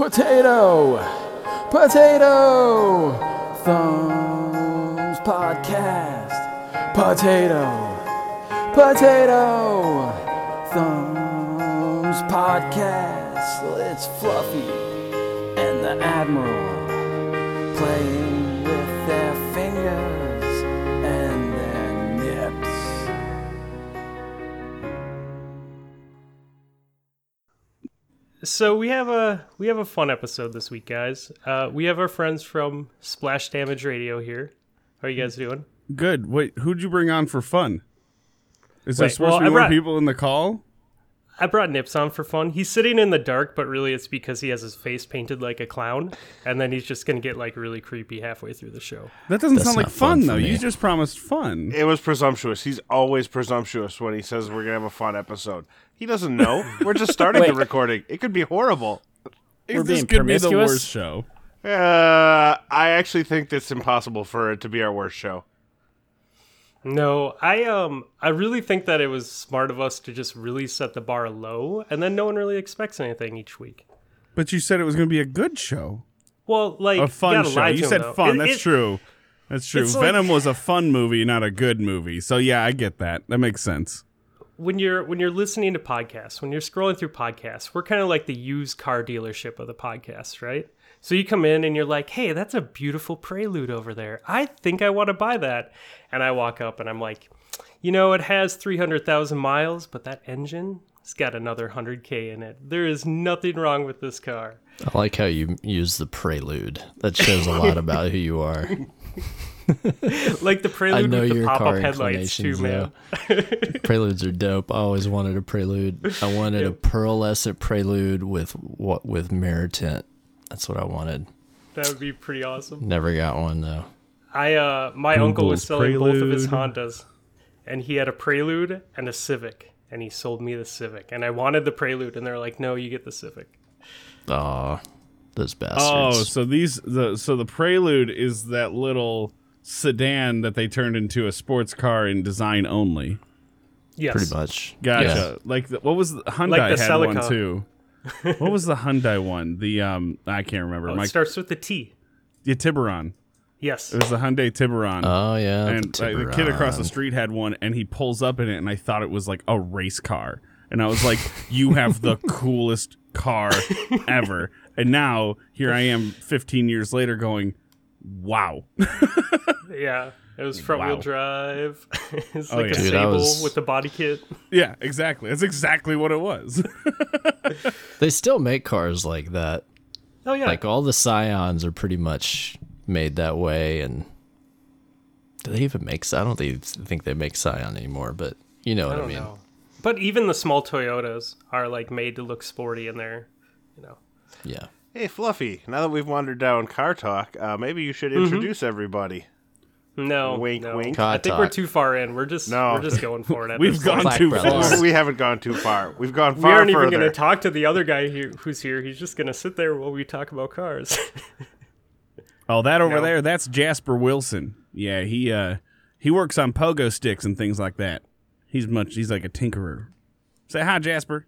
Potato! Potato! Thumbs Podcast. Potato! Potato! Thumbs Podcast. It's Fluffy and the Admiral playing So we have a we have a fun episode this week, guys. Uh, we have our friends from Splash Damage Radio here. How are you guys doing? Good. Wait, who'd you bring on for fun? Is there supposed well, to be I more brought- people in the call? I brought Nips on for fun. He's sitting in the dark, but really it's because he has his face painted like a clown, and then he's just gonna get like really creepy halfway through the show. That doesn't That's sound like fun fun, though. You just promised fun. It was presumptuous. He's always presumptuous when he says we're gonna have a fun episode. He doesn't know. We're just starting the recording. It could be horrible. We're this being could be the promiscuous? worst show. Uh, I actually think it's impossible for it to be our worst show. No, I um I really think that it was smart of us to just really set the bar low, and then no one really expects anything each week. But you said it was going to be a good show, Well, like a fun gotta show. You said though. fun. It- That's it- true. That's true. it's like- Venom was a fun movie, not a good movie. So yeah, I get that. That makes sense. when you're when you're listening to podcasts, when you're scrolling through podcasts, we're kind of like the used car dealership of the podcast, right? So you come in and you're like, "Hey, that's a beautiful Prelude over there. I think I want to buy that." And I walk up and I'm like, "You know, it has 300,000 miles, but that engine it's got another 100k in it. There is nothing wrong with this car." I like how you use the prelude. That shows a lot about who you are. Like the Prelude I know with the your pop-up car headlights too, man. Preludes are dope. I always wanted a prelude. I wanted a pearlescent prelude with what with mirror tint. That's what I wanted. That would be pretty awesome. Never got one though. I uh my uncle was Google's selling both of his Hondas and he had a Prelude and a Civic and he sold me the Civic and I wanted the Prelude and they're like no you get the Civic. Aw, those bastards. Oh, so these the so the Prelude is that little sedan that they turned into a sports car in design only. Yes. pretty much. Gotcha. Like the, what was the, Hyundai Like the had one Celica. too. What was the Hyundai one? The um I can't remember. Oh, My starts with the T. the Tiburon. Yes. It was the Hyundai Tiburon. Oh yeah. and the like, the kid across the street had one and he pulls up in it and I thought it was like a race car. And I was like, you have the coolest car ever. And now here I am 15 years later going, wow. yeah. It was front wheel Wow. drive. it's Oh, like yeah. a Dude, Sable was- with the body kit. yeah, exactly. That's exactly what it was. They still make cars like that. Oh yeah. Like all the Scions are pretty much made that way. And do they even make? I don't think think they make Scion anymore. But you know I what I, don't mean. know. But even the small Toyotas are like made to look sporty in there, you know. Yeah. Hey, Fluffy. Now that we've wandered down car talk, uh, maybe you should Mm-hmm. introduce everybody. No. Wink, no. wink. I think Car we're too far in. We're just No. we're just going for it. We've gone point. Black too Brothers. far. we haven't gone too far. We've gone far. We aren't even going to talk to the other guy who, who's here. He's just going to sit there while we talk about cars. Oh, that over No. there, that's Jasper Wilson. Yeah, he uh he works on pogo sticks and things like that. He's much he's like a tinkerer. Say hi, Jasper.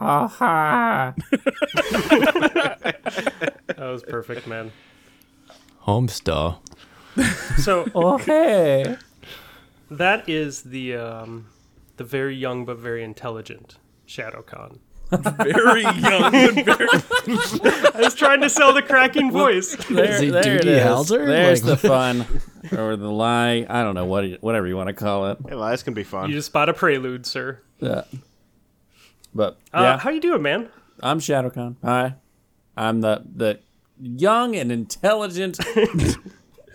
Aha That was perfect, man. Homestar. So Oh, hey. that is the um, the very young but very intelligent Shadow ShadowCon. Very young and very I was trying to sell the cracking voice. There, Is he there it Doogie is. Howser? There's Like- the fun or the lie. I don't know what whatever you want to call it. Hey, lies can be fun. You just bought a prelude, sir. Yeah. But Uh, yeah, How you doing, man? I'm ShadowCon. Hi. I'm the the young and intelligent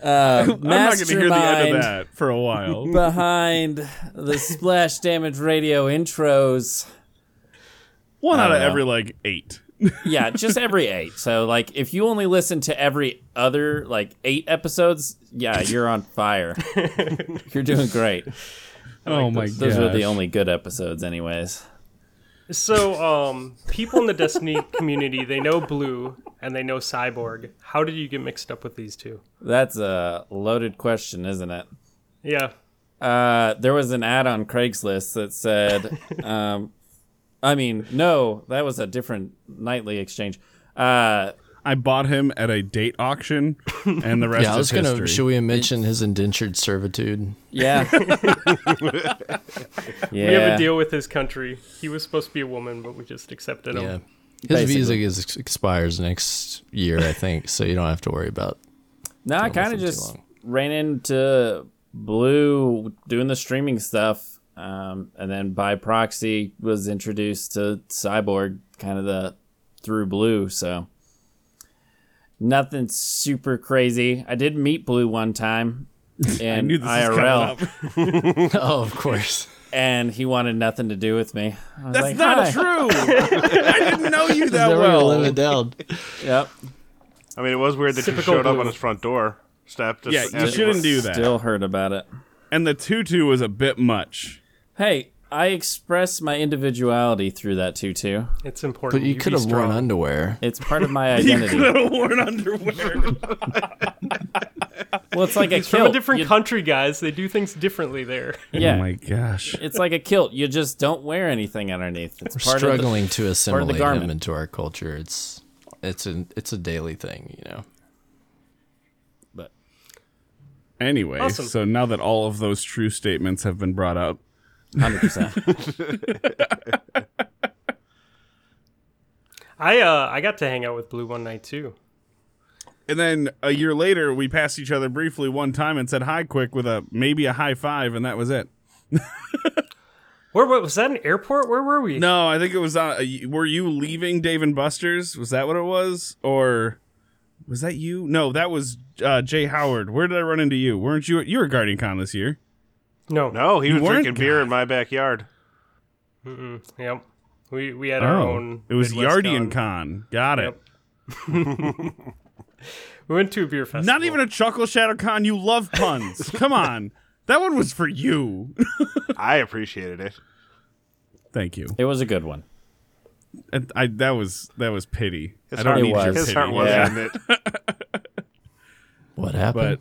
uh, I'm not going to hear the end of that for a while. behind the Splash Damage Radio intros. One out of don't every like 8. Yeah, just every eight. So like, if you only listen to every other like eight episodes, yeah, you're on fire. you're doing great. oh my god. Those are the only good episodes, anyways. So, um, people in the Destiny community, they know Blue and they know Cyborg. How did you get mixed up with these two? That's a loaded question, isn't it? Yeah. Uh, there was an ad on Craigslist that said, um, I mean, no, that was a different nightly exchange. Uh, I bought him at a date auction, and the rest of the show. Yeah, I was is gonna. history. Should we mention his indentured servitude? yeah. yeah. We have a deal with his country. He was supposed to be a woman, but we just accepted him. Yeah, his visa is, expires next year, I think. So you don't have to worry about. No, I kind of just ran into Blue doing the streaming stuff, um, and then by proxy was introduced to Cyborg, kind of the through Blue. So nothing super crazy. I did meet Blue one time I in knew this was IRL, coming up. oh, of course. and he wanted nothing to do with me. I was That's like, not "Hi." true. I didn't know you that Never gonna live well. it down. Yep. I mean, it was weird that Typical you showed up on his front door step. Yeah, you shouldn't do that. Still heard about it. And the tutu was a bit much. Hey, I expressed my individuality through that tutu. It's important. But you be could have worn underwear. It's part of my You identity. could have worn underwear. well, it's like a He's from kilt. a different You- country, guys. They do things differently there. Yeah. Oh my gosh. It's like a kilt. You just don't wear anything underneath. It's We're part struggling to assimilate him into our culture. It's it's a it's a daily thing, you know. But Anyway, Awesome. so now that all of those true statements have been brought up, hundred percent. I uh I got to hang out with Blue one night too. and then a year later, we passed each other briefly one time and said hi quick with a maybe a high five, and that was it. Where, where was that? An airport? Where were we? No, I think it was. Uh, were you leaving Dave and Buster's? Was that what it was, or was that you? No, that was uh, Jay Howard. Where did I run into you? Weren't you? You were at Guardian Con this year. No, No, he You was weren't? drinking beer in my backyard. Yep. We we had our oh, own. Oh, it was Midwest Yardian Con. Con. Got it. Yep. We went to a beer festival. Not even a Chuckle Shadow Con. You love puns. Come on, that one was for you. I appreciated it. Thank you. It was a good one. And I that was that was pity. His I don't heart, need your was. his pity. heart was Yeah. in it. What But happened?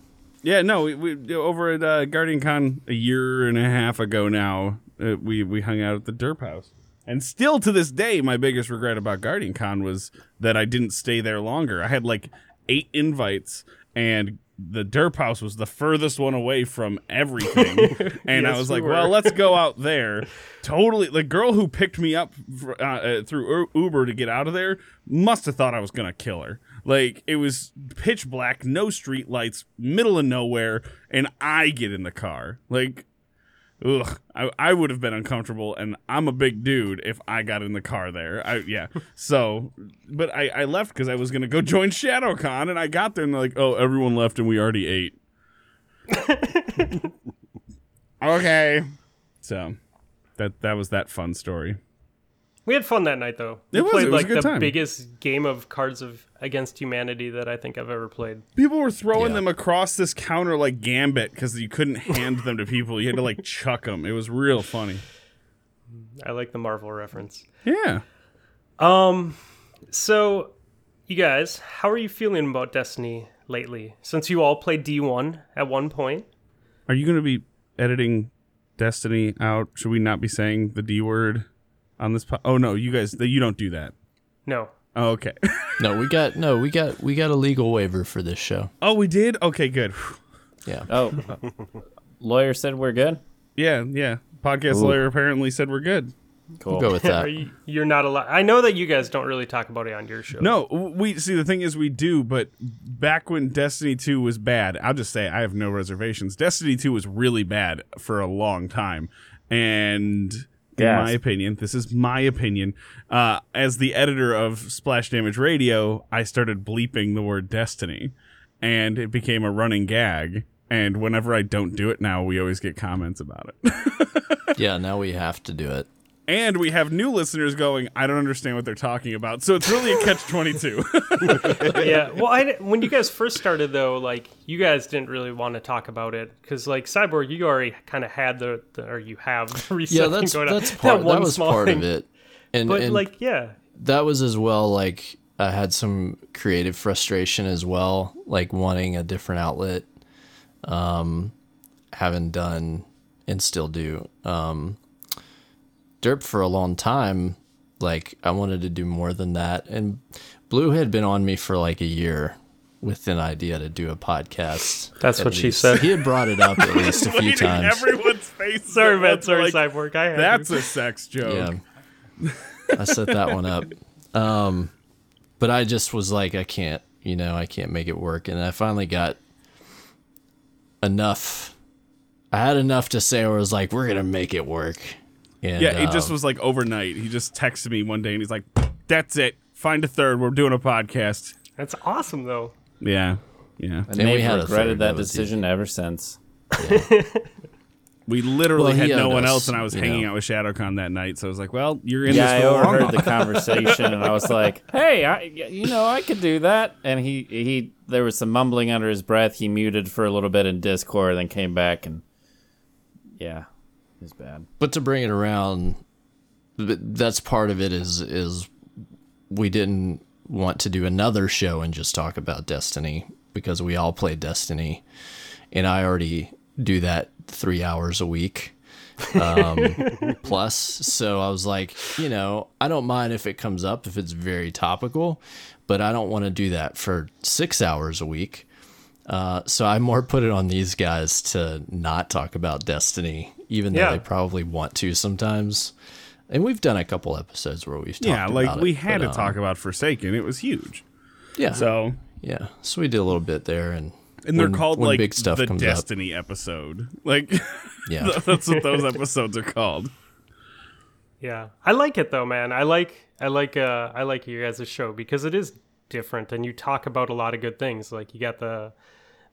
Yeah, no, we, we over at uh, Guardian Con a year and a half ago now. Uh, we we hung out at the Derp House, and still to this day, my biggest regret about Guardian Con was that I didn't stay there longer. I had like eight invites, and the Derp House was the furthest one away from everything. and I was like, well, let's go out there. Totally, the girl who picked me up fr- uh, uh, through Uber to get out of there must have thought I was gonna kill her. Like it was pitch black, no street lights, middle of nowhere, and I get in the car. Like, ugh, I, I would have been uncomfortable, and I'm a big dude if I got in the car there. I yeah. So, but I I left because I was gonna go join ShadowCon, and I got there and they're like, oh, everyone left and we already ate. okay. So that that was that fun story. We had fun that night though. We It was, played it was a like good the time. biggest game of Cards of Against Humanity that I think I've ever played. People were throwing Yeah. them across this counter like Gambit because you couldn't hand them to people. You had to like chuck them. It was real funny. I like the Marvel reference. Yeah. Um, so you guys, how are you feeling about Destiny lately? Since you all played D1 at one point. Are you going to be editing Destiny out? Should we not be saying the D word on this? Po- oh no, you guys, you don't do that. No. Oh, okay. no, we got no, we got we got a legal waiver for this show. oh, we did. Okay, good. Yeah. Oh, lawyer said we're good. Yeah, yeah. Podcast lawyer apparently said we're good. Cool. We'll go with that. you, you're not allowed. I know that you guys don't really talk about it on your show. No, we see the thing is we do, but back when Destiny 2 was bad, I'll just say I have no reservations. Destiny 2 was really bad for a long time. And in Yes. my opinion, this is my opinion, uh, as the editor of Splash Damage Radio, I started bleeping the word Destiny and it became a running gag. And whenever I don't do it now, we always get comments about it. Yeah, now we have to do it. And we have new listeners going, I don't understand what they're talking about. So it's really a catch 22. yeah. Well, I, when you guys first started though, like you guys didn't really want to talk about it because like Cyborg, you already kind of had the, the or you have the reset Yeah, that's going on. that's part. one That was small part thing. of it. And But and like, yeah, that was as well like I had some creative frustration as well, like wanting a different outlet. Um having done and still do. Um Derp for a long time Like I wanted to do more than that. And Blue had been on me for like a year with an idea to do a podcast. That's at what she said. He had brought it up at least a few times. Everyone's face. Sorry, man. That's Sorry, like, Cyborg. I had That's to. a sex joke. Yeah. I set that one up. Um, but I just was like, I can't, you know, I can't make it work. And I finally got enough. I had enough to say where I was like, we're going to make it work. And, Yeah, it just um, was like overnight. He just texted me one day and he's like, "That's it. Find a third. We're doing a podcast." That's awesome, though. Yeah, yeah. And And we they've had regretted that that was decision ever since. We literally Well, had no one us, else, and I was hanging know. out with ShadowCon that night. So I was like, "Well, you're in yeah, I this for the overheard the conversation, and I was like, "Hey, I, you know, I could do that." And he, he, there was some mumbling under his breath. He muted for a little bit in Discord, then came back, and yeah, was bad. but to bring it around, that's part of it is, is we didn't want to do another show and just talk about Destiny because we all play Destiny and I already do that three hours a week. um, plus. So I was like, you know, I don't mind if it comes up if it's very topical, but I don't want to do that for six hours a week. Uh, so I more put it on these guys to not talk about Destiny, even though Yeah. they probably want to sometimes. And we've done a couple episodes where we've talked yeah, like about we it, had but, to um, talk about Forsaken. It was huge. Yeah, So, yeah. So we did a little bit there, and and they're when- called when like big stuff the comes up. Destiny episode. Like Yeah, that's what those episodes are called. Yeah, I like it though, man. I like I like uh I like you guys' as a show because it is different, and you talk about a lot of good things. Like you got the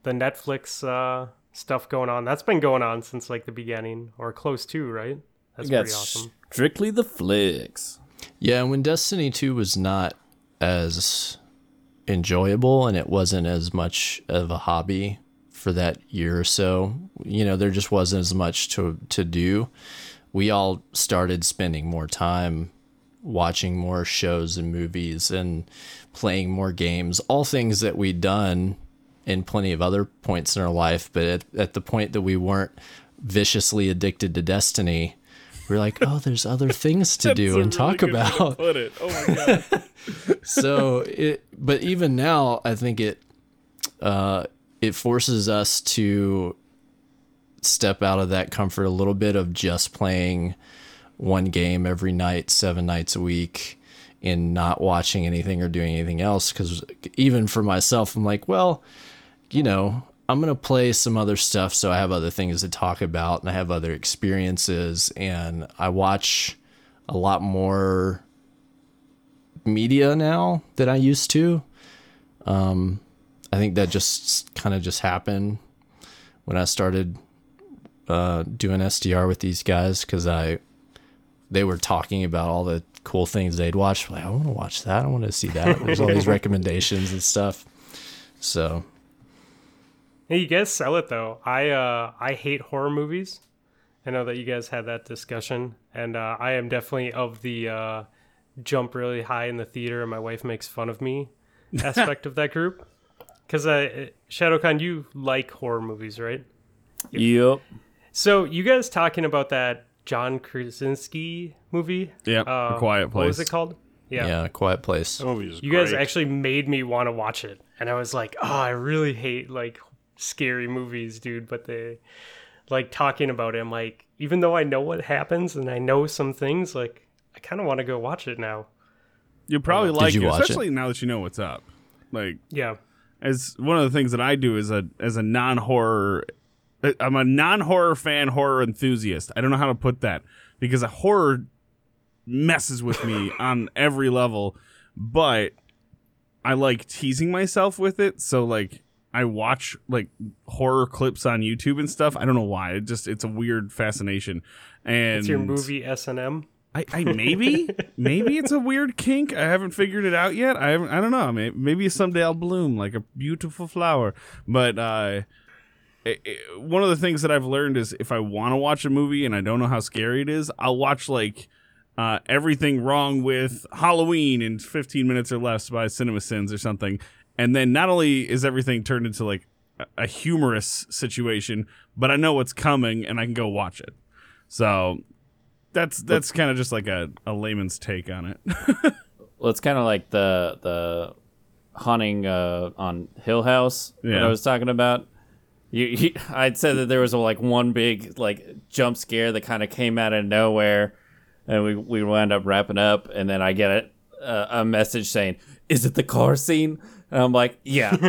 the Netflix uh, stuff going on. That's been going on since like the beginning or close to, right? That's pretty awesome. strictly the flicks. Yeah, and when Destiny 2 was not as enjoyable and it wasn't as much of a hobby for that year or so, you know, there just wasn't as much to to do. We all started spending more time watching more shows and movies and playing more games, all things that we'd done in plenty of other points in our life, but at, at the point that we weren't viciously addicted to Destiny, we we're like, oh, there's other things to do and talk about Put it. Oh my god. so it but even now i think it uh it forces us to step out of that comfort a little bit of just playing one game every night seven nights a week and not watching anything or doing anything else because even for myself i'm like well you know i'm gonna play some other stuff so i have other things to talk about and i have other experiences and i watch a lot more media now that I used to. Um, I think that just kind of just happened when I started uh, doing SDR with these guys because I they were talking about all the cool things they'd watched. Like, I want to watch that. I want to see that. There's all these recommendations and stuff. So Hey, you guys sell it though. I uh I hate horror movies. I know that you guys had that discussion, and uh, I am definitely of the uh, jump really high in the theater, and my wife makes fun of me aspect of that group. Because uh, Shadowcon, you like horror movies, right? Yep. So you guys talking about that John Krasinski movie? Yeah, Uh, Quiet Place. What was it called? yeah, Quiet Place. That movie is You great. guys actually made me want to watch it, and I was like, "Oh, I really hate like scary movies, dude." But they like talking about it. I'm like, even though I know what happens and I know some things, like I kind of want to go watch it now. You probably like you it, watch it? especially now that you know what's up. Like Yeah, as one of the things that I do as a as a non horror, uh, I'm a non horror fan, horror enthusiast. I don't know how to put that because a horror messes with me on every level, but I like teasing myself with it. So like I watch like horror clips on YouTube and stuff. I don't know why. It just it's a weird fascination. And it's your movie S and M. I, I maybe maybe it's a weird kink. I haven't figured it out yet. I haven't, I don't know. Maybe, maybe someday I'll bloom like a beautiful flower. But uh, it, it- one of the things that I've learned is if I want to watch a movie and I don't know how scary it is, I'll watch like uh, everything wrong with Halloween in 15 minutes or less by Cinema Sins or something. And then not only is everything turned into like a, a humorous situation, but I know what's coming and I can go watch it. So that's that's kind of just like a, a layman's take on it. Well, it's kind of like the the haunting uh, on Hill House that I was talking about. You, you, I'd said that there was a, like one big like jump scare that kind of came out of nowhere, and we we wound up wrapping up, and then I get uh, a message saying, "Is it the car scene?" And I'm like, "Yeah."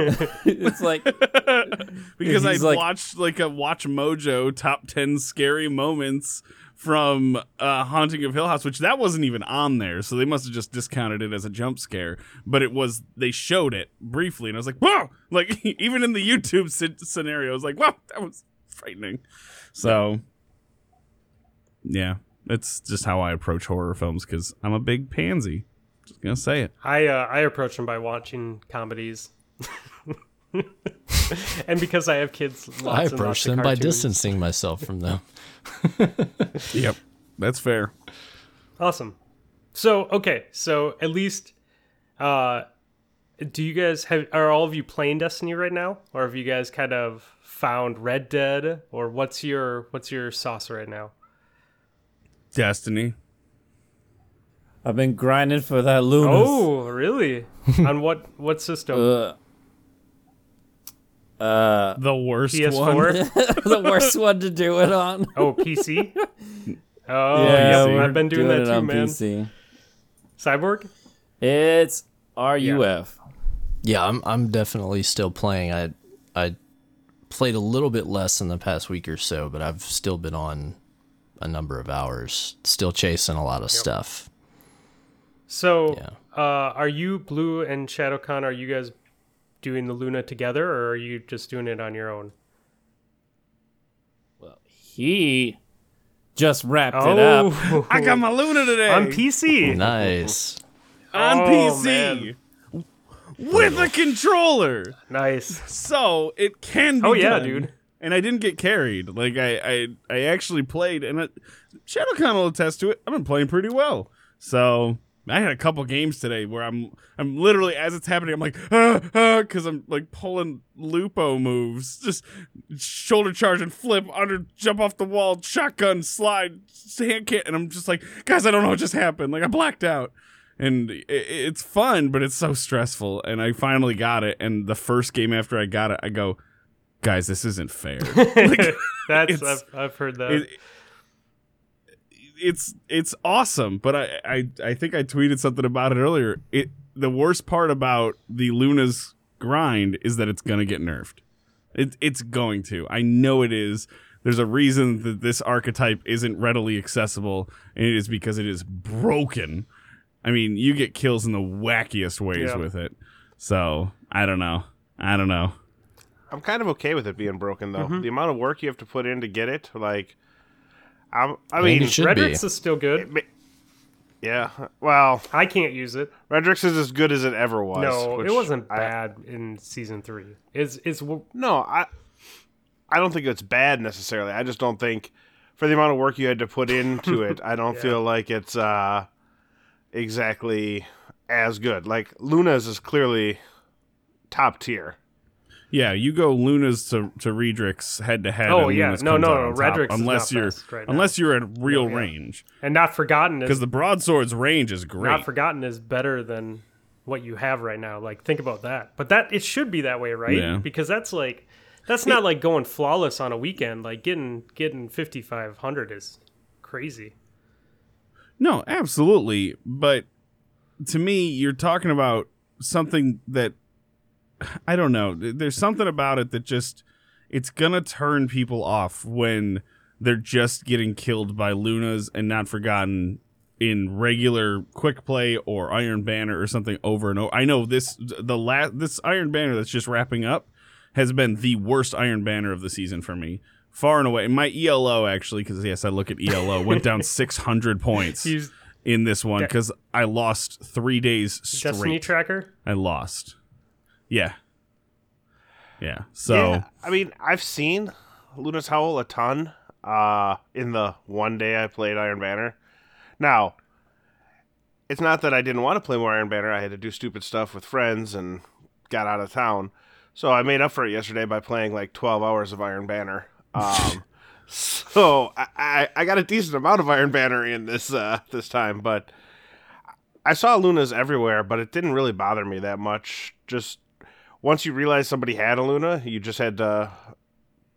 it's like because I like- watched like a Watch Mojo top ten scary moments from uh, Haunting of Hill House, which that wasn't even on there, so they must have just discounted it as a jump scare. But it was they showed it briefly, and I was like, "Whoa!" Like even in the YouTube sc- scenario, I was like, "Wow, that was frightening." So yeah, it's just how I approach horror films because I'm a big pansy. Just gonna say it. I uh, I approach them by watching comedies. and because I have kids, lots I and approach lots of them by distancing myself from them. Yep, that's fair. Awesome. So okay, so at least, uh, do you guys have are all of you playing Destiny right now, or have you guys kind of found Red Dead, or what's your what's your sauce right now? Destiny. I've been grinding for that Lunas. Oh, really? On what what system? Uh, uh, The worst one. PS4. the worst one to do it on. oh, PC. Oh, yeah, yeah, I've been doing, that it too, on man. PC. Cyborg. It's RUF. Yeah, I'm I'm definitely still playing. I I played a little bit less in the past week or so, but I've still been on a number of hours, still chasing a lot of stuff. So, Yeah. uh, are you Blue and ShadowCon? Are you guys doing the Luna together, or are you just doing it on your own? Well, he just wrapped it up. Oh, I got my Luna today on PC. Nice. on Oh, PC with a controller, Nice. so it can. be Oh, yeah, done. dude. And I didn't get carried. Like I, I, I actually played, and it, ShadowCon will attest to it. I've been playing pretty well. So I had a couple games today where I'm, I'm literally as it's happening, I'm like, ah, ah, because I'm like pulling Lupo moves, just shoulder charge and flip under, jump off the wall, shotgun, slide, hand kit, and I'm just like, guys, I don't know what just happened. Like I blacked out. and it, it's fun, but it's so stressful. And I finally got it. And the first game after I got it, I go, guys, this isn't fair. like, That's I've, I've heard that. it, it's it's awesome, but I, I I think I tweeted something about it earlier. It the worst part about the Luna's grind is that it's gonna get nerfed. It, it's going to. I know it is. There's a reason that this archetype isn't readily accessible, and it is because it is broken. I mean, you get kills in the wackiest ways Yeah. with it. So I don't know. I don't know. I'm kind of okay with it being broken though. Mm-hmm. The amount of work you have to put in to get it, like, I'm, I I think mean, it Redrix be. is still good. yeah. Well, I can't use it. Redrix is as good as it ever was. No, which it wasn't I- bad in season three. It's it's w- No, I I don't think it's bad necessarily. I just don't think for the amount of work you had to put into it, I don't feel like it's uh exactly as good. Like Luna's is clearly top tier. Yeah, you go Luna's to to Redrix head to head. Oh, yeah. Luna's No, no, no, Redrix is unless you're right unless you're at real yeah. range and not forgotten because the broadsword's range is great. not forgotten is better than what you have right now. Like think about that. But that it should be that way, right? Yeah. Because that's like that's not like going flawless on a weekend. Like getting getting fifty five hundred is crazy. No, absolutely. But to me, you're talking about something that I don't know. There's something about it that just it's gonna turn people off when they're just getting killed by Lunas and not forgotten in regular quick play or Iron Banner or something over and over. I know this the last this Iron Banner that's just wrapping up has been the worst Iron Banner of the season for me. Far and away. My ELO actually, because yes, I look at ELO, went down 600 points He's in this one because I lost three days straight. Destiny tracker. I lost. Yeah. Yeah. So Yeah, I mean, I've seen Luna's Howl a ton uh, in the one day I played Iron Banner. Now, it's not that I didn't want to play more Iron Banner. I had to do stupid stuff with friends and got out of town. So I made up for it yesterday by playing like 12 hours of Iron Banner. Um, So I, I, I got a decent amount of Iron Banner in this uh, this time, but I saw Lunas everywhere, but it didn't really bother me that much. Just once you realized somebody had a Luna, you just had to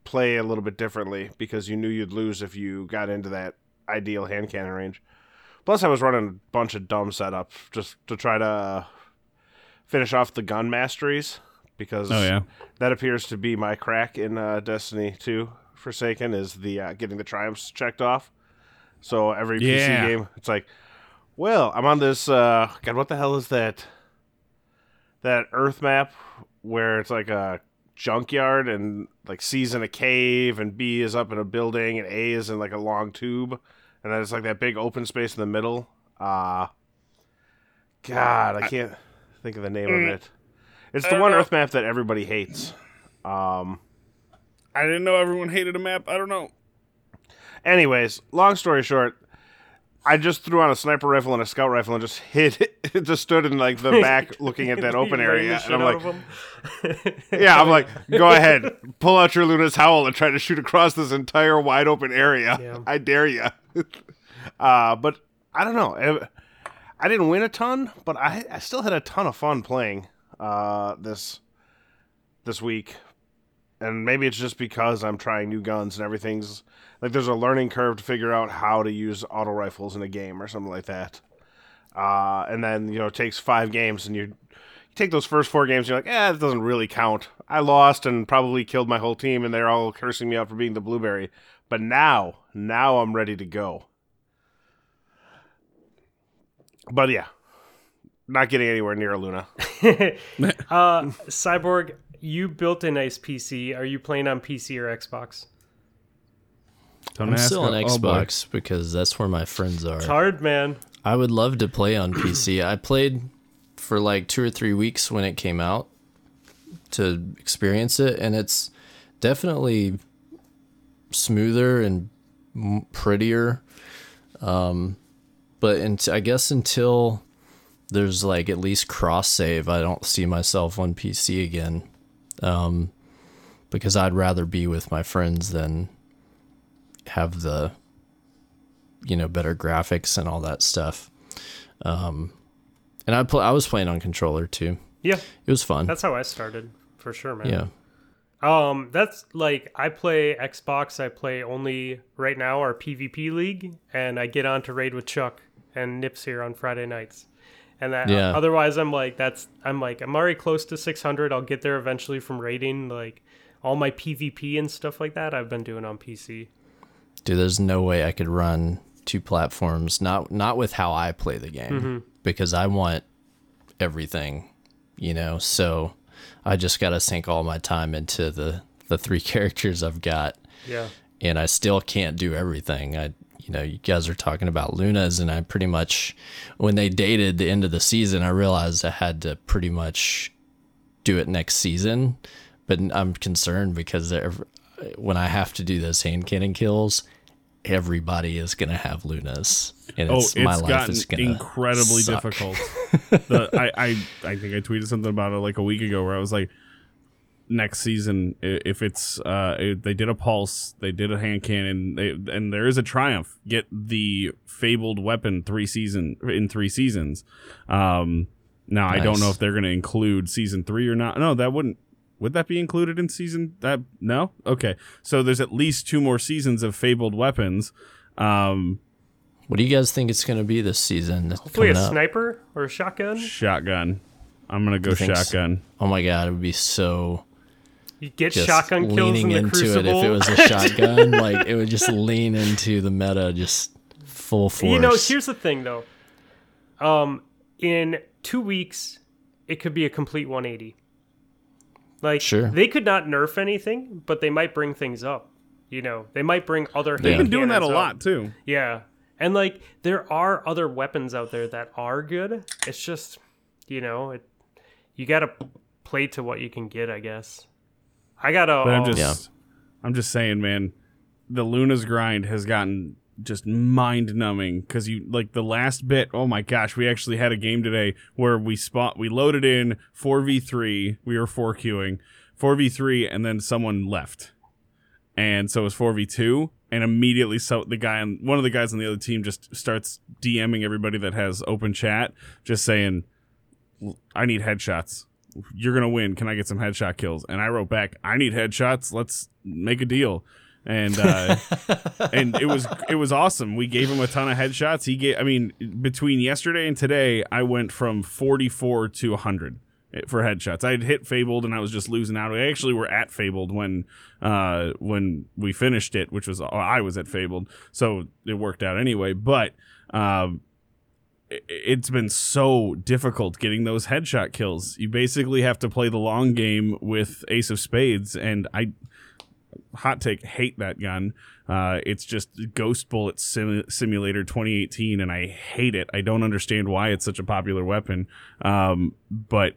play a little bit differently because you knew you'd lose if you got into that ideal hand cannon range. Plus, I was running a bunch of dumb setups just to try to finish off the gun masteries because Oh yeah. that appears to be my crack in uh, Destiny 2 Forsaken is the uh, getting the triumphs checked off. So every Yeah. PC game, it's like, well, I'm on this. Uh, God, what the hell is that? That Earth map where it's like a junkyard and like C's in a cave and B is up in a building and A is in like a long tube and then it's like that big open space in the middle. Uh God, I can't think of the name of it. It's the one Earth map that everybody hates. Um I didn't know everyone hated a map. I don't know. anyways, long story short, I just threw on a sniper rifle and a scout rifle and just hit it. just stood in like the back looking at that open You ran the area. And I'm like, yeah, I'm like, go ahead, pull out your Luna's howl and try to shoot across this entire wide open area. Yeah. I dare you. uh, but I don't know. I- I didn't win a ton, but I, I still had a ton of fun playing uh, this this week. And maybe it's just because I'm trying new guns and everything's like there's a learning curve to figure out how to use auto rifles in a game or something like that. Uh, and then you know it takes five games and you you take those first four games, you're like, eh, it doesn't really count. I lost and probably killed my whole team, and they're all cursing me out for being the blueberry. But now, now I'm ready to go. But yeah, not getting anywhere near a Luna. uh, Cyborg, you built a nice PC. Are you playing on PC or Xbox? Don't I'm ask still on a- oh, boy. Xbox because that's where my friends are. It's hard, man. I would love to play on PC. I played for like two or three weeks when it came out to experience it, and it's definitely smoother and prettier. Um, but unt- I guess until there's like at least cross save, I don't see myself on PC again. Um, because I'd rather be with my friends than have the you know better graphics and all that stuff. Um, and I pl- I was playing on controller too. Yeah, It was fun. that's how I started for sure, man. yeah. Um, that's like I play Xbox. I play only right now our PvP league, and I get on to raid with Chuck and Nips here on Friday nights. And that Yeah. otherwise, I'm like that's I'm like I'm already close to 600. I'll get there eventually from raiding. Like all my PvP and stuff like that, I've been doing on PC. Dude, there's no way I could run two platforms. Not not with how I play the game mm-hmm. because I want everything, you know. So I just got to sink all my time into the the three characters I've got. Yeah. and I still can't do everything. I, you know, you guys are talking about Lunas, and I pretty much, when they dated the end of the season, I realized I had to pretty much do it next season. But I'm concerned because when I have to do those hand cannon kills, everybody is gonna have Lunas, and Oh, it's, it's my life is gonna incredibly suck. difficult. the, I, I, I think I tweeted something about it like a week ago where I was like, next season, if it's, uh, if they did a pulse, they did a hand cannon, they, and there is a triumph. Get the fabled weapon three season in three seasons. Um, now I don't know if they're going to include season three or not. No, that wouldn't. Would that be included in season that? No. Okay, so there's at least two more seasons of fabled weapons. Um, What do you guys think it's gonna be this season? Hopefully, a up? sniper or a shotgun. shotgun. I'm gonna go You think so? shotgun. Oh my god, it would be so You get just shotgun kills leaning in the into Crucible. it if it was a shotgun. like it would just lean into the meta, just full force. You know, here's the thing though. Um, in two weeks, it could be a complete 180. Like, Sure. they could not nerf anything, but they might bring things up. You know, they might bring other. They've They've been doing that a cannons lot too. Yeah, and like there are other weapons out there that are good. It's just, you know, it. You gotta play to what you can get, I guess. I gotta. But I'm um, just, I'm just saying, man. The Luna's grind has gotten just mind numbing because you like the last bit. Oh my gosh, we actually had a game today where we spot we loaded in four v three. We were four queuing four v three, and then someone left, and so it was four v two. and immediately so the guy on one of the guys on the other team just starts DMing everybody that has open chat, just saying, "I need headshots. You're gonna win. Can I get some headshot kills?" And I wrote back, "I need headshots. Let's make a deal." And uh, and it was it was awesome. We gave him a ton of headshots. He gave. I mean, between yesterday and today, I went from 44 to 100 for headshots. I had hit Fabled and I was just losing out. We actually were at Fabled when uh, when we finished it, which was I was at Fabled, so it worked out anyway. But um, it's been so difficult getting those headshot kills. You basically have to play the long game with Ace of Spades, and I hot take hate that gun. Uh, it's just Ghost Bullet Sim- Simulator 2018, and I hate it. I don't understand why it's such a popular weapon. Um, but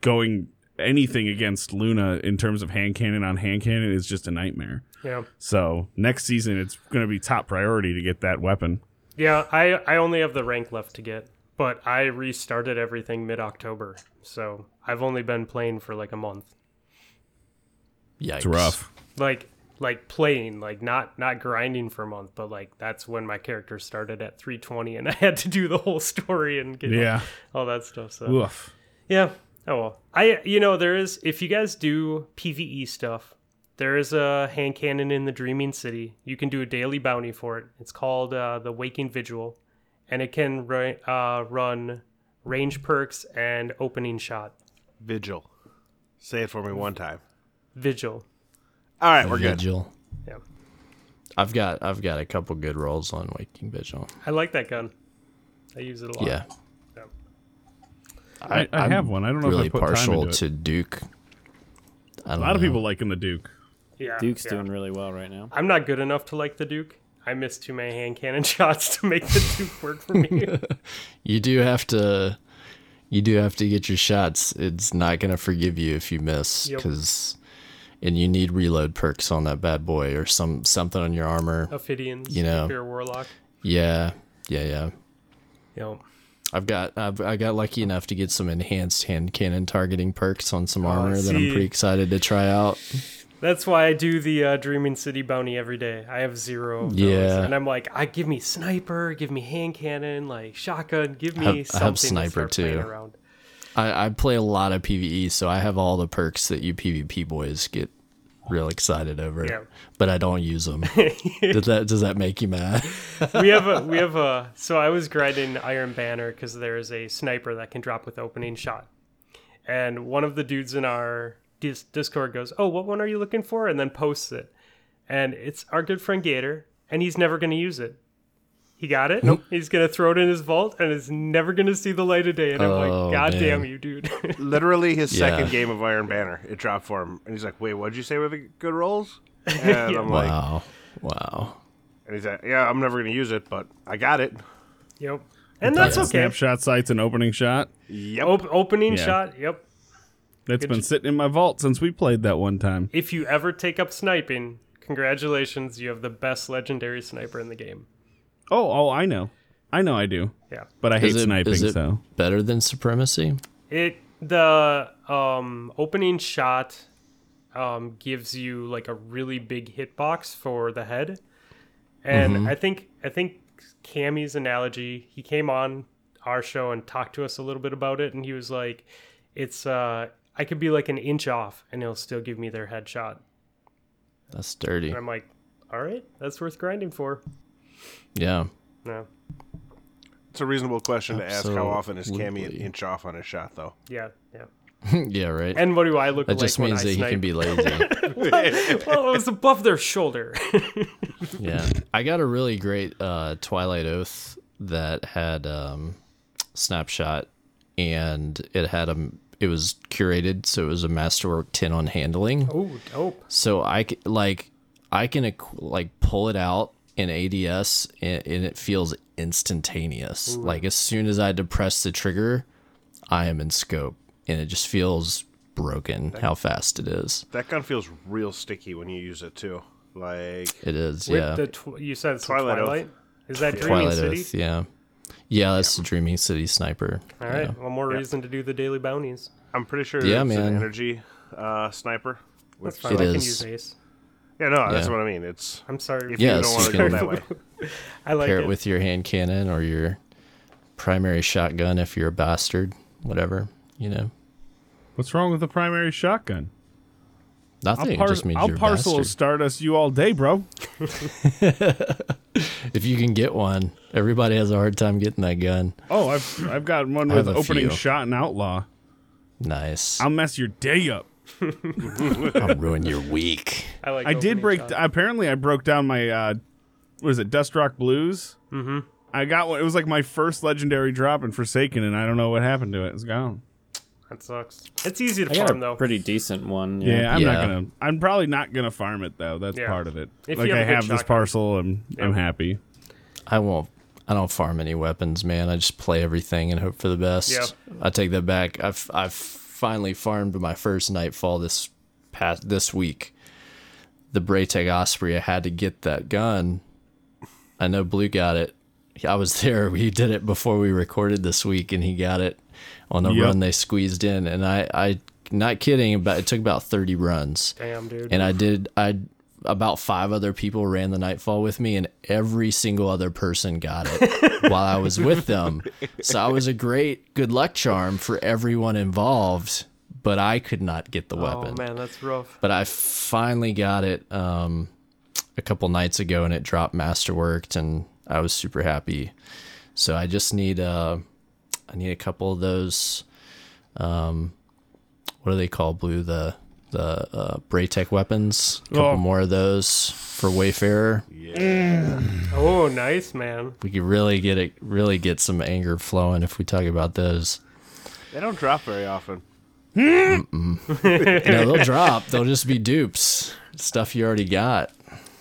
going anything against Luna in terms of hand cannon on hand cannon is just a nightmare. Yeah. So next season, it's going to be top priority to get that weapon. Yeah, I I only have the rank left to get, but I restarted everything mid October, so I've only been playing for like a month. Yikes. It's rough. Like like playing, like not not grinding for a month, but like that's when my character started at 320, and I had to do the whole story and get Yeah. all that stuff. So Oof. yeah. Oh well. I you know there is if you guys do PVE stuff, there is a hand cannon in the Dreaming City. You can do a daily bounty for it. It's called uh, the Waking Vigil, and it can ru- uh, run range perks and opening shot. Vigil. Say it for me one time. Vigil. All right, we're good. Vigil. Yeah. I've got I've got a couple good rolls on Waking Vigil. I like that gun. I use it a lot. Yeah. I, I I'm have one. I don't know really if I put time partial into it. to Duke. I don't A lot of know. people liking the Duke. Yeah. Duke's yeah. doing really well right now. I'm not good enough to like the Duke. I missed too many hand cannon shots to make the Duke work for me. You do have to you do have to get your shots. It's not going to forgive you if you miss Yep. cuz and you need reload perks on that bad boy or some something on your armor. Ophidians, You know. if you're a warlock. Yeah. Yeah, yeah. You know, I've got I've, I got lucky enough to get some enhanced hand cannon targeting perks on some oh, armor that I'm Oh, pretty excited to try out. That's why I do the uh, Dreaming City bounty every day. I have zero. Of those. Yeah. and I'm like, I give me sniper, give me hand cannon, like shotgun, give me I have- I have sniper, to too. I, I play a lot of PVE, so I have all the perks that you PvP boys get real excited over. Yeah. But I don't use them. does that does that make you mad? we have a we have a. So I was grinding Iron Banner because there is a sniper that can drop with opening shot, and one of the dudes in our dis- Discord goes, "Oh, what one are you looking for?" and then posts it, and it's our good friend Gator, and he's never going to use it. He got it. Nope. He's gonna throw it in his vault, and it's never gonna see the light of day. And I'm Oh, like, God man. damn you, dude! Literally his Yeah. second game of Iron Banner, it dropped for him, and he's like, "Wait, what'd you say were the good rolls?" And I'm like, wow. Wow. and he's like, "Yeah, I'm never gonna use it, but I got it." yep. And that's okay. Snapshot sights and opening shot. Yep. Op- opening Yeah. shot. Yep. That's Good been j- sitting in my vault since we played that one time. If you ever take up sniping, congratulations, you have the best legendary sniper in the game. Oh, oh, I know, I know, I do. Yeah. But I hate Is it, sniping. is it so better than supremacy? It the um opening shot um gives you like a really big hitbox for the head. And I think I think Cammy's analogy, he came on our show and talked to us a little bit about it and he was like it's uh I could be like an inch off and it'll still give me their headshot. That's dirty. And I'm like, all right, that's worth grinding for. Yeah. No. It's a reasonable question to ask. How often is Cammy an inch off on a shot, though? Yeah, yeah. yeah, right. And what do I look that like just when means I that he can be lazy. well, it was above their shoulder. yeah. I got a really great uh, Twilight Oath that had um, snapshot and it had a it was curated so it was a masterwork tin on handling. oh, dope. So I c- like I can like pull it out in ADS and, and it feels instantaneous. Like as soon as I depress the trigger, I am in scope and it just feels broken how fast it is. That gun feels real sticky when you use it too. Like It is, With yeah. the tw- you said it's Twilight Twilight. Oath. Is that Dreaming Twilight City? Oath, yeah. Yeah, that's the Dreaming City sniper. All right, yeah. one more reason to do the daily bounties. I'm pretty sure Yeah, it's man. an energy uh, sniper. That's fine. It I can use Ace. Yeah, no, that's what I mean. It's I'm sorry. if Yes, you don't want to you go that way. I like Pair it. it with your hand cannon or your primary shotgun if you're a bastard, whatever, you know. What's wrong with the primary shotgun? I'll, Nothing. par- it just means I'll you're parcel bastard. Stardust you all day, bro. If you can get one, everybody has a hard time getting that gun. Oh, I've I've got one with opening few. shot and outlaw. Nice. I'll mess your day up. I'll ruin your week. I like. I did break. shot. Apparently, I broke down my uh, what is it, Dust Rock Blues. Mm-hmm. I got one. It was like my first legendary drop in Forsaken, and I don't know what happened to it. It's gone. That sucks. It's easy to I got farm a though. pretty decent one. Yeah, Yeah. I'm not gonna. I'm probably not gonna farm it though. That's Yeah. part of it. If like you have I a good have this shotgun. parcel, and I'm happy. I won't. I don't farm any weapons, man. I just play everything and hope for the best. Yeah. I take that back. I've I've finally farmed my first nightfall this past this week. The Braytech Osprey. I had to get that gun. I know Blue got it. I was there. We did it before we recorded this week, and he got it on the Yep. run they squeezed in. And I, I, not kidding. About it took about thirty runs. Damn, dude. and I did I about five other people ran the nightfall with me and every single other person got it while I was with them. So I was a great good luck charm for everyone involved, but I could not get the weapon. oh man, that's rough. But I finally got it um, a couple nights ago and it dropped masterworked and I was super happy. So I just need uh I need a couple of those um what do they call blue the the uh, Braytech weapons. A couple Oh. more of those for Wayfarer. Yeah. Oh, nice, man. We could really get it really get some anger flowing if we talk about those. They don't drop very often. No, they'll drop. They'll just be dupes. Stuff you already got.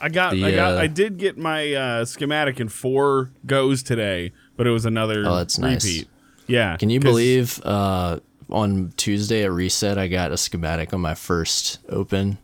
I got. The, I got. uh, I did get my uh, schematic in four goes today, but it was another Oh, that's nice. Yeah. Can you 'cause- believe uh, on Tuesday at reset I got a schematic on my first open?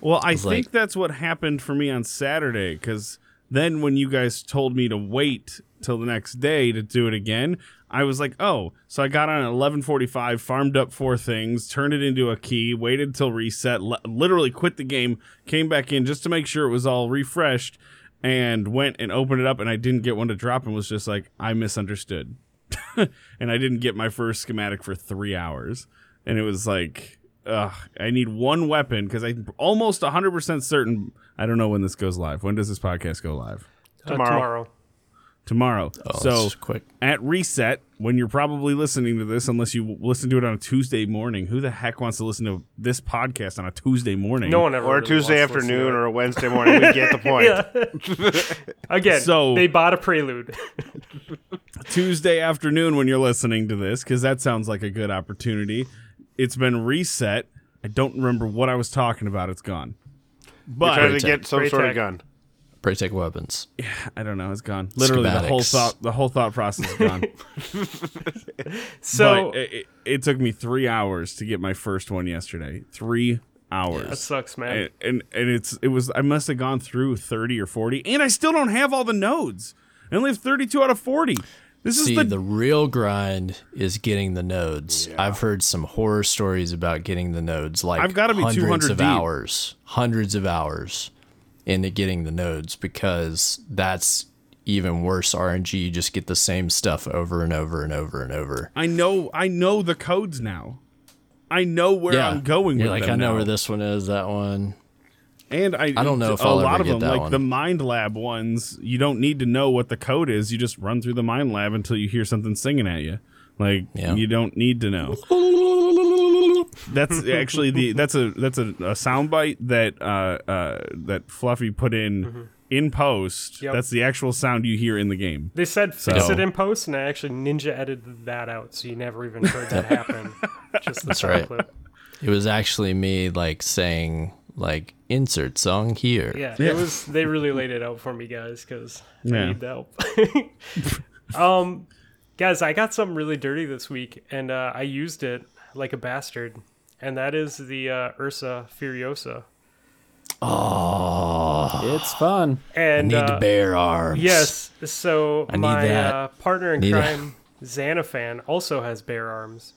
Well, I was think like- that's what happened for me on Saturday because then when you guys told me to wait till the next day to do it again, I was like, oh, so I got on at 11:45, farmed up four things, turned it into a key, waited till reset, li- literally quit the game, came back in just to make sure it was all refreshed, and went and opened it up, and I didn't get one to drop, and was just like, I misunderstood, and I didn't get my first schematic for three hours, and it was like. Ugh, I need one weapon because I'm almost 100% certain. I don't know when this goes live. When does this podcast go live? Uh, Tomorrow. tomorrow. Tomorrow. Oh, so quick. at reset, when you're probably listening to this, unless you listen to it on a Tuesday morning, who the heck wants to listen to this podcast on a Tuesday morning? No one ever. Or a Tuesday wants to listen to afternoon or a Wednesday morning. We get the point. Again, So- they bought a prelude. Tuesday afternoon when you're listening to this, because that sounds like a good opportunity. It's been reset. I don't remember what I was talking about. It's gone. But Trying to get some sort Braytech. of gun. Braytech weapons. Yeah, I don't know. It's gone. Literally, the whole thought the whole thought process is gone. So but it, it, it took me three hours to get my first one yesterday. Three hours. that sucks, man. and, and and it's it was I must have gone through thirty or forty, and I still don't have all the nodes. I only have thirty-two out of forty. This See, is the, the real grind is getting the nodes. I've heard some horror stories about getting the nodes, like I've gotta be hundreds 200 of deep. hours, hundreds of hours into getting the nodes because that's even worse RNG. You just get the same stuff over and over and over and over. I know I know the codes now. I know where yeah, I'm going You're with like, them I know now. where this one is. That one. And I I don't know if a I'll lot ever of get them, like one. the Mind Lab ones, you don't need to know what the code is. You just run through the Mind Lab until you hear something singing at you. Like Yeah. you don't need to know. That's actually the that's a that's a, a soundbite that uh, uh, that Fluffy put in in post. Mm-hmm. Yep. That's the actual sound you hear in the game. They said fix So- it in post, and I actually ninja edited that out, so you never even heard that happen. Just the sound right. clip. It was actually me like saying like insert song here. Yeah, it was. They really laid it out for me, guys, because I need the help. um, guys, I got something really dirty this week, and uh, I used it like a bastard, and that is the uh, Ursa Furiosa. Oh, it's fun. And Need uh, to bear arms. Yes. So need my that. uh, partner in Need a- crime, Xanafan, also has bear arms.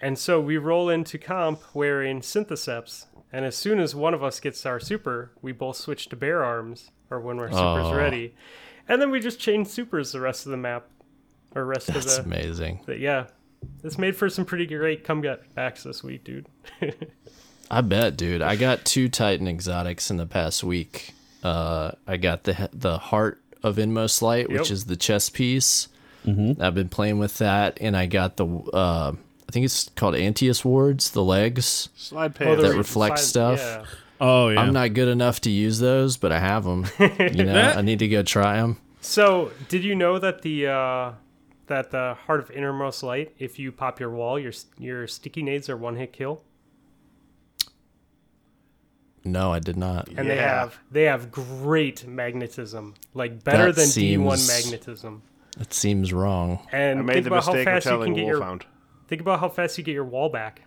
And so we roll into comp wearing Synthoceps, and as soon as one of us gets our super, we both switch to bear arms, or when our super's Oh. ready, and then we just change supers the rest of the map, or rest That's of the, amazing. the yeah. It's made for some pretty great comebacks this week, dude. I bet, dude. I got two Titan exotics in the past week. Uh, I got the the heart of Inmost Light, which is the chess piece. I've been playing with that, and I got the uh, I think it's called Antaeus Wards, the legs. Slide Oh, That re- reflects stuff. Yeah. Oh yeah. I'm not good enough to use those, but I have them. You know, I need to go try them. So, did you know that the uh, that the heart of innermost light, if you pop your wall, your your sticky nades are one hit kill, No, I did not. and they have they have great magnetism, like better That than D one seems- magnetism. It seems wrong. And I made think the about how mistake of fast you can telling get your Wolfhound. think about how fast you get your wall back.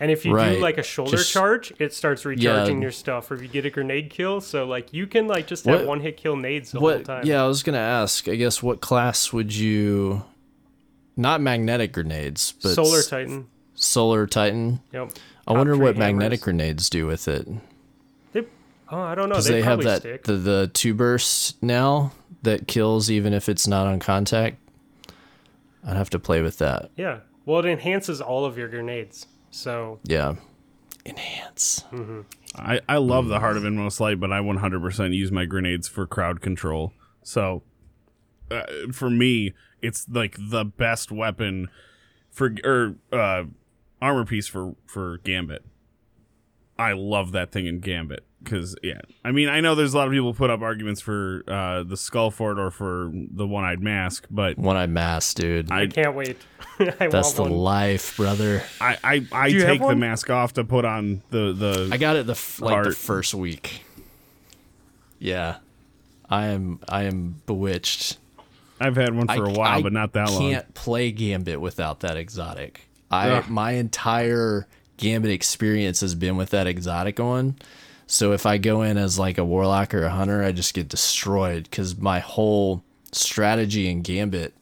And if you Right. do like a shoulder Just- charge, it starts recharging Yeah. your stuff. Or if you get a grenade kill, so like you can like just have one hit kill nades the whole time. Yeah, I was gonna ask. I guess what class would you? Not magnetic grenades, but Solar Titan. Solar Titan. Yep. I wonder what hammers. magnetic grenades do with it. They, oh, I don't know. They, they, have that stick. the the two burst now that kills even if it's not on contact. I'd have to play with that. Yeah. Well, it enhances all of your grenades. So Yeah. Enhance. I, I love the Heart of Inmost Light, but I 100% use my grenades for crowd control. So uh, for me, it's like the best weapon for or uh, armor piece for for Gambit. I love that thing in Gambit because yeah, I mean I know there's a lot of people put up arguments for uh, the Skullfort or for the One Eyed Mask, but one-eyed mask, dude. I can't wait. I That's the one. life, brother. I I, I Do you have take the mask off to put on the the I got it the f- like the first week. Yeah. I am I am bewitched. I've had one for I- a while, I but not that long. I can't play Gambit without that exotic. I Ugh. my entire Gambit experience has been with that exotic on. So if I go in as like a warlock or a hunter, I just get destroyed because my whole strategy and Gambit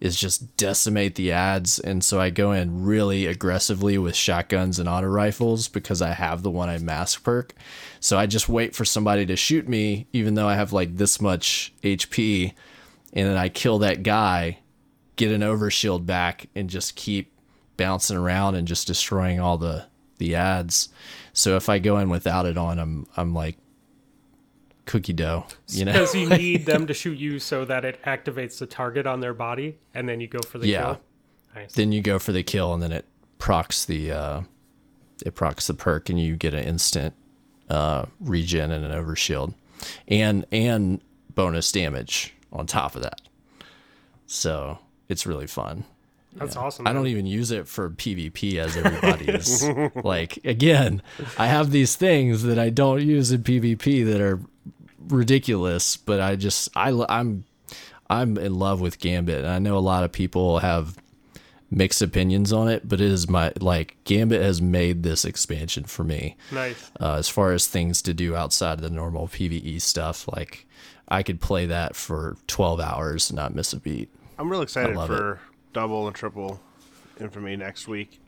is just decimate the ads, and so I go in really aggressively with shotguns and auto rifles because I have the one eye mask perk. So I just wait for somebody to shoot me, even though I have like this much HP, and then I kill that guy, get an overshield back, and just keep bouncing around and just destroying all the the ads. So if I go in without it on, I'm I'm like cookie dough, you know? Because you need them to shoot you so that it activates the target on their body, and then you go for the Yeah. kill. Nice. then you go for the kill, and then it procs the uh, it procs the perk, and you get an instant uh, regen and an overshield, and and bonus damage on top of that. So it's really fun. That's awesome. I don't even use it for PvP as everybody is. like again, I have these things that I don't use in PvP that are ridiculous, but I just I I'm I'm in love with Gambit. And I know a lot of people have mixed opinions on it, but it is my like Gambit has made this expansion for me Nice. uh, as far as things to do outside of the normal PvE stuff. Like I could play that for 12 hours and not miss a beat. I'm real excited love for double and triple infamy next week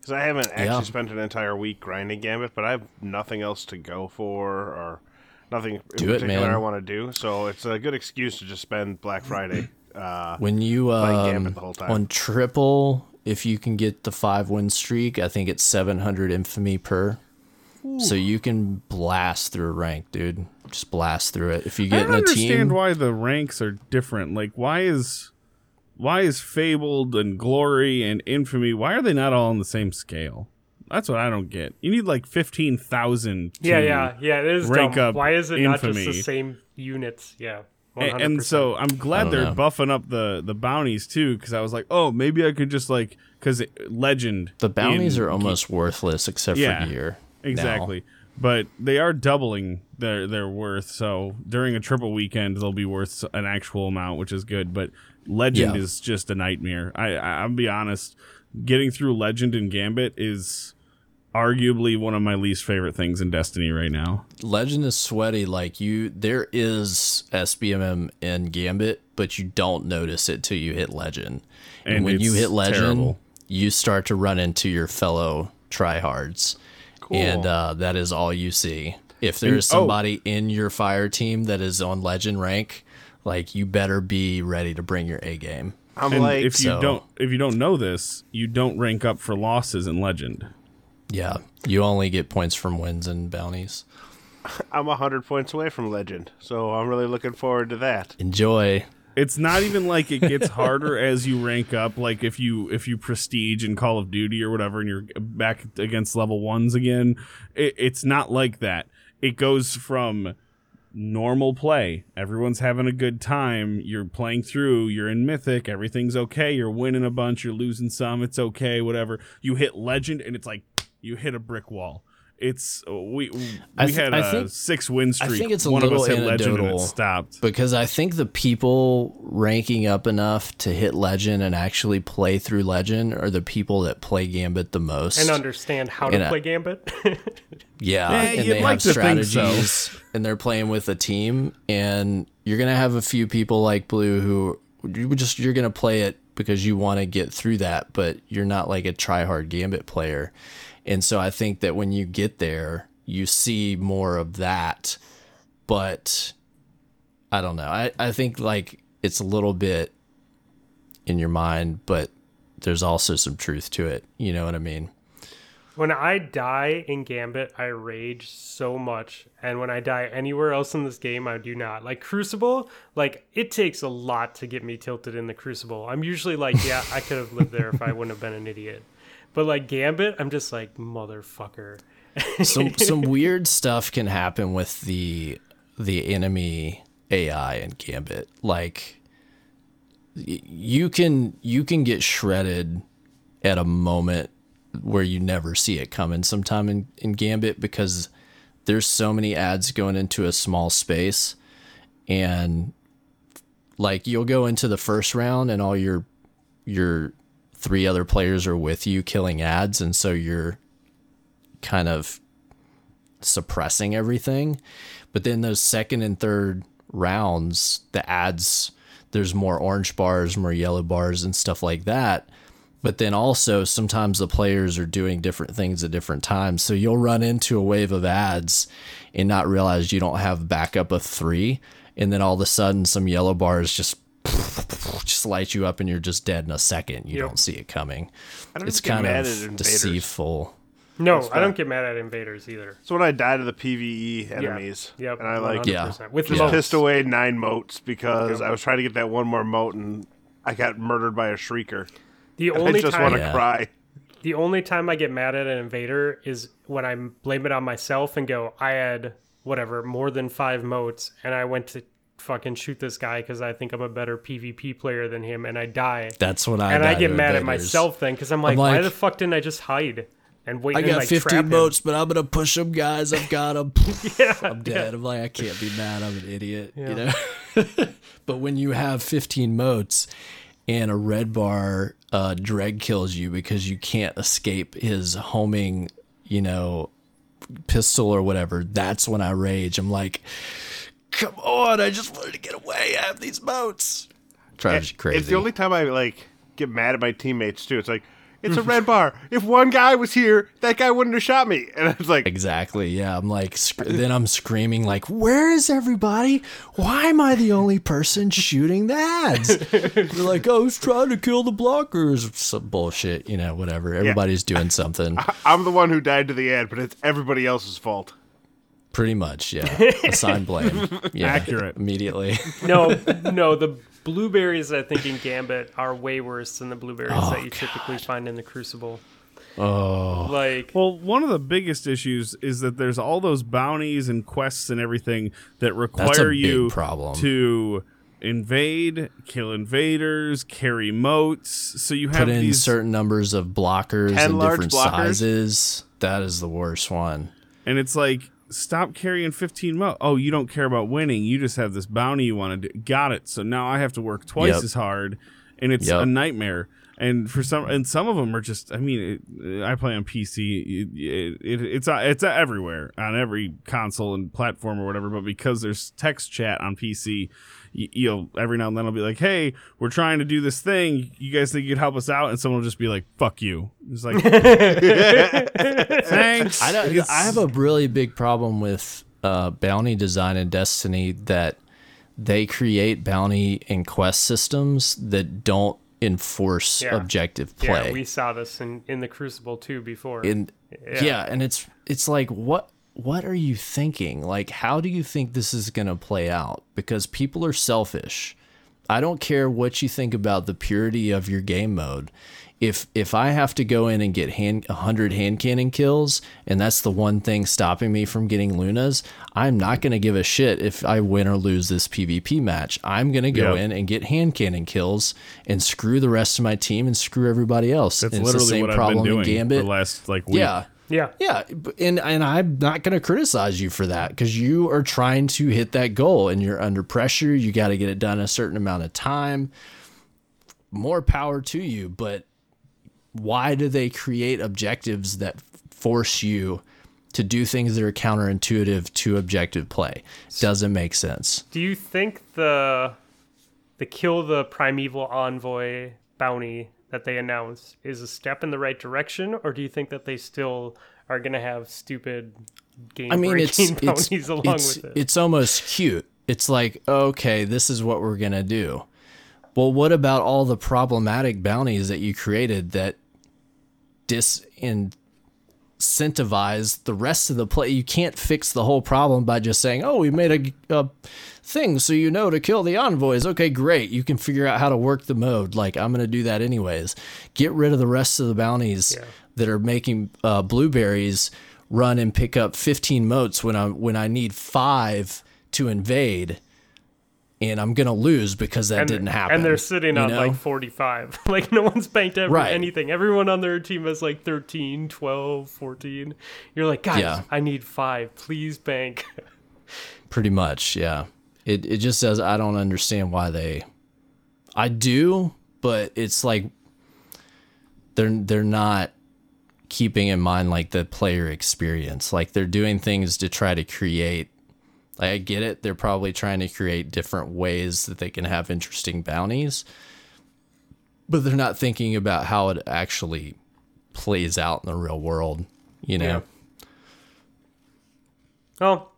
because I haven't actually Yeah. spent an entire week grinding Gambit, but I have nothing else to go for or nothing in Do it, particular man. I want to do. So it's a good excuse to just spend Black Friday. Uh, When you um, Gambit the whole time. on triple, if you can get the five win streak, I think it's 700 infamy per. So you can blast through a rank, dude. Just blast through it. If you get in a team. I don't in a understand team, why the ranks are different. Like, why is why is Fabled and Glory and Infamy? Why are they not all on the same scale? That's what I don't get. You need like fifteen thousand. Yeah, yeah, yeah. It is rank dumb. up Why is it not just the same units? Yeah. 100%. And, and so I'm glad they're know. buffing up the the bounties too, because I was like, oh, maybe I could just like because Legend. the bounties in are almost worthless except Yeah, for gear. now. Exactly. But they are doubling their their worth. So during a triple weekend, they'll be worth an actual amount, which is good. But Legend Yeah. is just a nightmare. I, I I'll be honest. Getting through Legend and Gambit is arguably one of my least favorite things in Destiny right now. Legend is sweaty. Like you, there is SBMM in Gambit, but you don't notice it till you hit Legend. And, And when you hit Legend, terrible. you start to run into your fellow tryhards, and uh, that is all you see. If there is oh. somebody in your fire team that is on legend rank, like you better be ready to bring your A game. I'm And like, if you so- don't if you don't know this, you don't rank up for losses in Legend. Yeah, you only get points from wins and bounties. I'm hundred points away from legend, so I'm really looking forward to that. Enjoy. It's not even like it gets harder as you rank up. Like if you if you prestige in Call of Duty or whatever, and you're back against level ones again, it, it's not like that. It goes from normal play. Everyone's having a good time. You're playing through. You're in Mythic. Everything's okay. You're winning a bunch. You're losing some. It's okay. Whatever. You hit Legend, and it's like you hit a brick wall. It's we we I th- had I a think- six win streak. I think it's a One of us little hit Legend and it anecdotal. stopped. Because I think the people ranking up enough to hit legend and actually play through legend are the people that play Gambit the most. and understand how to And, uh, play Gambit. yeah, Yeah, and they like have to think so. strategies and they're playing with a team and you're going to have a few people like Blue who you just you're going to play it because you want to get through that, but you're not like a try-hard Gambit player. And so I think that when you get there, you see more of that. But I don't know. I, I think like it's a little bit in your mind, but there's also some truth to it. You know what I mean? when I die in Gambit, I rage so much, and when I die anywhere else in this game, I do not. Like Crucible, like it takes a lot to get me tilted in the Crucible. I'm usually like, yeah, I could have lived there if I wouldn't have been an idiot. But like Gambit, I'm just like motherfucker. some some weird stuff can happen with the the enemy AI in Gambit. Like you can you can get shredded at a moment where you never see it coming sometime in, in Gambit because there's so many ads going into a small space and like you'll go into the first round and all your your three other players are with you killing ads and so you're kind of suppressing everything. But then those second and third rounds, the ads, there's more orange bars, more yellow bars, and stuff like that. But then also sometimes the players are doing different things at different times. So you'll run into a wave of ads and not realize you don't have backup of three. And then all of a sudden some yellow bars just just light you up and you're just dead in a second. You Yep. don't see it coming. I don't It's get kind mad at of invaders. deceitful. No, I don't get mad at invaders either. So when I die to the PVE enemies, Yeah. Yep. and I like 100%. with just motes. pissed away nine motes because Yep. I was trying to get that one more mote and I got murdered by a shrieker. The I only just time want to Yeah. cry. the only time I get mad at an invader is when I blame it on myself and go, I had whatever more than five motes, and I went to fucking shoot this guy because I think I'm a better PvP player than him, and I die. That's what I and I get mad at myself then because I'm like, like- why the fuck didn't I just hide and wait I and got like 15 trap boats, but I'm gonna push them, guys. I've got them. Yeah, I'm dead. I'm like, I can't be mad. I'm an idiot. You know. but when you have 15 motes and a red bar uh, dreg kills you because you can't escape his homing, you know, pistol or whatever, that's when I rage. I'm like, come on! I just wanted to get away. I have these motes. Drives you crazy. It's the only time I like get mad at my teammates too. It's like it's a red bar. If one guy was here, that guy wouldn't have shot me. And I was like Exactly. Yeah. I'm like, sc- then I'm screaming like, "Where is everybody? Why am I the only person shooting the ads?" They're like, oh, "I was trying to kill the blockers." Some bullshit, you know. Whatever. Everybody's doing something. I'm the one who died to the ad, but it's everybody else's fault. Pretty much. Yeah. Assign blame. Yeah. Accurate. Immediately. no, no, the blueberries I think in Gambit are way worse than the blueberries Oh, that you typically find in the Crucible. Oh, like Well, one of the biggest issues is that there's all those bounties and quests and everything that require you problem. to invade, kill invaders, carry motes. So you have Put in these, certain numbers of blockers and different blockers? sizes. That is the worst one. and it's like stop carrying 15 motes. Oh, you don't care about winning. You just have this bounty you want to do. Got it. So now I have to work twice Yep. as hard, and it's Yep. a nightmare. and for some and some of them are just. I mean, it, I play on PC. It, it, it, it's it's everywhere on every console and platform or whatever. But because there's text chat on PC, you, you'll every now and then I'll be like, "Hey, we're trying to do this thing. You guys think you could help us out?" And someone will just be like, "Fuck you." It's like, thanks. I don't. It's- I have a really big problem with uh, bounty design in Destiny that they create bounty and quest systems that don't enforce Yeah. objective play. Yeah, we saw this in, in the Crucible 2 before. and Yeah. yeah. and it's it's like what what are you thinking? Like how do you think this is going to play out? Because people are selfish. I don't care what you think about the purity of your game mode. If if i have to go in and get hand 100 hand cannon kills and that's the one thing stopping me from getting Luna's i'm not going to give a shit if i win or lose this pvp match. I'm going to go Yep. in and get hand cannon kills and screw the rest of my team and screw everybody else. That's And it's the literally same what problem I've been in doing gambit. for the last like week. yeah yeah. yeah, and and I'm not going to criticize you for that because you are trying to hit that goal and you're under pressure. You got to get it done a certain amount of time. More power to you, but why do they create objectives that force you to do things that are counterintuitive to objective play? Doesn't make sense. Do you think the the kill the primeval envoy bounty that they announced is a step in the right direction, or do you think that they still are going to have stupid game I mean, it's breaking it's bounties along it's, with it? it's almost cute. It's like, okay, this is what we're gonna do. Well, what about all the problematic bounties that you created that disincentivize the rest of the play? You can't fix the whole problem by just saying, "Oh, we made a, a thing so you know to kill the envoys." Okay, great. You can figure out how to work the mode. Like I'm gonna do that anyways. Get rid of the rest of the bounties that are making uh, blueberries run and pick up 15 motes when I when I need five to invade, and I'm gonna lose because that and, didn't happen. And they're sitting on know? like 45. like no one's banked ever Right. anything. Everyone on their team has like 13, 12, 14. You're like, guys, Yeah. I need five. Please bank. pretty much. Yeah, it it just says I don't understand why they. I do, but it's like they're they're not keeping in mind like the player experience. Like they're doing things to try to create. Like, I get it. They're probably trying to create different ways that they can have interesting bounties, but they're not thinking about how it actually plays out in the real world. You know. Yeah. Well,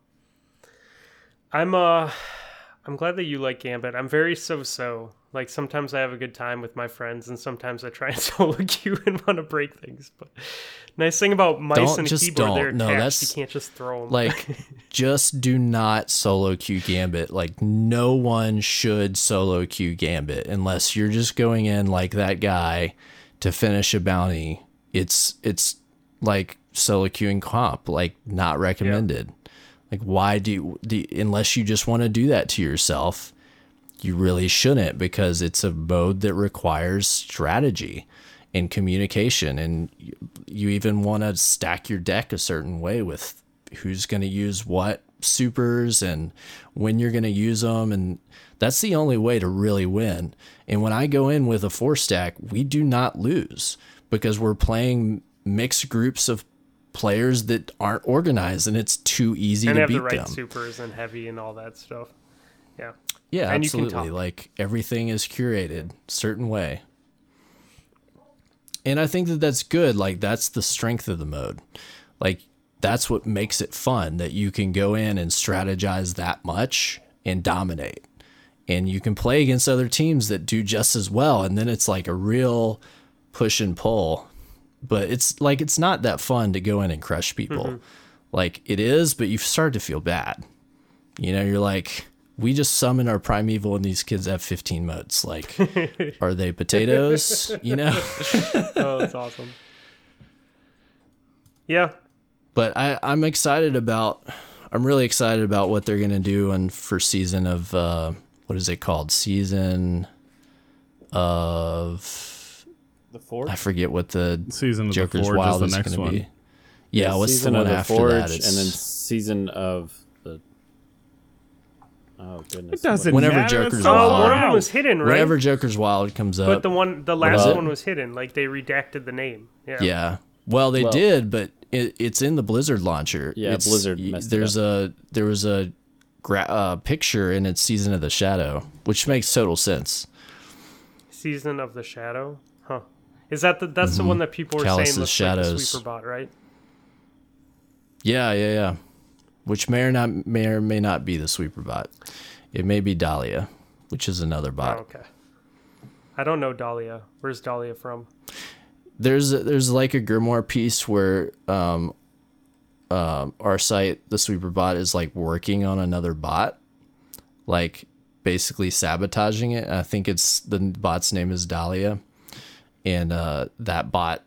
I'm uh I'm glad that you like Gambit. I'm very so-so. Like sometimes I have a good time with my friends, and sometimes I try and solo queue and want to break things. But nice thing about mice Don't- and just keyboard, don't. they're No, attached. that's- You can't just throw them. like just do not solo queue gambit like no one should solo queue gambit unless you're just going in like that guy to finish a bounty it's it's like solo queuing comp like not recommended like why do you, do unless you just want to do that to yourself you really shouldn't because it's a mode that requires strategy and communication and you, even want to stack your deck a certain way with who's going to use what supers and when you're going to use them and that's the only way to really win and when i go in with a four stack we do not lose because we're playing mixed groups of players that aren't organized and it's too easy and to have beat the right them supers and heavy and all that stuff. Yeah. Yeah, And absolutely. Like everything is curated certain way. And I think that that's good. Like that's the strength of the mode. Like that's what makes it fun that you can go in and strategize that much and dominate. And you can play against other teams that do just as well and then it's like a real push and pull. But it's like it's not that fun to go in and crush people. Like it is, but you start to feel bad. You know, you're like, we just summon our primeval and these kids have 15 motes. Like, are they potatoes? You know? Oh, that's awesome. Yeah. But I, I'm excited about, I'm really excited about what they're going to do on first season of, uh, what is it called? Season of, The fourth I forget what the Season of Joker's the Forge Wild is is the next going to be. Yeah, what's the one of the after Forge, that? It's, and then season of the Oh goodness. It doesn't Whenever matter. Joker's Oh, so Wild. one of them was hidden, right? Whenever Joker's Wild comes up, but the one, the last up? one was hidden. Like they redacted the name. Yeah. yeah. Well, they Well- did, but it, it's in the Blizzard launcher. Yeah, It's- Blizzard y- messed it There's a there was a gra- uh, picture in its Season of the Shadow, which makes total sense. Season of the Shadow. Huh. Is that the that's the one that people were Calus's saying looks Shadows. like the sweeper bot, right? Yeah, yeah, yeah. Which may or not may or may not be the sweeper bot. It may be Dahlia, which is another Oh, bot. okay. I don't know Dahlia. Where's Dahlia from? There's there's like a grimoire piece where um, um, our site, the sweeper bot, is like working on another bot, like basically sabotaging it. I think it's the bot's name is Dahlia, and uh, that bot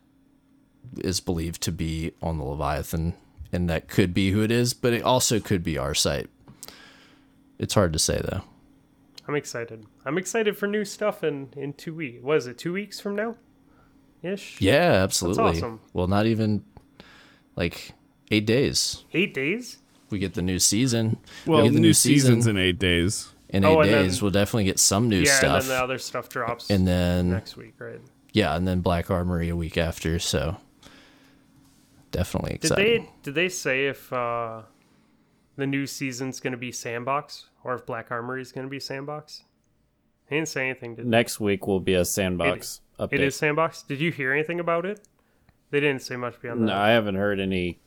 is believed to be on the Leviathan, and that could be who it is, but it also could be our site. It's hard to say though. I'm excited. I'm excited for new stuff in in two weeks. Was it two weeks from now? Ish. Yeah, absolutely. awesome. Well, not even like eight days. Eight days. We get the new season. Well, we the get new season's in eight days. in Oh, eight and then- days. we'll definitely get some new yeah, stuff. and then the other stuff drops and then next week, right? yeah, and then Black Armory a week after. So definitely exciting. Did they did they say if uh, the new season's going to be sandbox or if Black Armory is going to be sandbox? They didn't say anything. Did they? Next week will be a sandbox update. It is sandbox. Did you hear anything about it? They didn't say much beyond that. No, I haven't heard any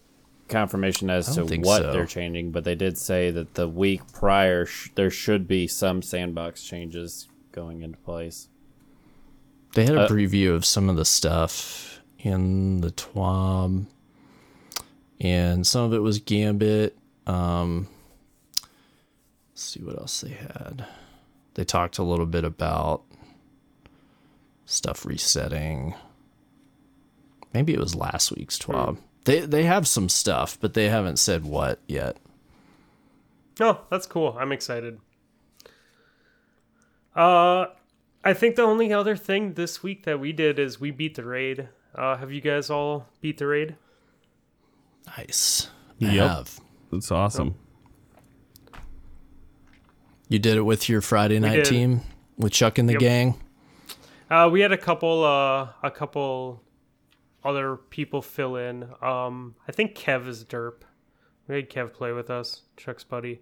confirmation as to what so. they're changing, but they did say that the week prior sh- there should be some sandbox changes going into place. They had a Uh, preview of some of the stuff in the TWAB, and some of it was Gambit. Um, let's see what else they had. They talked a little bit about stuff resetting. Maybe it was last week's TWAB. They they have some stuff, but they haven't said what yet. Oh, that's cool. I'm excited. Uh, I think the only other thing this week that we did is we beat the raid. Uh, have you guys all beat the raid? Nice. I Yep. have. That's awesome. You did it with your Friday night did. team with Chuck and the Yep. gang. Uh, we had a couple, uh, a couple other people fill in. Um, I think Kev is derp. We had Kev play with us, Chuck's buddy.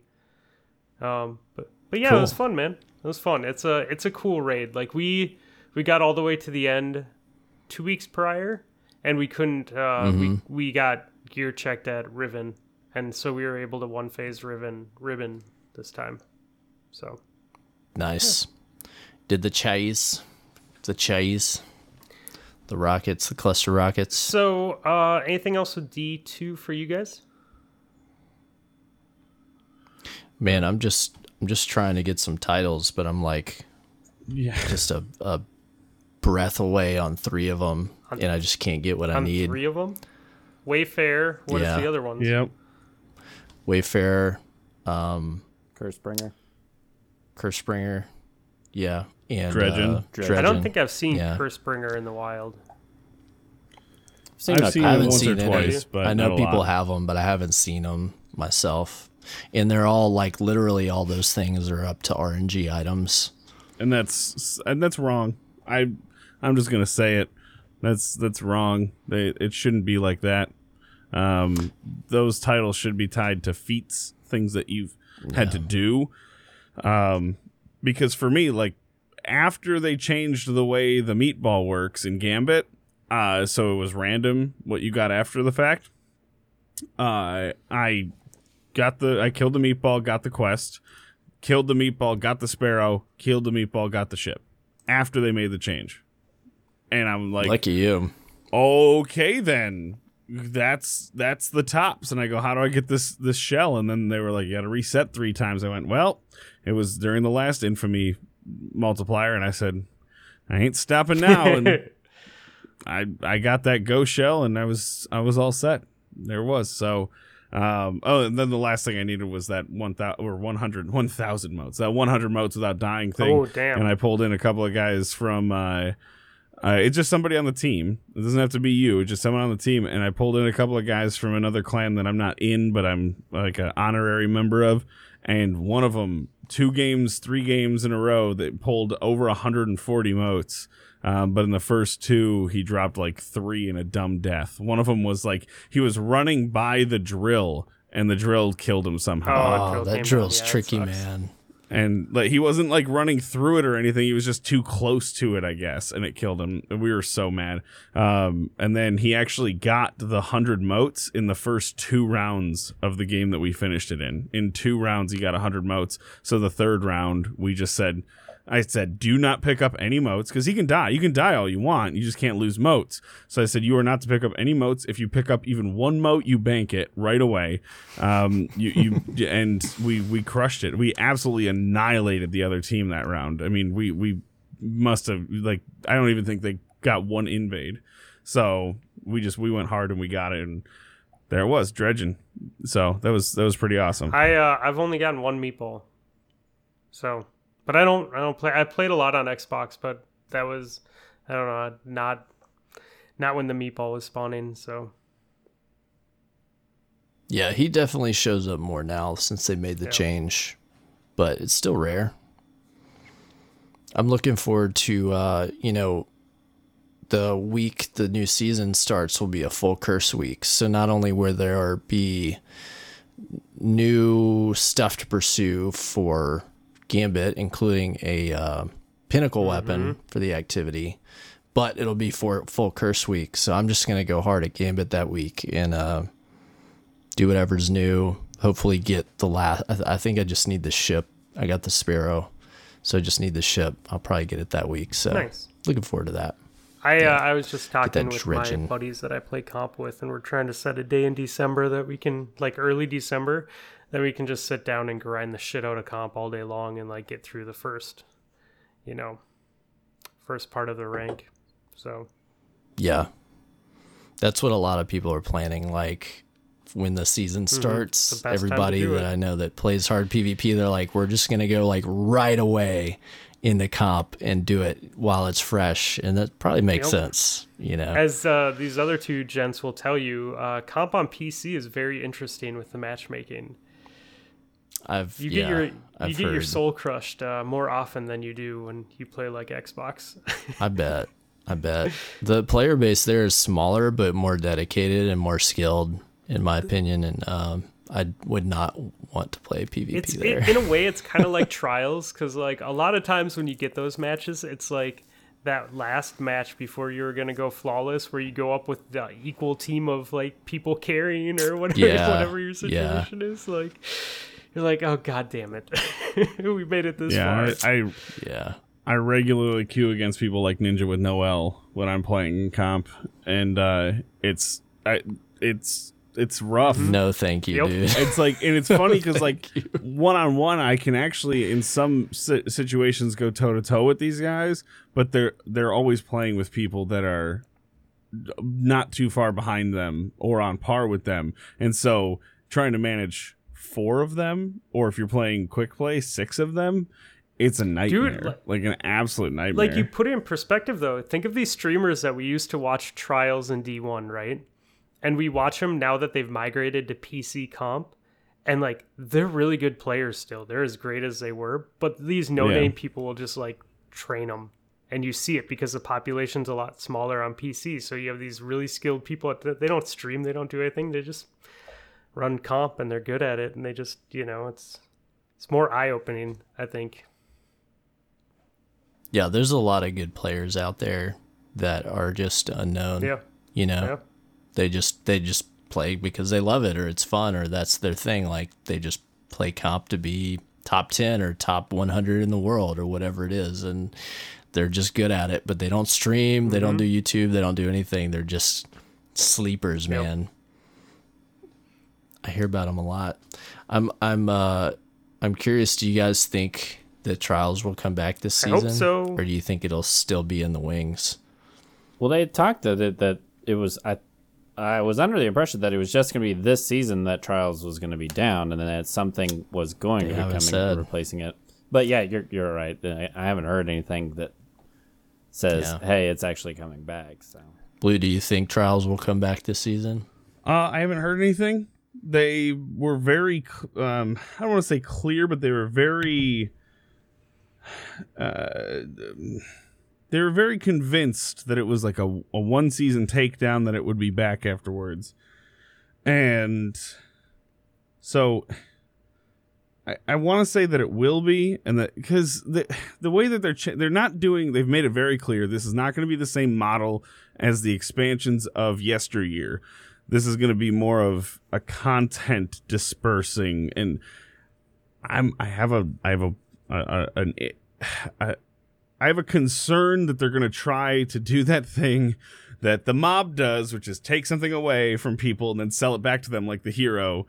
Um, but but yeah, it was fun, man. It was fun. It's a it's a cool raid. Like we we got all the way to the end two weeks prior, and we couldn't. Uh, We we got gear checked at Riven, and so we were able to one phase Riven Ribbon this time. So Nice. Did the chase, the chase, the rockets, the cluster rockets. so uh, anything else with D two for you guys? Man, I'm just I'm just trying to get some titles, but I'm like Yeah. just a, a breath away on three of them, and I just can't get what I need. three of them. Wayfair. What is Yeah. the other ones? Yep. Wayfarer, Cursebringer. Cursbringer, yeah, and Dredgen. Uh, Dredgen. I don't think I've seen Yeah. Cursebringer in the wild. Seen I've a seen I haven't once seen or any. twice, but I know people lot. have them, but I haven't seen them myself. And they're all like literally all those things are up to RNG items. and that's and that's wrong. I I'm just gonna say it. That's that's wrong. They it shouldn't be like that. Um, those titles should be tied to feats, things that you've had to do. Um, because for me, like after they changed the way the meatball works in Gambit, uh, so it was random what you got after the fact. Uh, I got the I killed the meatball, got the quest killed the meatball, got the sparrow, killed the meatball, got the ship after they made the change. And I'm like, Lucky you. okay, then that's that's the tops. And I go, how do I get this this shell? And then they were like, you got to reset three times. I went, well, it was during the last infamy multiplier, and I said, I ain't stopping now. And I I got that go shell, and I was I was all set. There was so. Um, oh, and then the last thing I needed was that one thousand or 100, 1,000 motes. That one hundred motes without dying thing. Oh, damn. And I pulled in a couple of guys from. Uh, uh, it's just somebody on the team. It doesn't have to be you. It's just someone on the team. And I pulled in a couple of guys from another clan that I'm not in, but I'm like an honorary member of. And one of them two games, three games in a row that pulled over 140 motes. Um, but in the first two, he dropped like three in a dumb death. One of them was like he was running by the drill, and the drill killed him somehow. Oh, Oh, that drill's Yeah, tricky, sucks. man. And like he wasn't like running through it or anything. He was just too close to it i guess and it killed him. We were so mad. Um and then he actually got the 100 motes in the first two rounds of the game that we finished it in. In two rounds he got a 100 motes so the third round we just said I said, do not pick up any motes because he can die. You can die all you want. You just can't lose motes. So I said, you are not to pick up any motes. If you pick up even one mote, you bank it right away. Um, you, you and we we crushed it. We absolutely annihilated the other team that round. I mean, we we must have like I don't even think they got one invade. So we just we went hard and we got it and there it was Dredgen. So that was that was pretty awesome. I uh, I've only gotten one meatball. So, but I don't I don't play. I played a lot on Xbox, but that was I don't know not not when the meatball was spawning. So Yeah, he definitely shows up more now since they made the Yeah. change, but it's still rare. I'm looking forward to uh, you know, the week the new season starts will be a full curse week. So not only will there be new stuff to pursue for Gambit, including a uh, pinnacle weapon for the activity, but it'll be for full curse week. So I'm just gonna go hard at Gambit that week and uh, do whatever's new. Hopefully, get the last. I, th- I think I just need the ship. I got the Sparrow, so I just need the ship. I'll probably get it that week. So Nice. looking forward to that. I uh, I was just talking with Dredgen. my buddies that I play comp with, and we're trying to set a day in December that we can like early December that we can just sit down and grind the shit out of comp all day long and like get through the first, you know, first part of the rank. So Yeah, that's what a lot of people are planning. Like when the season starts, Mm-hmm. the best time to everybody that it. I know that plays hard PvP, they're like, we're just gonna go like right away into comp and do it while it's fresh, and that probably makes sense. You know, As uh, these other two gents will tell you, uh, comp on PC is very interesting with the matchmaking. I've You yeah, get your you I've get your soul crushed uh, more often than you do when you play like Xbox. I bet. I bet the player base there is smaller but more dedicated and more skilled, in my opinion. And um, I would not want to play PvP it's there. it, in a way it's kind of like trials because like a lot of times when you get those matches, it's like that last match before you're gonna go flawless, where you go up with the equal team of like people carrying or whatever Yeah, whatever your yeah. situation is. Like you're like, oh god damn it, we made it this Yeah, far. I, I yeah. I regularly queue against people like Ninja with Noel when I'm playing comp, and uh, it's I, it's it's rough. No, thank you, Yep. dude. It's like, and it's funny because like one on one, I can actually in some si- situations go toe to toe with these guys, but they're they're always playing with people that are not too far behind them or on par with them, and so trying to manage four of them, or if you're playing quick play, six of them. It's a nightmare, like- like an absolute nightmare. Like you put it in perspective though, think of these streamers that we used to watch trials in D1, right? And we watch them now that they've migrated to PC comp. And like they're really good players still. They're as great as they were, but these no-name Yeah. people will just like train them. And you see it because the population's a lot smaller on PC. So you have these really skilled people at they don't stream, they don't do anything. They just run comp and they're good at it and they just, you know, it's it's more eye-opening, I think. yeah, there's a lot of good players out there that are just unknown. Yeah. You know, Yeah. they just they just play because they love it or it's fun or that's their thing. Like they just play comp to be top ten or top 100 in the world or whatever it is, and they're just good at it. But they don't stream, they don't mm-hmm. do YouTube, they don't do anything. They're just sleepers, Yep. man. I hear about them a lot. I'm I'm uh I'm curious. Do you guys think the trials will come back this I season, hope so. or do you think it'll still be in the wings? Well, they had talked that it, that it was I I was under the impression that it was just going to be this season that Trials was going to be down, and then that something was going They to be coming said. replacing it. But yeah, you're you're right. I, I haven't heard anything that says, Yeah. "Hey, it's actually coming back." So Blue, do you think trials will come back this season? Uh, I haven't heard anything. They were very um, I don't want to say clear, but they were very uh they were very convinced that it was like a, a one season takedown that it would be back afterwards. And so I, I want to say that it will be, and that because the the way that they're they're not doing, they've made it very clear this is not going to be the same model as the expansions of yesteryear. This is going to be more of a content dispersing, and I'm I have a I have a, a, a an a, I have a concern that they're going to try to do that thing that the mob does, which is take something away from people and then sell it back to them like the hero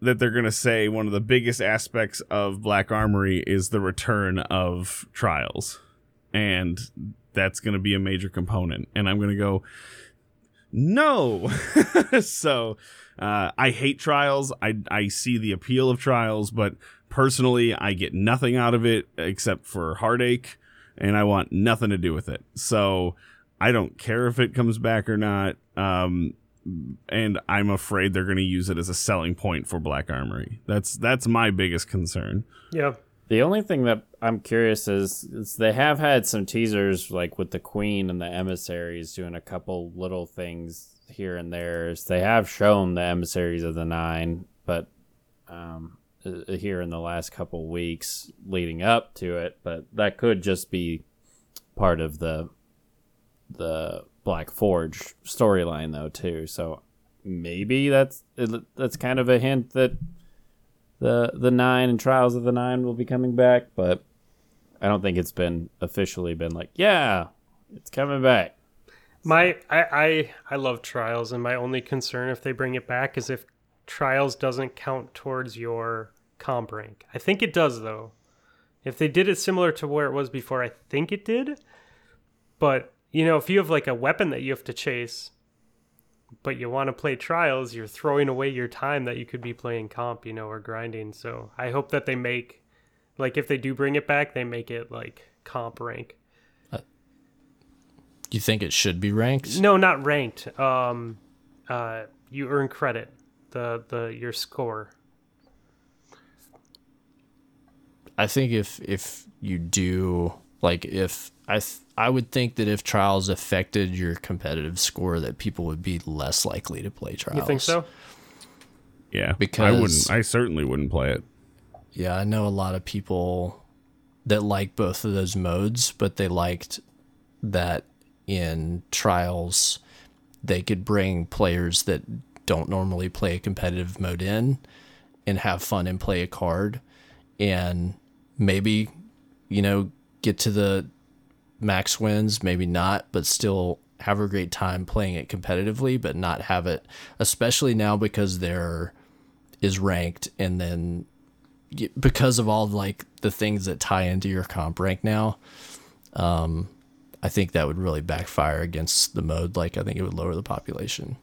that they're going to say one of the biggest aspects of Black Armory is the return of trials. And that's going to be a major component. And I'm going to go, no. so uh, I hate trials. I, I see the appeal of trials, but personally, I get nothing out of it except for heartache, and I want nothing to do with it. So I don't care if it comes back or not. Um, and I'm afraid they're going to use it as a selling point for Black Armory. That's that's my biggest concern. Yeah. The only thing that I'm curious is, is they have had some teasers like with the Queen and the emissaries doing a couple little things here and there. They have shown the emissaries of the Nine, but um, uh, here in the last couple weeks leading up to it, but that could just be part of the the Black Forge storyline though too. So maybe that's that's kind of a hint that the the nine and Trials of the Nine will be coming back, but I don't think it's been officially been like, yeah, it's coming back. My I, I I love trials and my only concern if they bring it back is if trials doesn't count towards your comp rank. I think it does though. If they did it similar to where it was before, I think it did. But you know, if you have like a weapon that you have to chase, but you want to play trials, you're throwing away your time that you could be playing comp, you know, or grinding. So I hope that they make, like, if they do bring it back, they make it like comp rank. You think it should be ranked? No, not ranked. Um, uh, you earn credit, the the your score. I think if if you do like if I th- I would think that if trials affected your competitive score that people would be less likely to play trials. You think so? Yeah, because I wouldn't. I certainly wouldn't play it. Yeah, I know a lot of people that like both of those modes, but they liked that in trials they could bring players that don't normally play a competitive mode in and have fun and play a card and maybe you know get to the max wins, maybe not, but still have a great time playing it competitively, but not have it, especially now because there is ranked and then because of all like the things that tie into your comp rank now. Um, I think that would really backfire against the mode. Like I think it would lower the population.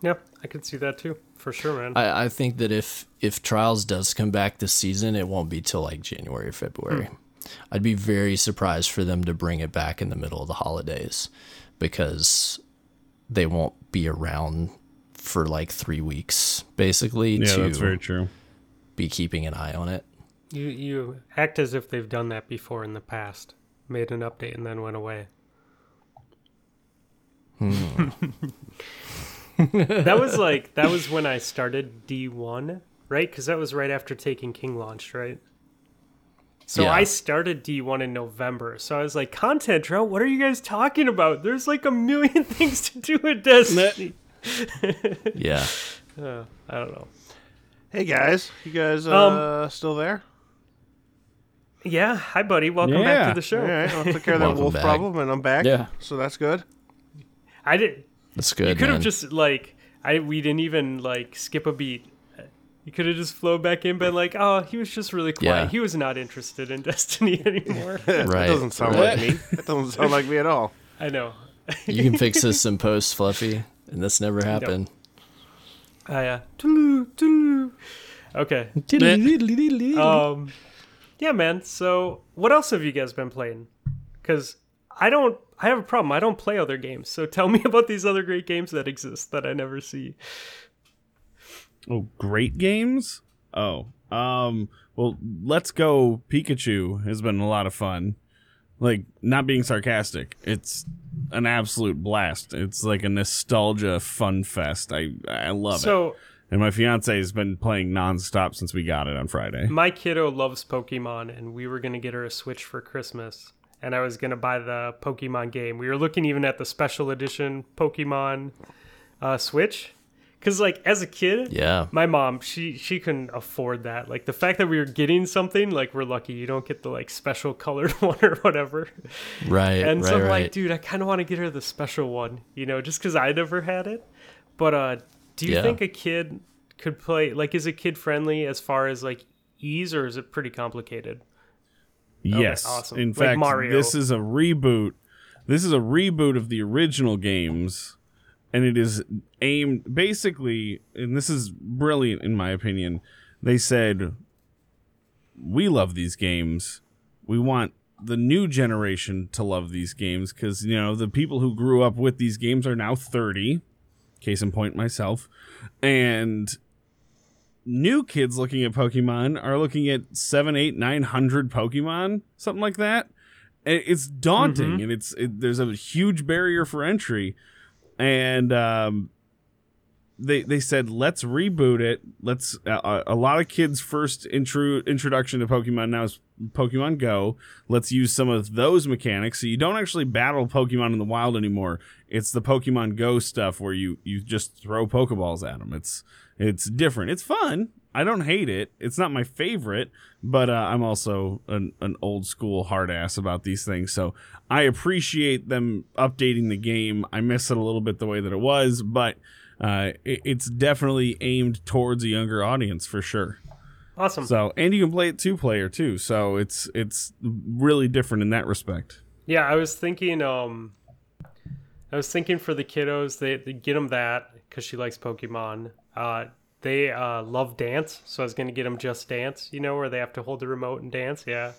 Yeah, I could see that too, for sure, man. I, I think that if if trials does come back this season, it won't be till like January or February. I'd be very surprised for them to bring it back in the middle of the holidays because they won't be around for like three weeks basically Yeah, to that's very true. be keeping an eye on it. You you act as if they've done that before in the past, made an update and then went away. Hmm. that was like that was when I started D one, right? Because that was right after Taken King launched, right? So Yeah. I started D one in November. So I was like, content drought. What are you guys talking about? There's like a million things to do at Destiny. Yeah. Uh, I don't know. Hey guys, you guys uh, Um, still there? Yeah, hi buddy. Welcome back to the show. All right, I'll take care of that wolf back. problem, and I'm back. Yeah. so that's good. I did. That's good. You could have just like I we didn't even like skip a beat. You could have just flowed back in, been like, "Oh, he was just really quiet. Yeah. He was not interested in Destiny anymore." right. That doesn't sound right. like me. That doesn't sound like me at all. I know. you can fix this in post, Fluffy, and this never happened. I uh, toodaloo, toodaloo. Okay. Um, yeah, man. So, what else have you guys been playing? Because I don't. I have a problem. I don't play other games. So tell me about these other great games that exist that I never see. Oh, great games. Oh, um, well, Let's Go Pikachu has been a lot of fun. Like, not being sarcastic, it's an absolute blast. It's like a nostalgia fun fest. I I love it. So And my fiance has been playing nonstop since we got it on Friday. my kiddo loves Pokemon, and we were gonna get her a Switch for Christmas. And I was gonna buy the Pokemon game. We were looking even at the special edition Pokemon uh, Switch, because like as a kid, Yeah. my mom she she couldn't afford that. Like the fact that we were getting something, like we're lucky you don't get the like special colored one or whatever. Right. And right, so I'm right. like, dude, I kind of want to get her the special one, you know, just because I never had it. But uh, do you Yeah. think a kid could play? Like, is it kid friendly as far as like ease, or is it pretty complicated? Yes. awesome. In Like fact, Mario. this is a reboot. This is a reboot of the original games, and it is aimed basically, and this is brilliant in my opinion. They said, "We love these games. We want the new generation to love these games because you know the people who grew up with these games are now 30 case in point myself and new kids looking at pokemon are looking at seven eight nine hundred pokemon something like that it's daunting mm-hmm. and it's it, there's a huge barrier for entry and um they they said let's reboot it. Let's uh, a lot of kids' first intro introduction to Pokemon now is Pokemon Go. Let's use some of those mechanics so you don't actually battle Pokemon in the wild anymore. It's the Pokemon Go stuff where you you just throw Pokeballs at them. It's it's different. It's fun. I don't hate it. It's not my favorite, but uh, I'm also an, an old school hard ass about these things. So I appreciate them updating the game. I miss it a little bit the way that it was, but uh, it, it's definitely aimed towards a younger audience for sure. Awesome. So, and you can play it two player too. So it's it's really different in that respect. Yeah, I was thinking. Um, I was thinking for the kiddos, they, they get them that because she likes Pokemon. Uh, they uh, love dance, so I was gonna get them just dance. You know, where they have to hold the remote and dance. Yeah,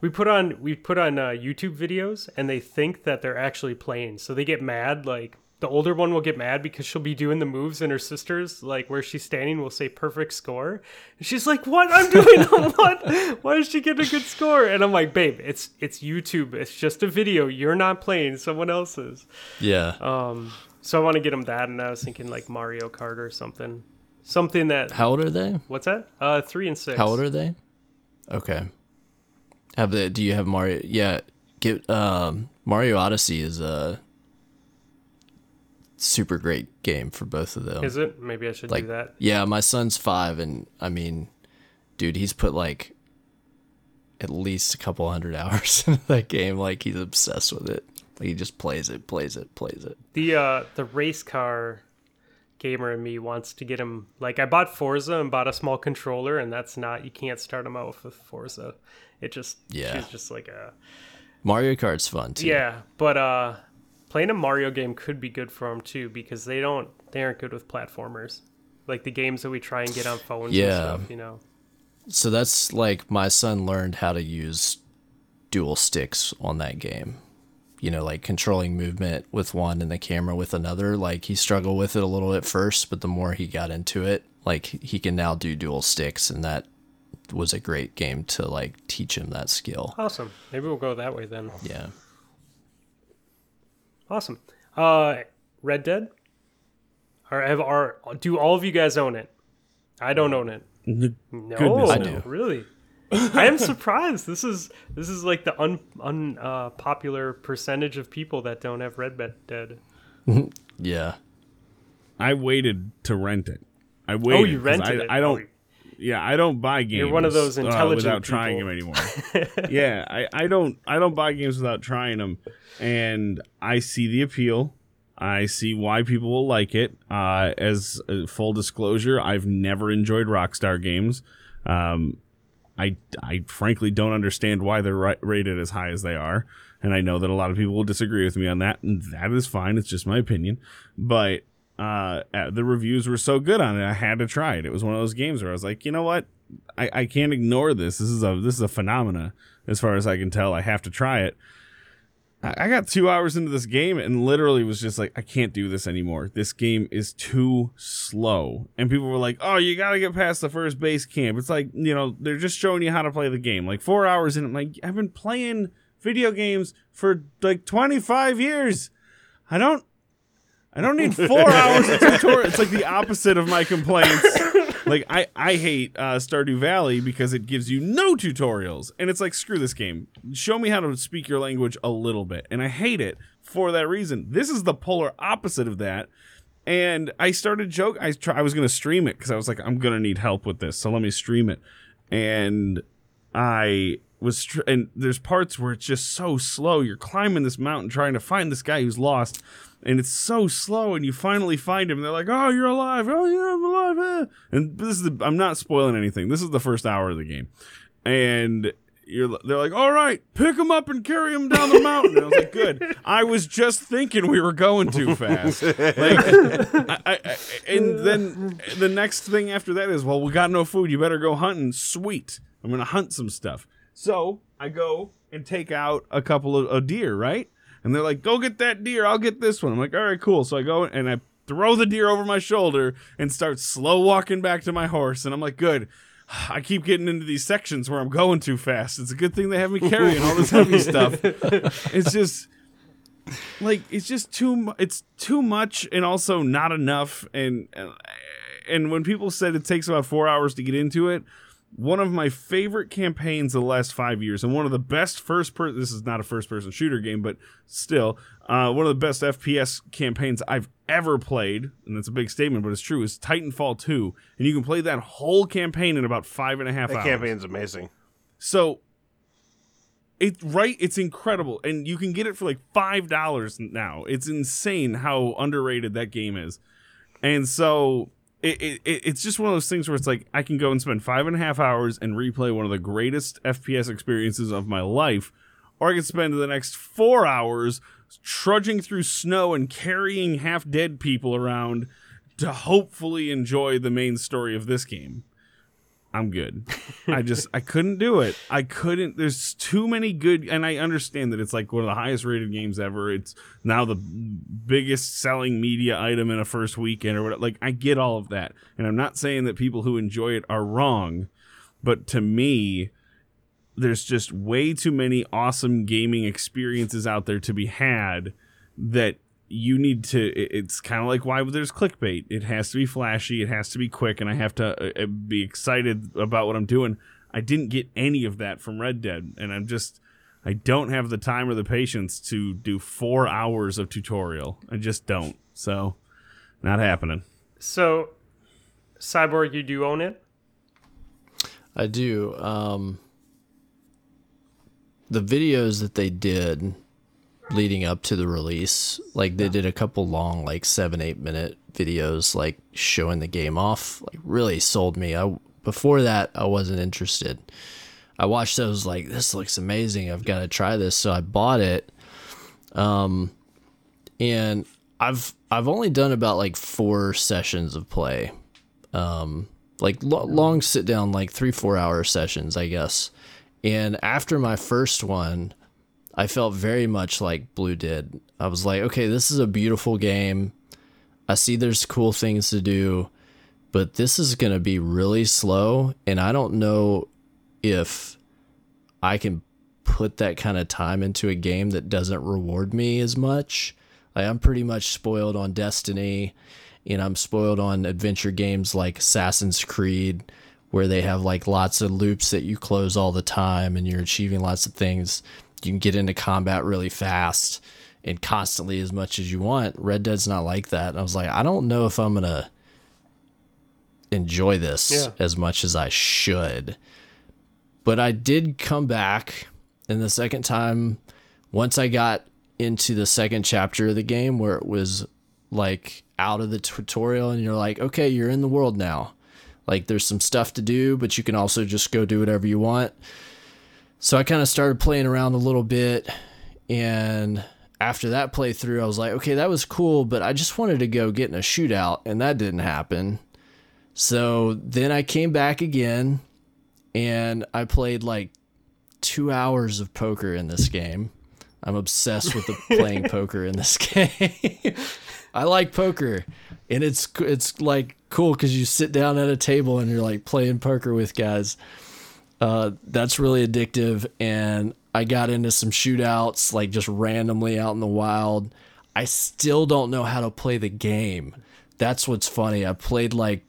we put on we put on uh, YouTube videos, and they think that they're actually playing, so they get mad. Like the older one will get mad because she'll be doing the moves, and her sisters, like where she's standing, will say perfect score, and she's like, "What? I'm doing what? Why is she getting a good score?" And I'm like, "Babe, it's it's YouTube. It's just a video. You're not playing. Someone else's. Yeah. Um, so I want to get them that, and I was thinking like Mario Kart or something, something that. How old are they? What's that? Uh, three and six. How old are they? Okay. Have they? Do you have Mario? Yeah. Get um, Mario Odyssey is a super great game for both of them. Is it? Maybe I should like do that. yeah, my son's five, and I mean, dude, he's put like at least a couple hundred hours into that game. Like he's obsessed with it. Like, he just plays it, plays it, plays it. The uh, the race car gamer in me wants to get him. Like I bought Forza and bought a small controller, and that's not. You can't start him out with Forza. It just Yeah. she's just like a Mario Kart's fun too. yeah. But uh, playing a Mario game could be good for him too because they don't they aren't good with platformers. Like the games that we try and get on phones Yeah. and stuff, you know. So that's like my son learned how to use dual sticks on that game. You know, like controlling movement with one and the camera with another. Like he struggled with it a little at first, but the more he got into it, like he can now do dual sticks and that was a great game to like teach him that skill. Awesome. Maybe we'll go that way then. Yeah. Awesome. Uh, Red Dead. Or have are do all of you guys own it? I don't own it. No, Goodness, I do. Really, I am surprised. This is this is like the un un uh, percentage of people that don't have Red Dead. Yeah. I waited to rent it. I waited. Oh, you rented I, it. I don't. Yeah, I don't buy games. You're one of those uh, intelligent without trying people. them anymore. yeah, I, I don't I don't buy games without trying them, and I see the appeal. I see why people will like it. Uh, as uh, full disclosure, I've never enjoyed Rockstar games. Um, I, I frankly don't understand why they're rated as high as they are. And I know that a lot of people will disagree with me on that, and that is fine. It's just my opinion. But uh, the reviews were so good on it, I had to try it. It was one of those games where I was like, you know what? I, I can't ignore this. This is a this is a phenomena as far as I can tell. I have to try it. I I got two hours into this game and literally was just like, I can't do this anymore. This game is too slow. And people were like, oh, you got to get past the first base camp. It's like, you know, they're just showing you how to play the game. Like four hours in, I'm like, I've been playing video games for like 25 years. I don't. I don't need four hours of tutorial. It's like the opposite of my complaints. Like I, I hate uh, Stardew Valley because it gives you no tutorials, and it's like screw this game. Show me how to speak your language a little bit, and I hate it for that reason. This is the polar opposite of that. And I started joke. I try, I was gonna stream it because I was like, I'm gonna need help with this, so let me stream it. And I was, str- and there's parts where it's just so slow. You're climbing this mountain trying to find this guy who's lost, and it's so slow. And you finally find him. And they're like, "Oh, you're alive! Oh, yeah, I'm alive!" eh." And this is the, I'm not spoiling anything. This is the first hour of the game, and you're they're like, "All right, pick him up and carry him down the mountain." And I was like, "Good." I was just thinking we were going too fast. Like, I, I, I- and then the next thing after that is, "Well, we got no food. You better go hunting." Sweet. I'm gonna hunt some stuff. So I go and take out a couple of a deer, right? And they're like, "Go get that deer. I'll get this one." I'm like, "All right, cool." So I go and I throw the deer over my shoulder and start slow walking back to my horse. And I'm like, "Good." I keep getting into these sections where I'm going too fast. It's a good thing they have me carrying all this heavy stuff. It's just like it's just too it's too much and also not enough and and when people said it takes about 4 hours to get into it, one of my favorite campaigns of the last 5 years and one of the best first person this is not a first person shooter game but still uh, one of the best FPS campaigns I've ever played, and that's a big statement, but it's true, is Titanfall 2. And you can play that whole campaign in about five and a half That hours. campaign's amazing. So it right, it's incredible, and you can get it for like five dollars now. It's insane how underrated that game is, and so it, it it- it's just one of those things where it's like I can go and spend five and a half hours and replay one of the greatest FPS experiences of my life, or I can spend the next four hours trudging through snow and carrying half dead people around to hopefully enjoy the main story of this game. I'm good. I just I couldn't do it. I couldn't. There's too many good, and I understand that it's like one of the highest rated games ever. It's now the biggest selling media item in a first weekend or whatever. Like I get all of that, and I'm not saying that people who enjoy it are wrong, but to me, there's just way too many awesome gaming experiences out there to be had that you need to it's kind of like why there's clickbait. It has to be flashy it has to be quick and i have to uh, uh, be excited about what i'm doing. I didn't get any of that from red dead and i'm just i don't have the time or the patience to do four hours of tutorial. I just don't. So not happening. So, Cyborg, you do own it? I do. Um, the videos that they did leading up to the release, like they did a couple long, like seven, eight minute videos, like showing the game off, like really sold me. I before that I wasn't interested. I watched those like this looks amazing. I've got to try this, so I bought it. Um, and I've I've only done about like four sessions of play um, like lo- long sit down like three four hour sessions i guess and after my first one i felt very much like blue did. I was like okay this is a beautiful game. I see there's cool things to do but this is going to be really slow and i don't know if i can put that kind of time into a game that doesn't reward me as much. Like i'm pretty much spoiled on destiny and I'm spoiled on adventure games like Assassin's Creed, where they have like lots of loops that you close all the time and you're achieving lots of things. You can get into combat really fast and constantly as much as you want. Red Dead's not like that. And I was like, I don't know if I'm gonna enjoy this Yeah. as much as I should. But I did come back, and the second time, once I got into the second chapter of the game where it was like out of the tutorial and you're like, okay, you're in the world now. Like there's some stuff to do, but you can also just go do whatever you want. So I kind of started playing around a little bit and after that playthrough I was like, okay, that was cool, but I just wanted to go get in a shootout and that didn't happen. So then I came back again and I played like 2 hours of poker in this game. I'm obsessed with the playing poker in this game. I like poker, and it's it's like cool because you sit down at a table and you're like playing poker with guys. Uh, that's really addictive, and I got into some shootouts like just randomly out in the wild. I still don't know how to play the game. That's what's funny. I played like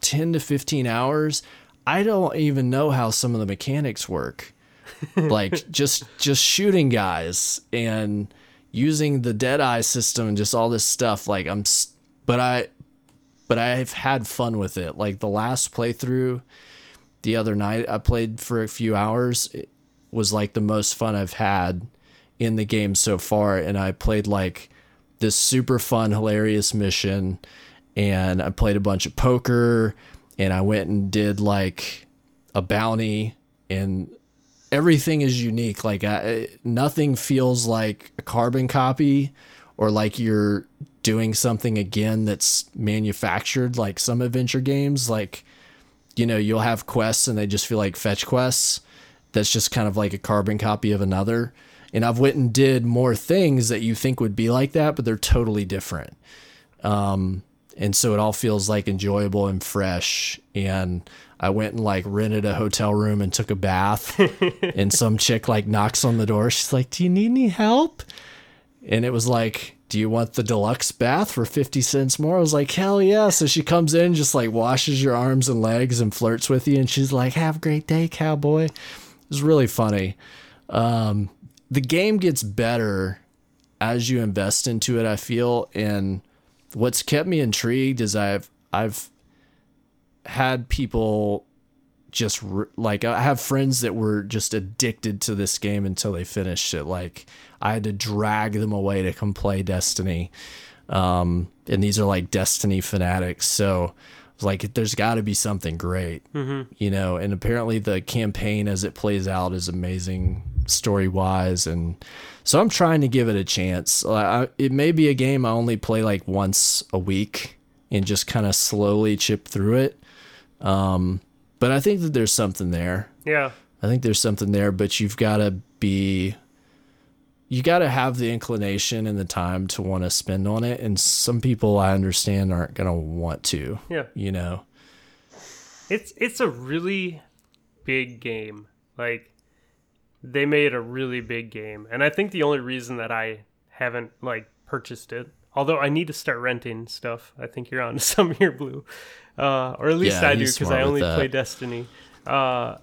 10 to 15 hours. I don't even know how some of the mechanics work. like just just shooting guys and using the dead eye system and just all this stuff like I'm but I but I've had fun with it. Like the last playthrough the other night I played for a few hours. It was like the most fun I've had in the game so far and I played like this super fun hilarious mission and I played a bunch of poker and I went and did like a bounty and everything is unique. Like I, nothing feels like a carbon copy or like you're doing something again that's manufactured like some adventure games. Like you know you'll have quests and they just feel like fetch quests. That's just kind of like a carbon copy of another. And i've went and did more things that you think would be like that but they're totally different. Um, and so it all feels like enjoyable and fresh. And i went and like rented a hotel room and took a bath. And some chick like knocks on the door. She's like do you need any help? And it was like do you want the deluxe bath for 50 cents more? I was like hell yeah. So she comes in just like washes your arms and legs and flirts with you and she's like have a great day cowboy. It was really funny. Um, the game gets better as you invest into it i feel and what's kept me intrigued is i've i've had people just r like I have friends that were just addicted to this game until they finished it. Like I had to drag them away to come play Destiny, um, and these are like Destiny fanatics. So I was like, there's got to be something great, you know. And apparently the campaign as it plays out is amazing story wise, and so I'm trying to give it a chance. I, it may be a game I only play like once a week and just kind of slowly chip through it. Um, but I think that there's something there. Yeah. I think there's something there, but you've got to be, you got to have the inclination and the time to want to spend on it. And some people I understand aren't going to want to, Yeah. you know? It's it's a really big game. Like they made a really big game. And I think the only reason that I haven't like purchased it, although I need to start renting stuff. I think you're on to some here, Blue. Uh, or at least Yeah, I do because I only play Destiny. Uh,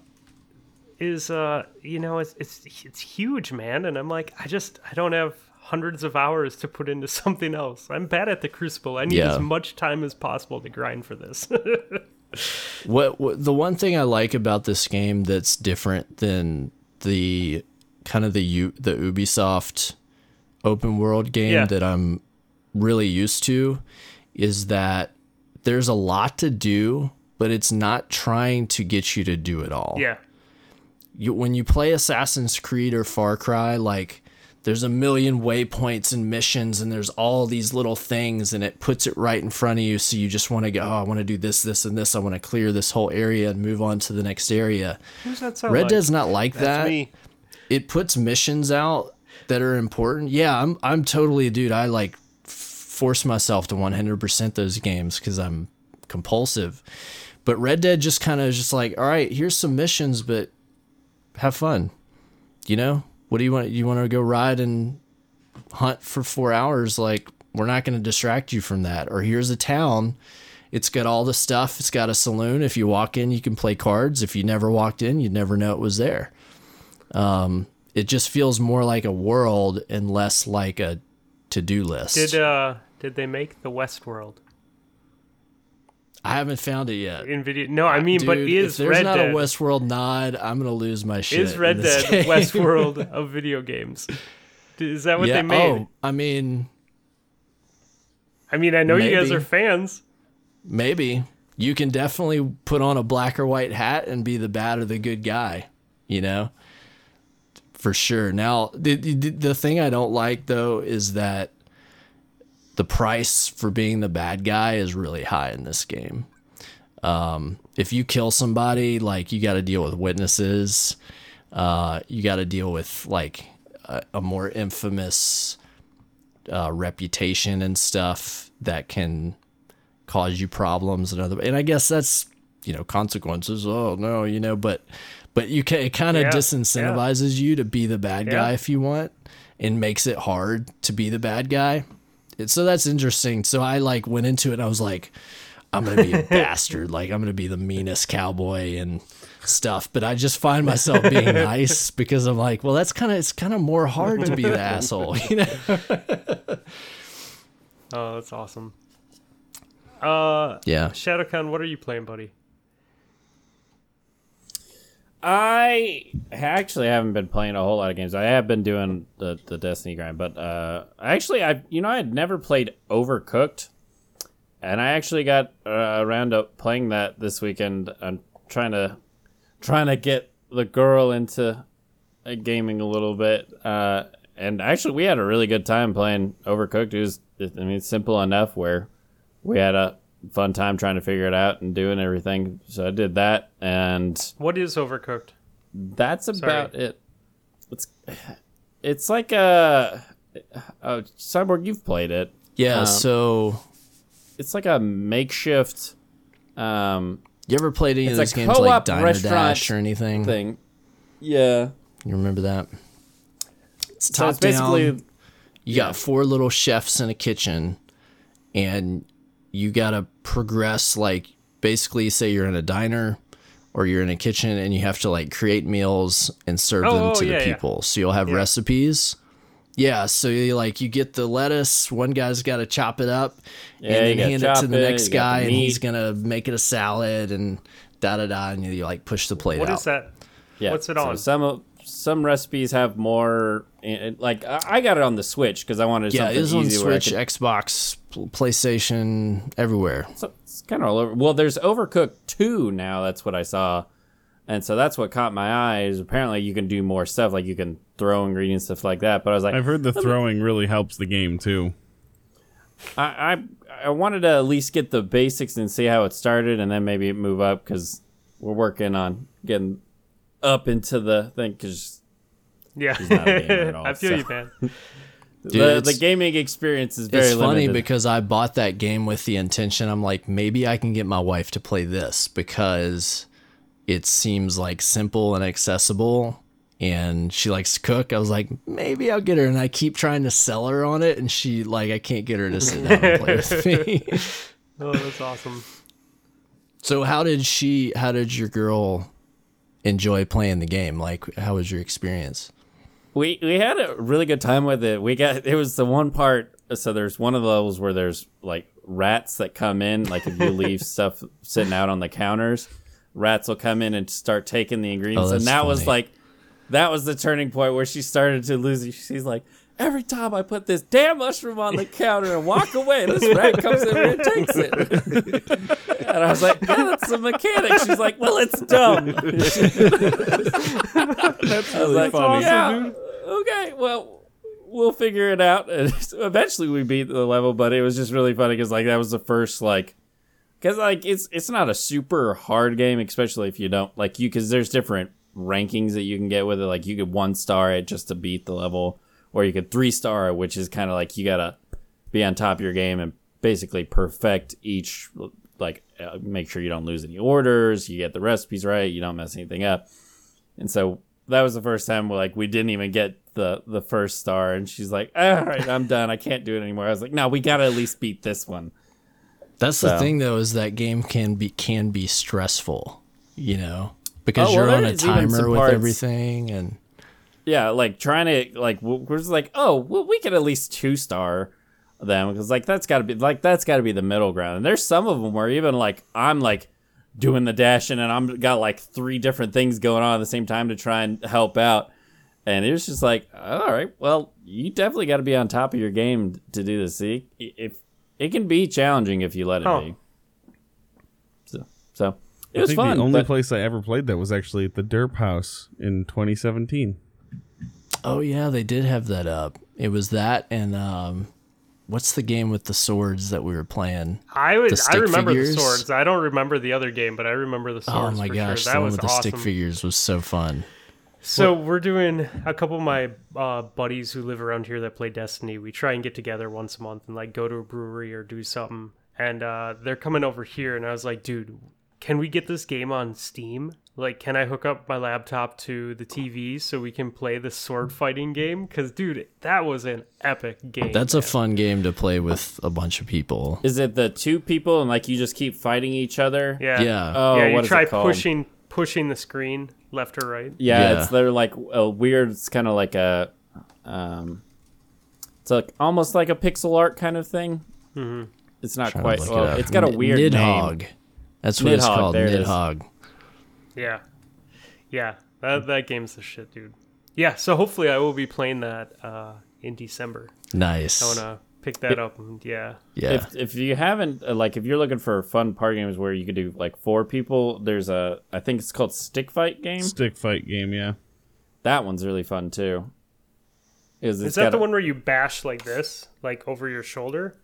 is uh, you know, it's it's it's huge, man, and I'm like, I just I don't have hundreds of hours to put into something else. I'm bad at the Crucible. I need Yeah. as much time as possible to grind for this. What, what the one thing I like about this game that's different than the kind of the U, the Ubisoft open world game Yeah. that I'm really used to is that there's a lot to do, but it's not trying to get you to do it all. yeah. You, when you play Assassin's Creed or Far Cry, like there's a million waypoints and missions, and there's all these little things, and it puts it right in front of you. So you just want to go, oh, I want to do this, this, and this. I want to clear this whole area and move on to the next area. Who's that Red like? Dead's not like That's that. me. It puts missions out that are important. Yeah, I'm I'm totally a dude. I like force myself to 100% those games because I'm compulsive. But Red Dead just kind of just like, all right, here's some missions, but have fun. You know, what do you want? You want to go ride and hunt for four hours? Like, we're not going to distract you from that. Or here's a town. It's got all the stuff. It's got a saloon. If you walk in, you can play cards. If you never walked in, you'd never know it was there. Um, it just feels more like a world and less like a to-do list. Did uh did they make the Westworld I haven't found it yet. in video? No, I mean, Dude, but if is there's Red not Dead a Westworld nod, I'm gonna lose my shit. is Red Dead game. Westworld of video games? Is that what yeah. they made? Oh, I mean, I mean, I know you guys are fans. maybe you can definitely put on a black or white hat and be the bad or the good guy. You know, for sure. Now, the the, the thing I don't like though is that the price for being the bad guy is really high in this game. Um, if you kill somebody, like you got to deal with witnesses. Uh, you got to deal with like a, a more infamous uh, reputation and stuff that can cause you problems and other and I guess that's you know consequences oh no you know but but you can it kind of Yeah, disincentivizes you to be the bad guy if you want and makes it hard to be the bad guy so that's interesting. So I like went into it and I was like I'm gonna be a bastard. Like I'm gonna be the meanest cowboy and stuff. But I just find myself being nice because I'm like well that's kind of it's kind of more hard to be the asshole you know? Oh, that's awesome. Uh, yeah. Shadowcon, what are you playing, buddy? I actually haven't been playing a whole lot of games. I have been doing the, the Destiny grind, but uh, actually, I you know I had never played Overcooked, and I actually got uh, around to playing that this weekend. I'm trying to trying to get the girl into uh, gaming a little bit, uh, and actually, we had a really good time playing Overcooked. It was I mean simple enough where we had a fun time trying to figure it out and doing everything. So I did that and What is Overcooked? that's about it. It's it's like a, a cyborg. You've played it. yeah Um, so It's like a makeshift um, You ever played any of It's those games like co-op Diner Dash or anything? thing. Yeah. You remember that? It's So top it's basically down. You got four little chefs in a kitchen, and you got to progress. Like basically, say you're in a diner or you're in a kitchen, and you have to like create meals and serve Oh, them oh, to yeah, the yeah. people. So you'll have recipes. Yeah, so you like you get the lettuce. One guy's got to chop it up, Yeah, and then hand it to the it, next you guy, the and he's gonna make it a salad and da da da, and you like push the plate What out. is that? yeah. What's it so on? some of- some recipes have more. eh, Like I I got it on the Switch because I wanted Yeah, something it is on easy where I Switch, could Xbox, PlayStation, everywhere. So it's kind of all over. Well, there's Overcooked 2 now. That's what I saw. And so that's what caught my eye is apparently you can do more stuff. Like you can throw ingredients, stuff like that. But I was like, I've heard the throwing really helps the game too. I, I, I wanted to at least get the basics and see how it started and then maybe move up because we're working on getting up into the thing because Yeah, not a gamer at all, I feel so- you, man. the, the gaming experience is very It's funny limited. because I bought that game with the intention. I'm like, maybe I can get my wife to play this because it seems like simple and accessible. And she likes to cook. I was like, maybe I'll get her. And I keep trying to sell her on it, and she like, I can't get her to sit down and play with me. Oh, that's awesome. so how did she? How did your girl enjoy playing the game? Like, how was your experience? we we had a really good time with it. We got it was the one part. So there's one of the levels where there's like rats that come in. Like if you leave stuff sitting out on the counters, rats will come in and start taking the ingredients. Oh, and that was like that was the turning point where she started to lose. She's like. Every time I put this damn mushroom on the counter and walk away, this rat comes in and takes it. and I was like, "Yeah, that's the mechanic." She's like, "Well, it's dumb." That's I was like, funny. yeah, okay, well, we'll figure it out. And eventually, we beat the level, but it was just really funny because like that was the first like, because like it's it's not a super hard game, especially if you don't like you because there's different rankings that you can get with it. Like you could one star it just to beat the level, or you could three star it, which is kind of like you gotta be on top of your game and basically perfect each like uh, make sure you don't lose any orders, you get the recipes right, you don't mess anything up. And so that was the first time like we didn't even get the the first star and she's like, "All right, I'm done. I can't do it anymore." I was like, "No, we got to at least beat this one." That's the thing, though, is that game can be can be stressful. You know, because Oh, well, you're on a timer with parts- everything, and Yeah, like trying to like we're just like, "Oh, well, we could at least two star them because like that's got to be like that's got to be the middle ground." And there's some of them where even like I'm like doing the dashing and I'm got like three different things going on at the same time to try and help out. And it was just like, all right, well, you definitely got to be on top of your game to do this. See, if it can be challenging if you let it Huh. be. So, so it I was think fun. the only but- place I ever played that was actually at the Derp House in 2017. Oh yeah, they did have that up. It was that, and um, what's the game with the swords that we were playing? I would. The I remember figures? the swords. I don't remember the other game, but I remember the Oh my for gosh, sure. the that one was with the awesome. stick figures was so fun. So we're doing a couple of my uh, buddies who live around here that play Destiny. We try and get together once a month and like go to a brewery or do something. And uh, they're coming over here, and I was like, dude, can we get this game on Steam? Like, can I hook up my laptop to the TV so we can play the sword fighting game? Because, dude, that was an epic game. That's a fun game to play with a bunch of people. Is it the two people and like you just keep fighting each other? yeah, Yeah. Oh, yeah. You what is try it called? pushing pushing the screen left or right. Yeah, Yeah. it's they're like a weird. It's kind of like a, um, it's like almost like a pixel art kind of thing. Mm-hmm. It's not quite. Well, it it's got a weird Nidhogg. name. That's what it's Nidhogg, called. there it is. Nidhogg. Yeah. Yeah. That that game's the shit, dude. Yeah, so hopefully I will be playing that uh, in December. Nice. I wanna pick that up and yeah. yeah. If if you haven't uh, like if you're looking for fun party games where you could do like four people, there's a I think it's called Stick Fight game. Stick fight game, yeah. That one's really fun too. Is Is that the one where you bash like this, like over your shoulder?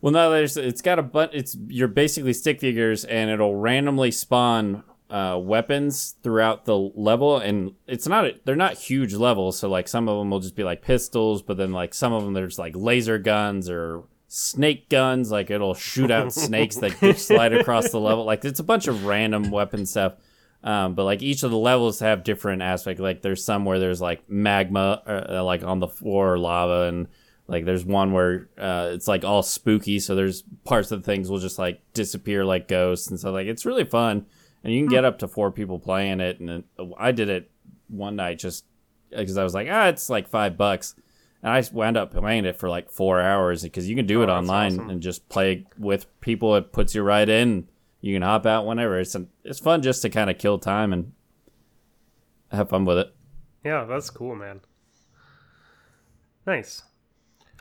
Well, no, there's it's got a but it's you're basically stick figures and it'll randomly spawn uh, weapons throughout the level and it's not they're not huge levels so like some of them will just be like pistols but then like some of them there's like laser guns or snake guns like it'll shoot out snakes that slide across the level. Like it's a bunch of random weapon stuff um, but like each of the levels have different aspects like there's some where there's like magma uh, like on the floor or lava and like there's one where uh, it's like all spooky, so there's parts of the things will just like disappear like ghosts and stuff. Like it's really fun, and you can get up to four people playing it. And it, I did it one night just because I was like, ah, it's like five bucks, and I wound up playing it for like four hours because you can do it online awesome. and just play with people. It puts you right in. You can hop out whenever. It's it's fun just to kind of kill time and have fun with it. Yeah, that's cool, man. Nice.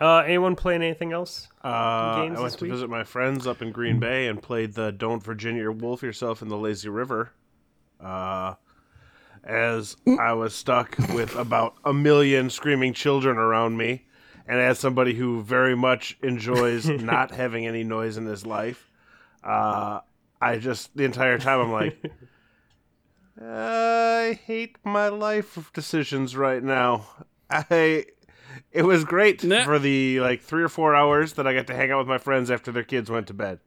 Uh, anyone playing anything else? Uh, games I went to week? visit my friends up in Green Bay and played the "Don't Virginia Wolf Yourself in the Lazy River." Uh, as I was stuck with about a million screaming children around me, and as somebody who very much enjoys not having any noise in his life, uh, I just the entire time I'm like, I hate my life decisions right now. I it was great Nah. for the like three or four hours that I got to hang out with my friends after their kids went to bed.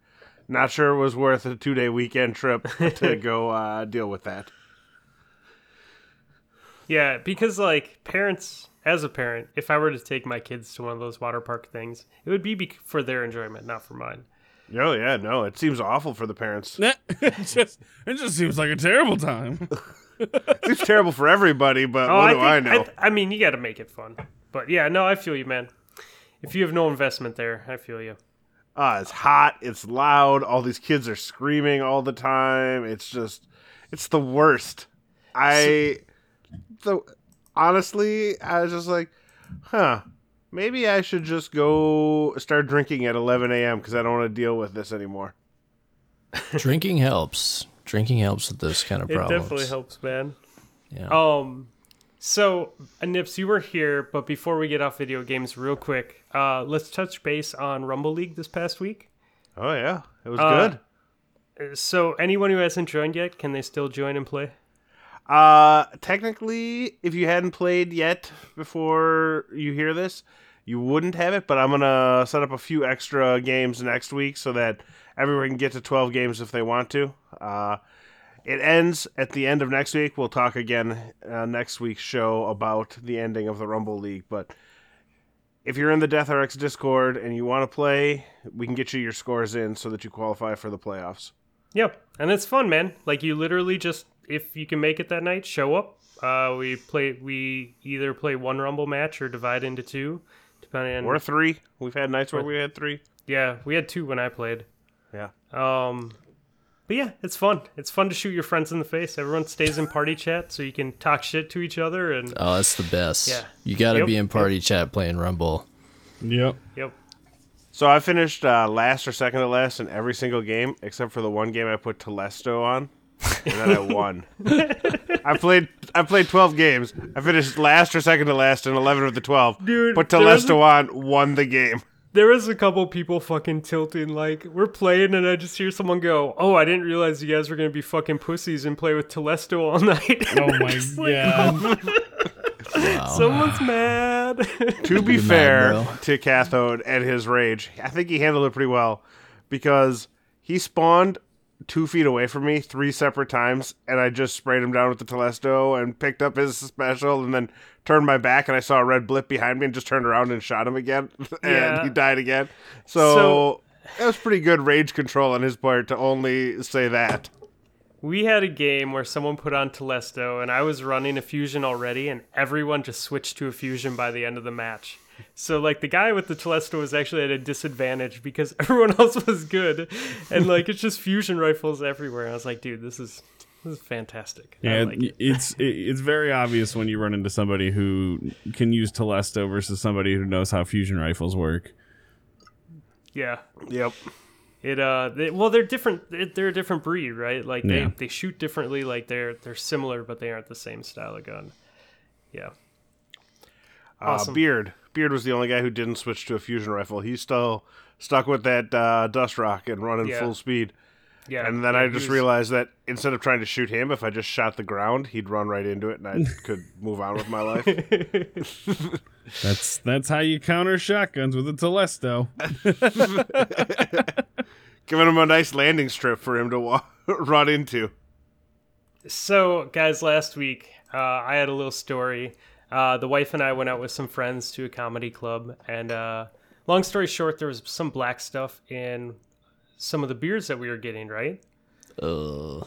Not sure it was worth a two day weekend trip to go uh, deal with that. Yeah, because like parents, as a parent, if I were to take my kids to one of those water park things, it would be for their enjoyment, not for mine. Oh yeah, no, it seems awful for the parents. it just it just seems like a terrible time. It seems terrible for everybody, but Oh, what I do I think, know? I, mean, you got to make it fun. But yeah, no, I feel you, man. If you have no investment there, I feel you. Ah, it's hot, it's loud, all these kids are screaming all the time. It's just it's the worst. I the honestly, I was just like, huh, maybe I should just go start drinking at 11 a.m. because I don't want to deal with this anymore. Drinking helps. Drinking helps with those kind of problems. It problems. definitely helps, man. Yeah. Um, so Nips, you were here, but before we get off video games, real quick, uh, let's touch base on Rumble League this past week. Oh yeah, it was Uh, good. So anyone who hasn't joined yet, can they still join and play? Uh, technically, if you hadn't played yet before you hear this, you wouldn't have it. But I'm gonna set up a few extra games next week so that everyone can get to 12 games if they want to. Uh, it ends at the end of next week. We'll talk again uh, next week's show about the ending of the Rumble League. But if you're in the Death RX Discord and you want to play, we can get you your scores in so that you qualify for the playoffs. Yep, and it's fun, man. Like you literally just if you can make it that night, show up. Uh, we play. We either play one Rumble match or divide into two, depending on. Or three. We've had nights where we had three. Yeah, we had two when I played. Yeah. Um, but yeah, it's fun. It's fun to shoot your friends in the face. Everyone stays in party chat so you can talk shit to each other and. Oh, that's the best. Yeah. You got to Yep. be in party chat playing Rumble. yep. Yep. So I finished uh, last or second to last in every single game except for the one game I put Telesto on, and then I won. I played I played twelve games. I finished last or second to last in eleven of the twelve. Dude, put there's Telesto on, won the game. There was a couple people fucking tilting. Like we're playing, and I just hear someone go, "Oh, I didn't realize you guys were gonna be fucking pussies and play with Telesto all night." Oh my god. Oh. Someone's mad. to be mad, fair bro. to Cathode and his rage, I think he handled it pretty well because he spawned two feet away from me three separate times, and I just sprayed him down with the Telesto and picked up his special, and then turned my back and I saw a red blip behind me and just turned around and shot him again, and Yeah. he died again. So, So- that was pretty good rage control on his part to only say that. we had a game where someone put on Telesto, and I was running a fusion already, and everyone just switched to a fusion by the end of the match. So like the guy with the Telesto was actually at a disadvantage because everyone else was good, and like it's just fusion rifles everywhere. I was like, dude, this is this is fantastic. Yeah, like it. it's it, it's very obvious when you run into somebody who can use Telesto versus somebody who knows how fusion rifles work. yeah. Yep. It uh, they, well, they're different. it- They're a different breed, right? Like they, Yeah. they shoot differently. Like they're they're similar, but they aren't the same style of gun. Yeah. Uh, Awesome. Beard. Beard was the only guy who didn't switch to a fusion rifle. He still stuck with that uh, dust rock and running Yeah. full speed. Yeah. And then yeah, I just was- realized that instead of trying to shoot him, if I just shot the ground, he'd run right into it, and I could move on with my life. That's that's how you counter shotguns with a Telesto. Giving him a nice landing strip for him to wa- run into. So, guys, last week uh, I had a little story. Uh, the wife and I went out with some friends to a comedy club, and uh, long story short, there was some black stuff in some of the beers that we were getting. Right? Ugh.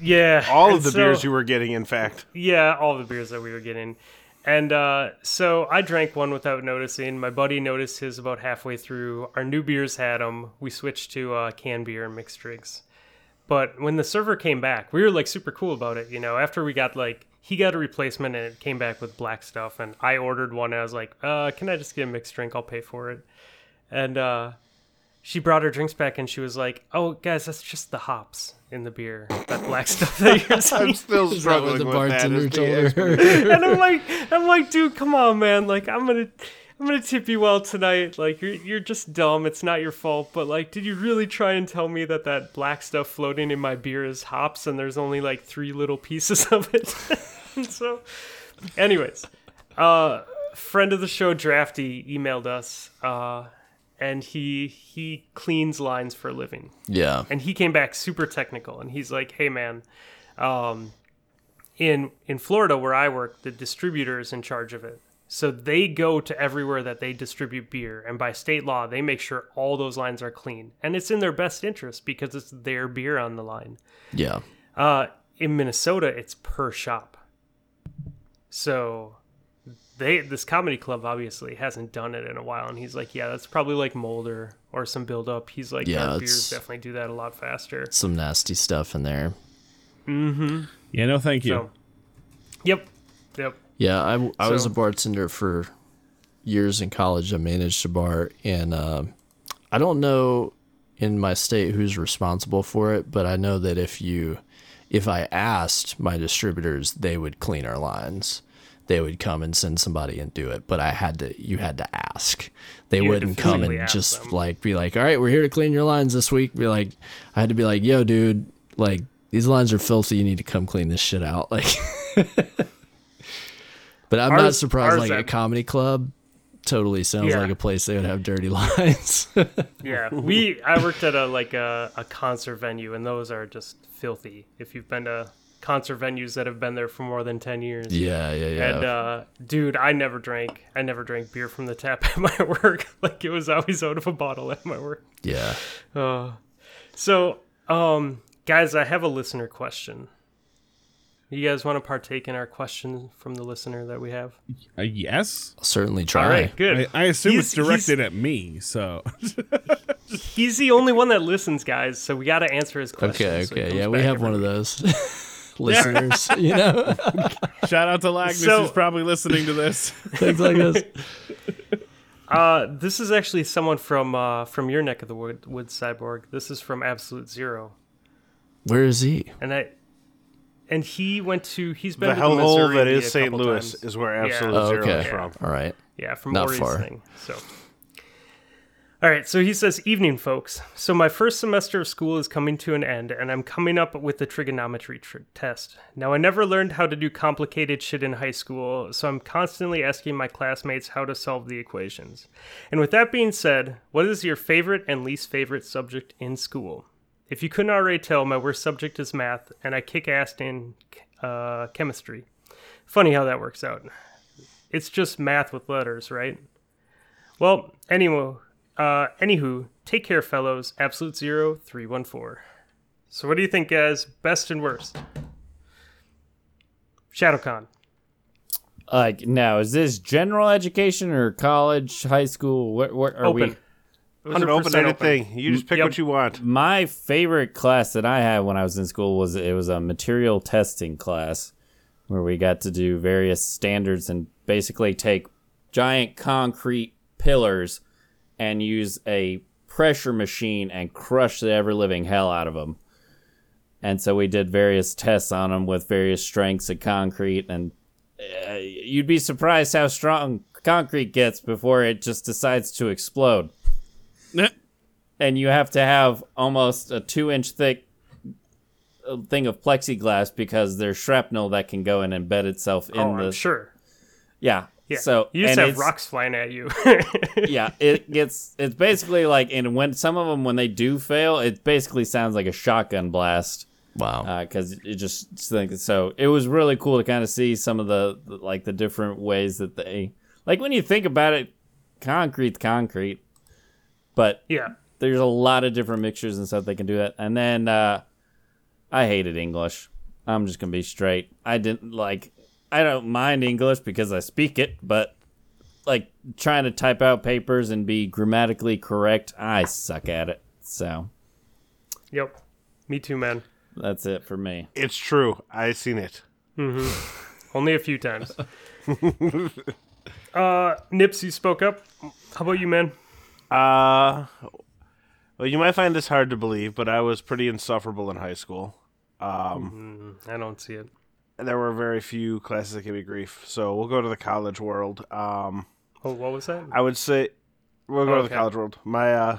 Yeah. All and of the so- beers you were getting, in fact. Yeah, all the beers that we were getting. And uh, so I drank one without noticing. My buddy noticed his about halfway through. Our new beers had them. We switched to uh, canned beer and mixed drinks. But when the server came back, we were like super cool about it. You know, after we got like, he got a replacement and it came back with black stuff. And I ordered one. And I was like, uh, can I just get a mixed drink? I'll pay for it. And uh, she brought her drinks back and she was like, oh, guys, that's just the hops in the beer. That black stuff that you're seeing. I'm still Is that what struggling the with that. bartender is the told explanation. her? and I'm like, I'm like, dude, come on, man. Like, I'm gonna, I'm gonna tip you well tonight. Like, you're, you're just dumb. It's not your fault. But like, did you really try and tell me that that black stuff floating in my beer is hops and there's only like three little pieces of it? So, anyways, uh, friend of the show, Drafty, emailed us, uh, and he he cleans lines for a living. Yeah. and he came back super technical and he's like hey man um, in in florida where i work the distributor is in charge of it. So they go to everywhere that they distribute beer and by state law they make sure all those lines are clean. And it's in their best interest because it's their beer on the line. Yeah. uh, in minnesota it's per shop so they this comedy club obviously hasn't done it in a while and he's like yeah that's probably like molder or some buildup he's like Yeah, our beers definitely do that a lot faster Some nasty stuff in there. Mm-hmm. Yeah, no, thank you. so yep yep Yeah, I, I was a bartender for years in college. I managed a bar, and uh, I don't know in my state who's responsible for it, but I know that if you, if I asked my distributors, they would clean our lines. They would come and send somebody and do it, but I had to. You had to ask. They You wouldn't come and just them. like be like, "All right, we're here to clean your lines this week." Be like, I had to be like, "Yo, dude, like these lines are filthy. You need to come clean this shit out." Like. But I'm not surprised. ours Like a comedy club, totally sounds Yeah. like a place they would have dirty lines. yeah we i worked at a like a, a concert venue and those are just filthy if you've been to concert venues that have been there for more than 10 years yeah, yeah, yeah. And uh, dude, I never drank. I never drank beer from the tap at my work. Like it was always out of a bottle at my work. yeah. Uh, so, um, guys, I have a listener question. You guys want to partake in our question from the listener that we have? Uh, yes, I'll certainly try. All right, good. I, I assume He's- it's directed at me. So He's the only one that listens, guys. So we got to answer his question. Okay, okay. comes Yeah, we have one of those listeners, you know, shout out to Lagnus, So- who's probably listening to this. things like this. Uh, this is actually someone from uh, from your neck of the wood, wood cyborg. This is from Absolute Zero, Where is he? and I, and he went to. He's been The to hellhole Missouri that a is St. Louis times. is where Yeah. Absolute Oh, Zero okay. is from. All right. Yeah, from Not Ori's far. thing. So, All right, so he says, Evening, folks. So, my first semester of school is coming to an end, and I'm coming up with the trigonometry tr- test. Now, I never learned how to do complicated shit in high school, so I'm constantly asking my classmates how to solve the equations. And with that being said, what is your favorite and least favorite subject in school? If you couldn't already tell, my worst subject is math, and I kick ass in uh, chemistry. Funny how that works out. It's just math with letters, right? Well, anyway, uh, anywho, take care, fellows. Absolute Zero three one four. So, what do you think, guys? Best and worst? ShadowCon. Like now, is this general education or college, high school? What what are Open. we? It was an open-ended thing. You just pick Yep. what you want. My favorite class that I had when I was in school was it was a material testing class where we got to do various standards and basically take giant concrete pillars and use a pressure machine and crush the ever living hell out of them. And so we did various tests on them with various strengths of concrete and uh, you'd be surprised how strong concrete gets before it just decides to explode and you have to have almost a two inch thick uh, thing of plexiglass because there's shrapnel that can go and embed itself in Oh, the I'm sure. yeah Yeah. so you just have rocks flying at you. yeah it gets it's basically like and when some of them when they do fail it basically sounds like a shotgun blast Wow. because it just think so it was really cool to kind of see some of the the- like the different ways that they like when you think about it concrete, concrete but yeah. there's a lot of different mixtures and stuff they can do that. And then uh, I hated English. I'm just gonna be straight. I didn't like. I don't mind English because I speak it, but like trying to type out papers and be grammatically correct, I suck at it. So Yep. Me too, man. that's it for me. It's true. I seen it. Only a few times. uh, Nips, you spoke up. How about you, man? Uh, well, you might find this hard to believe, but I was pretty insufferable in high school. Um, I don't see it. there were very few classes that gave me grief. So we'll go to the college world. Um, Oh, what was that? I would say we'll go to Okay. the college world. My uh,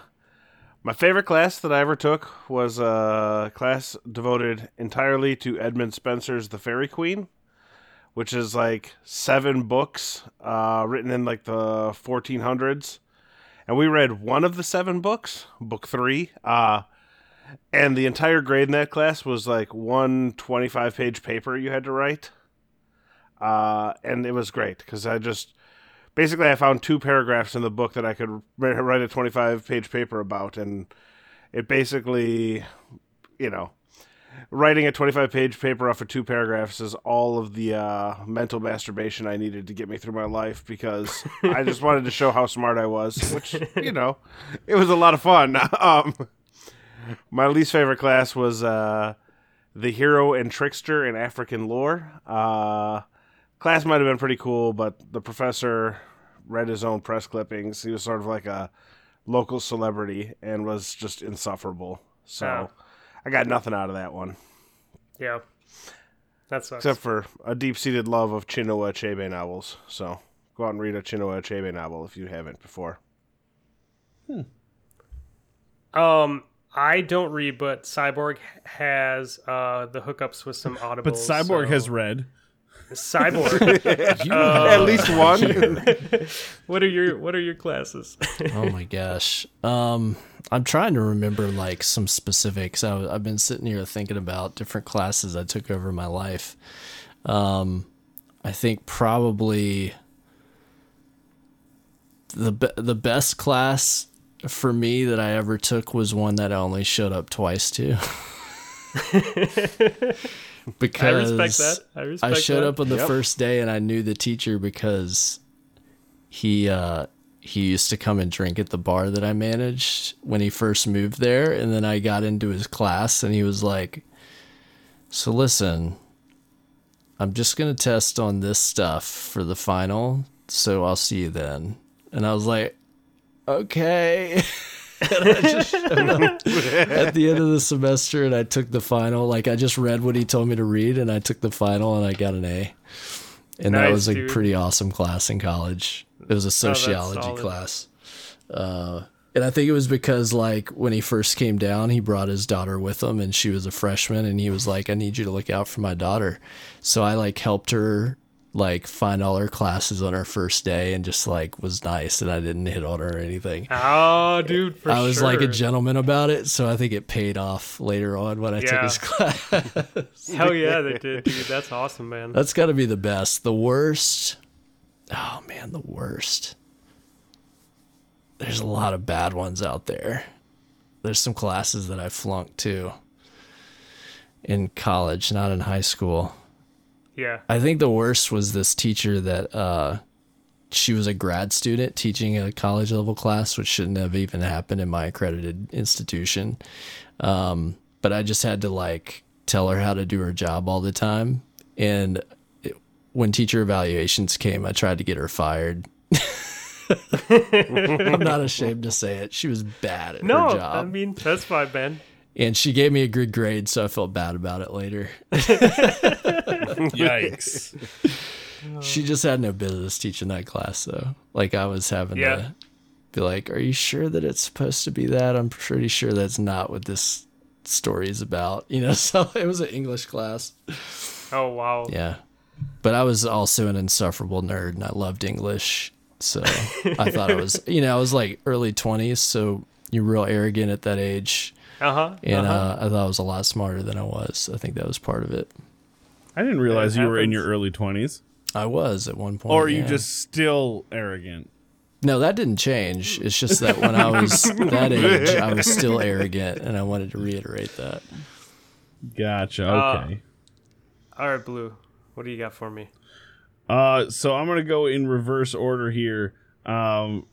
my favorite class that I ever took was a class devoted entirely to Edmund Spenser's The Faerie Queene, which is like seven books uh, written in like the 1400s, and we read one of the seven books, book three. Uh, and the entire grade in that class was like one 25 page paper you had to write. Uh, and it was great because I just basically I found two paragraphs in the book that I could write a 25 page paper about and it basically you know writing a 25 page paper off of two paragraphs is all of the uh, mental masturbation I needed to get me through my life because I just wanted to show how smart I was which you know it was a lot of fun um, my least favorite class was uh, the hero and trickster in African lore uh, class might have been pretty cool, but the professor read his own press clippings. He was sort of like a local celebrity and was just insufferable. So Oh. I got nothing out of that one, Yeah. That sucks. except for a deep seated love of Chinua Achebe novels. So go out and read a Chinua Achebe novel if you haven't before. Hmm. Um, I don't read, but Cyborg has uh the hookups with some audibles. But Cyborg so- has read. Cyborg. At least one. what are your What are your classes? oh my gosh. Um, I'm trying to remember like some specifics. I, I've been sitting here thinking about different classes I took over my life. Um, I think probably the be- the best class for me that I ever took was one that I only showed up twice to. because I respect that. I respect I showed that. up on the Yep. first day and I knew the teacher because he uh he used to come and drink at the bar that I managed when he first moved there and then I got into his class and he was like so listen I'm just going to test on this stuff for the final so I'll see you then and I was like okay and I just showed up at the end of the semester and I took the final. Like I just read what he told me to read and I took the final and I got an A. And that was a dude. pretty awesome class in college. It was a sociology solid. class. Uh, And I think it was because like when he first came down, he brought his daughter with him and she was a freshman and he was like, I need you to look out for my daughter. So I like helped her like find all her classes on her first day and just like was nice and I didn't hit on her or anything. Oh, dude, for I was sure. like a gentleman about it, so I think it paid off later on when I took Yeah. his class. Hell yeah, they did, dude. That's awesome, man. That's got to be the best. The worst. Oh man, the worst. There's a lot of bad ones out there. There's some classes that I flunked too. In college, not in high school. Yeah. I think the worst was this teacher that uh she was a grad student teaching a college level class, which shouldn't have even happened in my accredited institution. Um, but I just had to like tell her how to do her job all the time. And it, when teacher evaluations came, I tried to get her fired. I'm not ashamed to say it. She was bad at No, her job. No, I mean that's fine, man. And she gave me a good grade, so I felt bad about it later. Yikes. She just had no business teaching that class though. Like I was having Yeah. to be like, "Are you sure that it's supposed to be that?" I'm pretty sure that's not what this story is about. You know, so it was an English class. Oh wow. Yeah. But I was also an insufferable nerd and I loved English. So I thought I was, you know, I was like early 20s, so you're real arrogant at that age. Uh huh. And uh, I thought I was a lot smarter than I was. I think that was part of it. I didn't realize you were in happens. your early 20s. I was at one point. Or are you yeah. just still arrogant? No, that didn't change. It's just that when I was that age, I was still arrogant, and I wanted to reiterate that. Gotcha. Uh, Okay. All right, Blue. What do you got for me? Uh, so I'm gonna go in reverse order here. Um,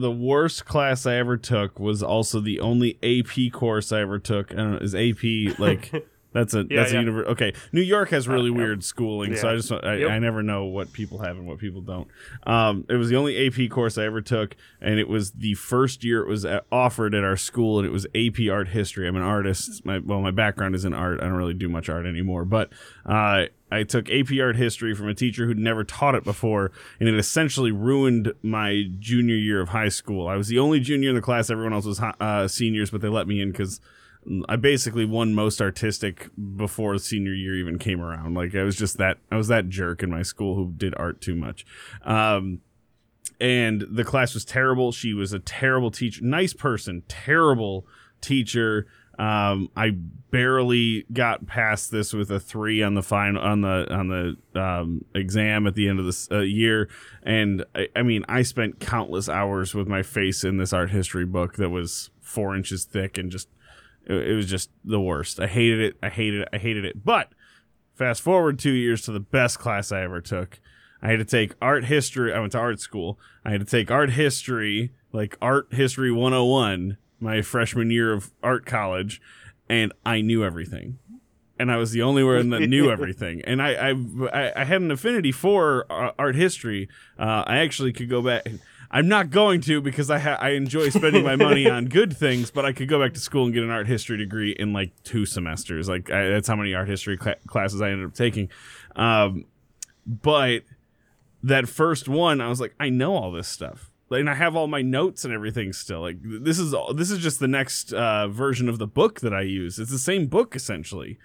the worst class I ever took was also the only AP course I ever took. I don't know, is AP like that's a Yeah, that's yeah. a universe. Okay, New York has really weird schooling, so I just I, Yep. I never know what people have and what people don't. Um, it was the only AP course I ever took, and it was the first year it was uh offered at our school, and it was AP Art History. I'm an artist. My well, my background is in art. I don't really do much art anymore, but uh, I took AP Art History from a teacher who'd never taught it before, and it essentially ruined my junior year of high school. I was the only junior in the class; everyone else was uh, seniors, but they let me in because I basically won most artistic before senior year even came around. Like I was just that I was that jerk in my school who did art too much. Um, and the class was terrible. She was a terrible teacher, nice person, terrible teacher. Um, I barely got past this with a three on the final on the on the um, exam at the end of this uh, year, and I, I mean I spent countless hours with my face in this art history book that was four inches thick and just it, it was just the worst. I hated it. I hated it. I hated it. But fast forward two years to the best class I ever took. I had to take art history. I went to art school. I had to take art history, like art history 101, my freshman year of art college, and I knew everything. And I was the only one that knew everything. And I, I, I- had an affinity for uh, art history. Uh, I actually could go back. I'm not going to because I ha- I enjoy spending my money on good things, but I could go back to school and get an art history degree in like two semesters. Like I, that's how many art history cla- classes I ended up taking. Um, but that first one, I was like, I know all this stuff. Like, and I have all my notes and everything still. Like this is all, this is just the next uh, version of the book that I use. It's the same book essentially.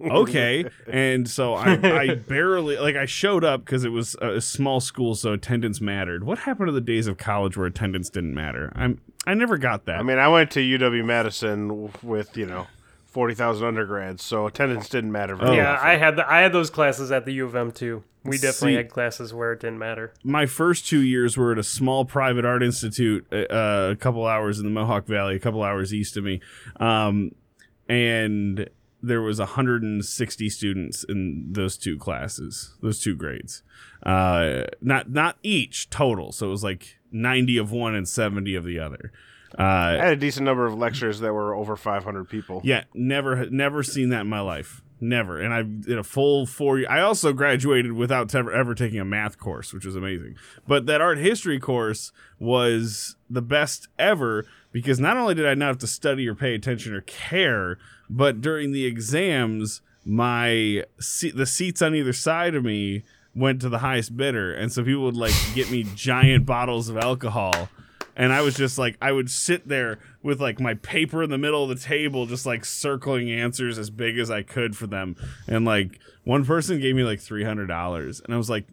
Okay, and so I, I barely like I showed up because it was a small school, so attendance mattered. What happened to the days of college where attendance didn't matter? I'm I never got that. I mean, I went to UW Madison with you know forty thousand undergrads, so attendance didn't matter. Very yeah. I had the, I had those classes at the U of M too. We definitely See- had classes where it didn't matter. my first two years were at a small private art institute, uh, a couple hours in the Mohawk Valley, a couple hours east of me, um, and there was 160 students in those two classes, those two grades. Uh, not not each total, so it was like 90 of one and 70 of the other. Uh, I had a decent number of lectures that were over five hundred people. yeah, never never seen that in my life. Never. And I did a full four year. I also graduated without ever, ever taking a math course, which was amazing. But that art history course was the best ever because not only did I not have to study or pay attention or care, but during the exams, my se- the seats on either side of me went to the highest bidder, and so people would like get me giant bottles of alcohol and I was just like, I would sit there with like my paper in the middle of the table, just like circling answers as big as I could for them. And like one person gave me like three hundred dollars, and I was like,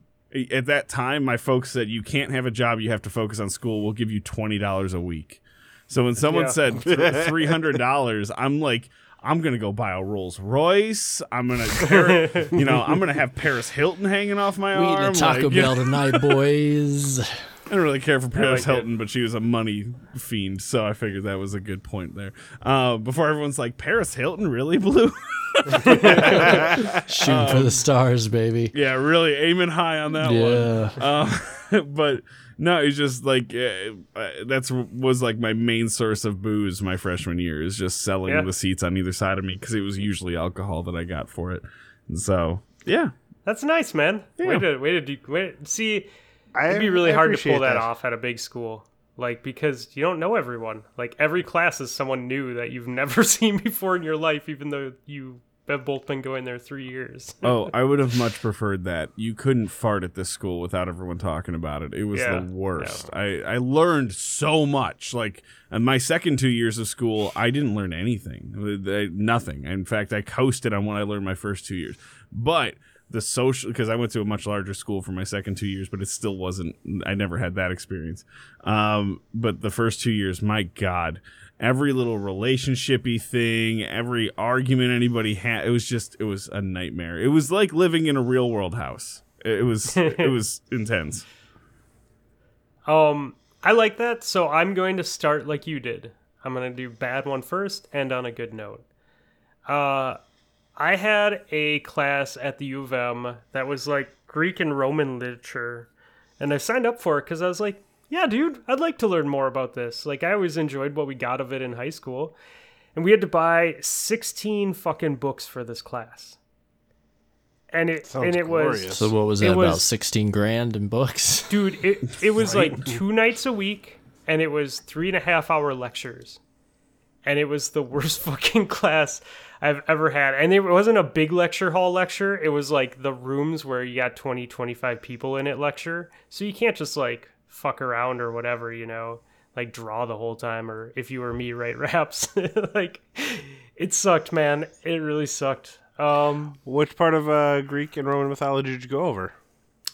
at that time, my folks said, "You can't have a job. You have to focus on school. We'll give you twenty dollars a week." So when someone Yeah. said three hundred dollars, I'm like. I'm gonna go buy a Rolls Royce. I'm gonna, Par- you know, I'm gonna have Paris Hilton hanging off my We arm. eating a Taco like, you Bell tonight, boys. I don't really care for Paris like it. Hilton, but she was a money fiend, so I figured that was a good point there. Uh, before everyone's like, Paris Hilton really blue? Shooting for the stars, baby. yeah, really aiming high on that one. Yeah. Uh, but no, it's just like uh, uh, that's was like my main source of booze my freshman year is just selling Yeah. the seats on either side of me because it was usually alcohol that I got for it. And so yeah, That's nice, man. Yeah. Way to way to do. Way, see, I, it'd be really I hard to pull that, off at a big school, like because you don't know everyone. Like every class is someone new that you've never seen before in your life, even though you have both been going there three years. Oh, I would have much preferred that. You couldn't fart at this school without everyone talking about it. It was Yeah, the worst. I, I learned so much. Like in my second two years of school, I didn't learn anything. I- nothing. In fact, I coasted on what I learned my first two years. But the social, because I went to a much larger school for my second two years, but it still wasn't. I never had that experience. Um, but the first two years, my God, every little relationshipy thing, every argument anybody had, it was just, it was a nightmare. It was like living in a real world house. It was, it was intense. Um, I like that, so I'm going to start like you did. I'm going to do bad one first, and on a good note. Uh, I had a class at the U of M that was like Greek and Roman literature, and I signed up for it because I was like, yeah, dude, I'd like to learn more about this. Like, I always enjoyed what we got of it in high school, and we had to buy 16 fucking books for this class. And it Sounds and it was. So what was It that about? was- Sixteen grand in books? dude it, it was like two nights a week and it was three and a half hour lectures and it was the worst fucking class i've ever had and it wasn't a big lecture hall lecture it was like the rooms where you got 20 25 people in it lecture so you can't just like fuck around or whatever you know like draw the whole time or if you were me write raps like it sucked man it really sucked um Which part of uh, Greek and Roman mythology did you go over?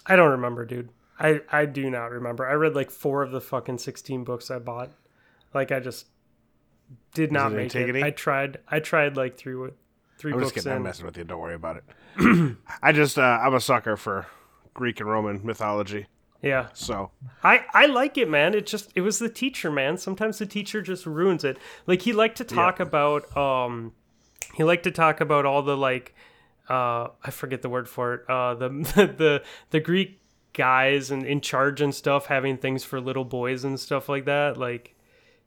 I don't remember, dude. I I do not remember. I read like four of the fucking sixteen books I bought. Like I just did not it make it. I tried. I tried like three three I'm just books kidding. I'm messing with you. Don't worry about it. I just, uh, I'm a sucker for Greek and Roman mythology. Yeah, So I I like it, man. It just it was the teacher, man. Sometimes the teacher just ruins it. Like he liked to talk about um, he liked to talk about all the like uh I forget the word for it. Uh the the the Greek guys and in charge and stuff having things for little boys and stuff like that. Like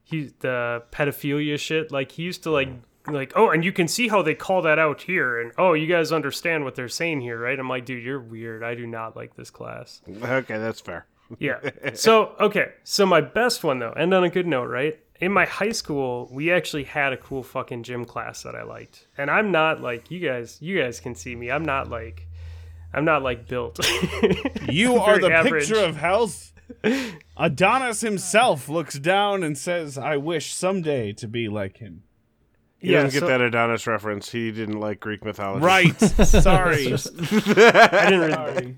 he the pedophilia shit. Like he used to like like oh and you can see how they call that out here and oh you guys understand what they're saying here right i'm like dude you're weird i do not like this class okay, that's fair. yeah. So, okay. So, my best one, though, and on a good note, right? In my high school, we actually had a cool fucking gym class that I liked. And I'm not like, you guys, you guys can see me. I'm not like, I'm not like built. You are the average. picture of health. Adonis himself looks down and says, I wish someday to be like him. He Yeah, doesn't get so- that Adonis reference. He didn't like Greek mythology. Right. Sorry. I didn't really.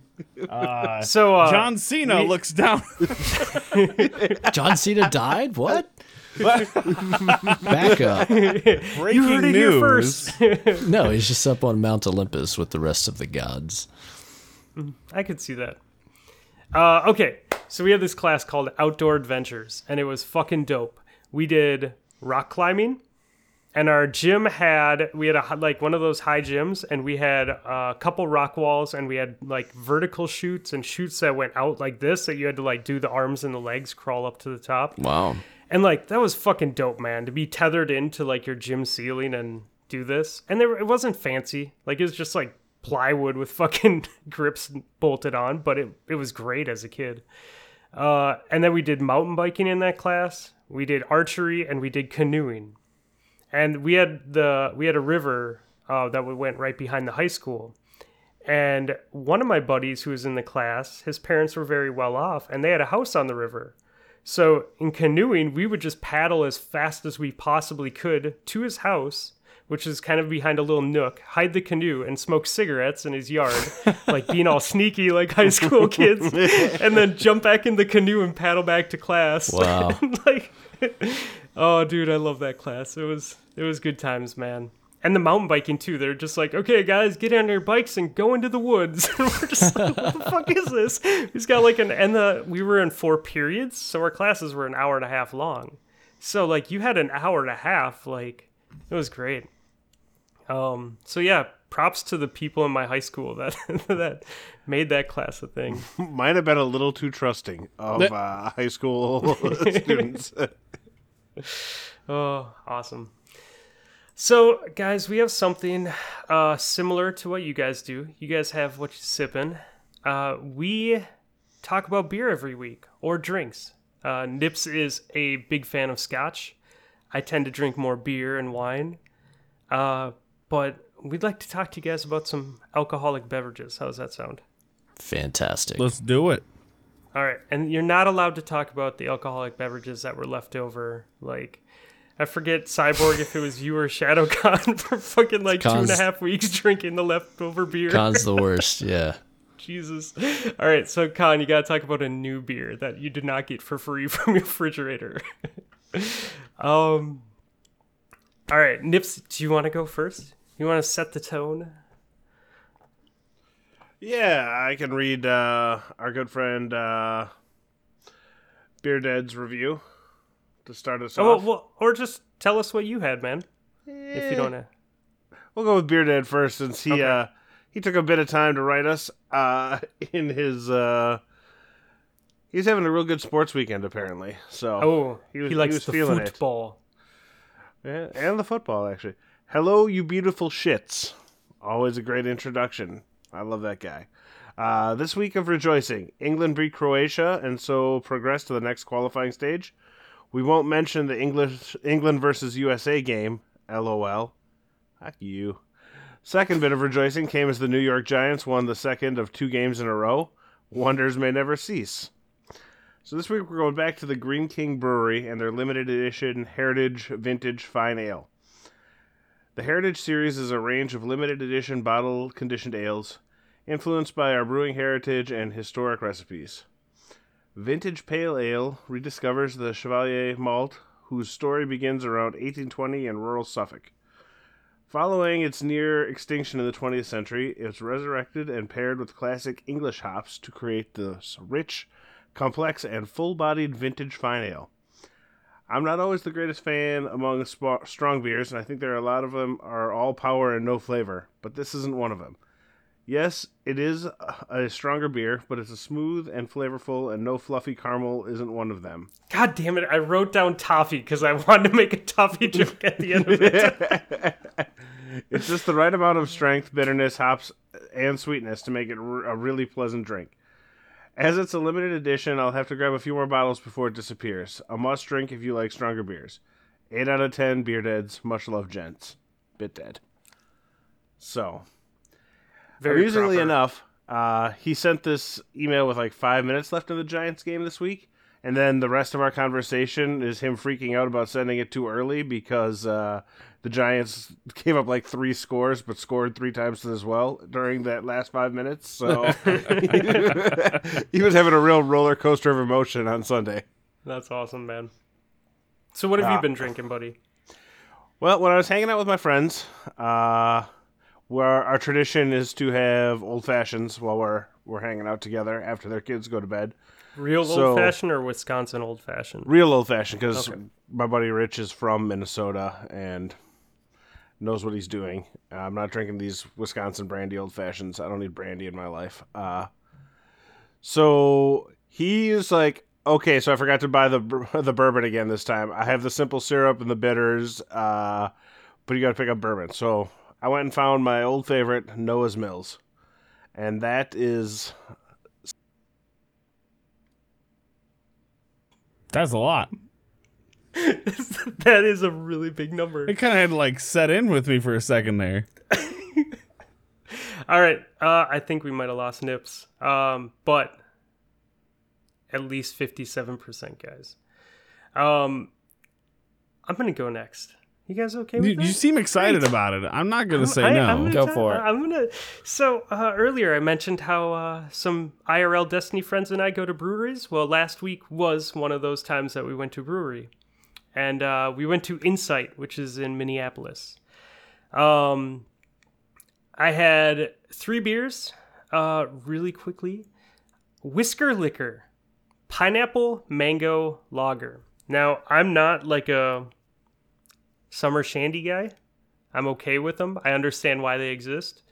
Uh, So, uh, John Cena we- looks down. John Cena died? What? Back up. Breaking you heard it news. here first. No, he's just up on Mount Olympus with the rest of the gods. I could see that. Uh, okay, so we had this class called Outdoor Adventures, and it was fucking dope. We did rock climbing, and our gym had we had a like one of those high gyms, and we had a couple rock walls, and we had like vertical shoots and shoots that went out like this that you had to like do the arms and the legs crawl up to the top. Wow. And like that was fucking dope, man, to be tethered into like your gym ceiling and do this. And there it wasn't fancy. Like it was just like plywood with fucking grips bolted on, but it it was great as a kid. Uh, and then we did mountain biking in that class. We did archery and we did canoeing. And we had the we had a river uh, that went right behind the high school. And one of my buddies who was in the class, his parents were very well off, and they had a house on the river. So in canoeing, we would just paddle as fast as we possibly could to his house, which is kind of behind a little nook, hide the canoe, and smoke cigarettes in his yard, like being all sneaky like high school kids, and then jump back in the canoe and paddle back to class. Wow. like, oh, dude, I love that class. It was it was good times, man. And the mountain biking too. They're just like, okay, guys, get on your bikes and go into the woods. and we're just like, what the fuck is this? He's got like an and the we were in four periods, so our classes were an hour and a half long. So like you had an hour and a half, like it was great. Um, so yeah, props to the people in my high school that that made that class a thing. Might have been a little too trusting of uh, high school students. Oh, awesome. So, guys, we have something uh, similar to what you guys do. You guys have what you sipping. Uh, we talk about beer every week or drinks. Uh, Nips is a big fan of scotch. I tend to drink more beer and wine. Uh, but we'd like to talk to you guys about some alcoholic beverages. How does that sound? Fantastic. Let's do it. All right, and you're not allowed to talk about the alcoholic beverages that were left over. Like, I forget Cyborg if it was you or ShadowCon for fucking like two and a Con's- half weeks drinking the leftover beer. Con's the worst. Yeah. Jesus. All right, so Con, you gotta talk about a new beer that you did not get for free from your refrigerator. um. All right, Nips, do you want to go first? You want to set the tone? yeah, I can read uh, our good friend uh, Beer review to start us Oh, off. well, or just tell us what you had, man. If you don't know. We'll go with Beer Dead first, since he Okay. uh, he took a bit of time to write us uh, in his. Uh, he's having a real good sports weekend, apparently. So Oh, He was- he he likes was the feeling it. football. Yeah, and the football actually. Hello, you beautiful shits. Always a great introduction. I love that guy. Uh, this week of rejoicing, England beat Croatia and so progressed to the next qualifying stage. We won't mention the English England versus USA game. LOL. Fuck you. Second bit of rejoicing came as the New York Giants won the second of two games in a row. Wonders may never cease. So this week we're going back to the Greene King Brewery and their limited edition Heritage Vintage Fine Ale. The Heritage series is a range of limited edition bottle conditioned ales, influenced by our brewing heritage and historic recipes. Vintage Pale Ale rediscovers the Chevalier malt, whose story begins around 1820 in rural Suffolk. Following its near extinction in the 20th century, it's resurrected and paired with classic English hops to create this rich, complex, and full bodied vintage fine ale. I'm not always the greatest fan among sp- strong beers, and I think there are a lot of them are all power and no flavor, but this isn't one of them. Yes, it is a- a stronger beer, but it's a smooth and flavorful, and no fluffy caramel isn't one of them. God damn it! I wrote down toffee because I wanted to make a toffee joke at the end of it. It's just the right amount of strength, bitterness, hops, and sweetness to make it a really pleasant drink. As it's a limited edition, I'll have to grab a few more bottles before it disappears. A must drink if you like stronger beers. 8 out of 10 beer deads. Much love, gents. Bit dead. So, Very amusingly proper. enough, uh, he sent this email with like five minutes left in the Giants game this week. And then the rest of our conversation is him freaking out about sending it too early because uh, the Giants gave up like three scores but scored three times as well during that last five minutes. So he was having a real roller coaster of emotion on Sunday. That's awesome, man. So what have Ah. you been drinking, buddy? Well, when I was hanging out with my friends, uh, where our tradition is to have old fashions while we're we're hanging out together after their kids go to bed. Real So- old fashioned or Wisconsin old fashioned? Real old fashioned because Okay. my buddy Rich is from Minnesota and knows what he's doing. I'm not drinking these Wisconsin brandy old fashions. I don't need brandy in my life. Uh, so he is like, okay, so I forgot to buy the the bourbon again this time. I have the simple syrup and the bitters, uh, but you got to pick up bourbon. So I went and found my old favorite, Noah's Mills, and that is That's a lot. that is a really big number. It kind of had to like set in with me for a second there. All right, uh, I think we might have lost Nips, um, but at least 57%, guys. Um, I'm going to go next. You guys okay with You, that? you seem excited about it. I'm not gonna say I- no. Gonna Go tell- for it. I'm gonna. So uh, earlier I mentioned how uh, some IRL Destiny friends and I go to breweries. Well, last week was one of those times that we went to a brewery, and uh, we went to Insight, which is in Minneapolis. Um, I had three beers, uh, really quickly. Whisker Liquor, pineapple mango lager. Now I'm not like a summer shandy guy. I'm okay with them. I understand why they exist.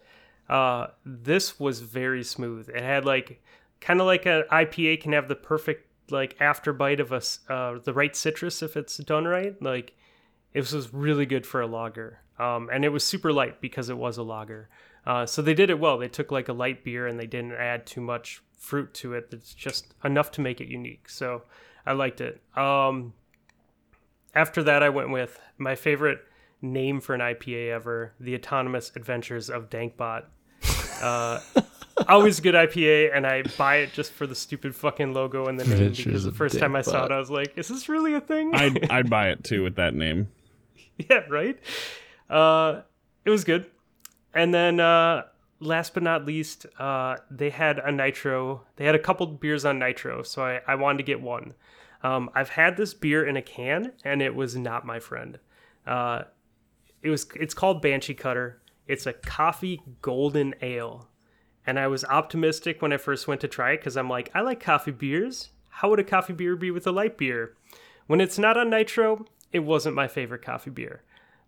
Uh, this was very smooth. It had like kind of like an IPA can have the perfect like after bite of a uh, the right citrus if it's done right. Like this was really good for a lager, um, and it was super light because it was a lager. Uh, so they did it well. They took like a light beer and they didn't add too much fruit to it. It's just enough to make it unique. So I liked it. Um, after that, I went with my favorite name for an IPA ever: the Autonomous Adventures of Dankbot. Uh, always good IPA, and I buy it just for the stupid fucking logo and the name. Adventures Because the first time I saw it, I was like, "Is this really a thing?" I'd I'd buy it too with that name. yeah, right. Uh, it was good. And then uh, last but not least, uh, they had a nitro. They had a couple beers on nitro, so I, I wanted to get one. Um, I've had this beer in a can, and it was not my friend. Uh, it was. It's called Banshee Cutter. It's a coffee golden ale, and I was optimistic when I first went to try it because I'm like, I like coffee beers. How would a coffee beer be with a light beer? When it's not on nitro, it wasn't my favorite coffee beer.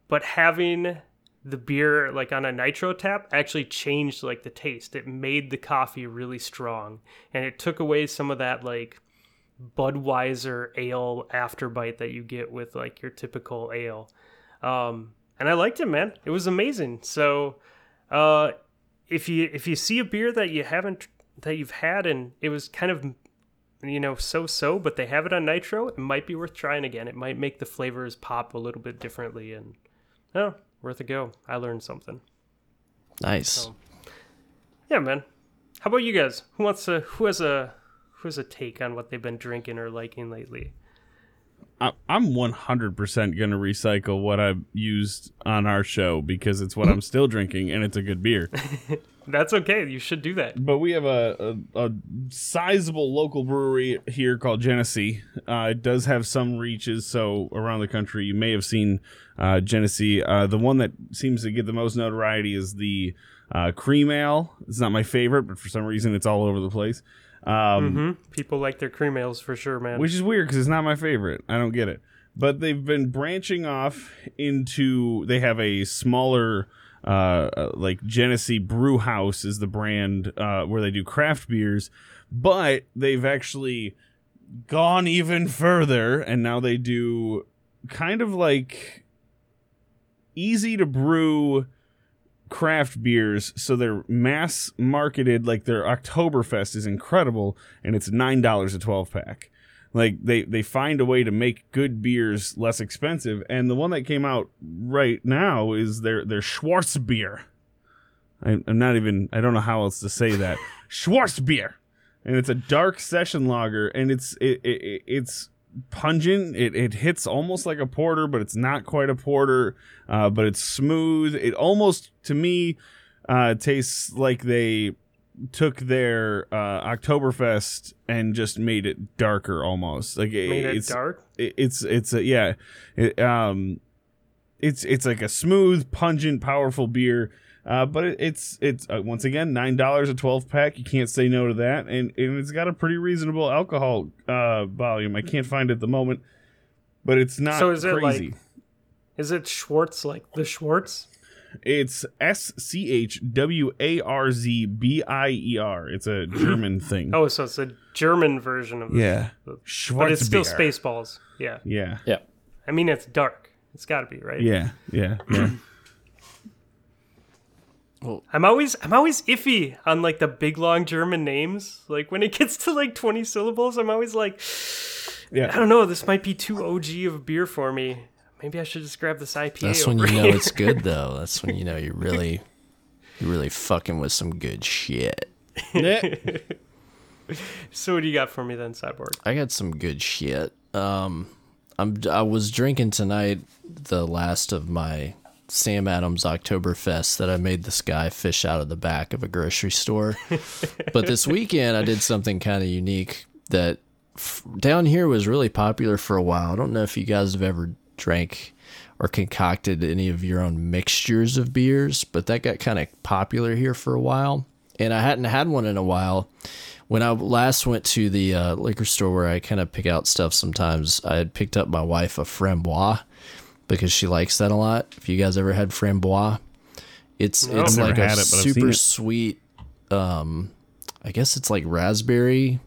But having the beer like on a nitro tap actually changed like the taste. It made the coffee really strong and it took away some of that like Budweiser ale afterbite that you get with like your typical ale. Um and I liked it, man. It was amazing. So uh if you if you see a beer that you haven't that you've had and it was kind of you know so so but they have it on nitro it might be worth trying again it might make the flavors pop a little bit differently and oh worth a go i learned something Nice. Oh. yeah man how about you guys who wants to who has a who has a take on what they've been drinking or liking lately I, I'm 100% going to recycle what I've used on our show because it's what I'm still drinking and it's a good beer. that's okay you should do that But we have a, a, a sizable local brewery here called Genesee. Uh, it does have some reaches, so around the country you may have seen uh, Genesee. Uh, the one that seems to get the most notoriety is the uh, cream ale. It's not my favorite, but for some reason it's all over the place. Um, hmm people like their cream ales for sure man which is weird because it's not my favorite. I don't get it. But they've been branching off into. They have a smaller, uh, uh, like Genesee Brew House is the brand uh, where they do craft beers, but they've actually gone even further, and now they do kind of like easy to brew craft beers so they're mass marketed like their oktoberfest is incredible and it's nine dollars a 12 pack like they they find a way to make good beers less expensive and the one that came out right now is their their schwarzbier I, i'm not even i don't know how else to say that. Schwarzbier and it's a dark session lager and it's it, it, it- it's pungent. It, it hits almost like a porter but it's not quite a porter uh, but it's smooth. It almost to me uh, tastes like they took their uh, oktoberfest and just made it darker almost. Like it, made it it's dark? it- it's it's a yeah. It, um it's it's like a smooth pungent powerful beer uh, but it, it's it's uh, once again nine dollars a twelve pack. You can't say no to that, and, and it's got a pretty reasonable alcohol uh, volume. I can't find it at the moment, but it's not So is it like- crazy. is it schwartz like the schwartz It's S C H W A R Z B I E R. It's a German thing. oh so it's a german version of yeah, but it's still spaceballs yeah Yeah, Yeah. i mean it's dark it's got to be right yeah, yeah, yeah. I'm always I'm always iffy on like the big long German names. Like when it gets to like 20 syllables, I'm always like, yeah, I don't know, this might be too OG of a beer for me. Maybe I should just grab this IPA. That's when over you know here. it's good though. That's when you know you're really you're really fucking with some good shit. So what do you got for me then, Cyborg? I got some good shit. Um, I'm I was drinking tonight the last of my Sam Adams Oktoberfest that I made this guy fish out of the back of a grocery store. but this weekend I did something kind of unique that f- down here was really popular for a while. I don't know if you guys have ever drank or concocted any of your own mixtures of beers, but that got kind of popular here for a while. And I hadn't had one in a while. When I last went to the uh, liquor store where I kind of pick out stuff sometimes, I had picked up my wife a framboise because she likes that a lot. If you guys ever had framboise, it's it's Never like a it, super sweet. Um, I guess it's like raspberry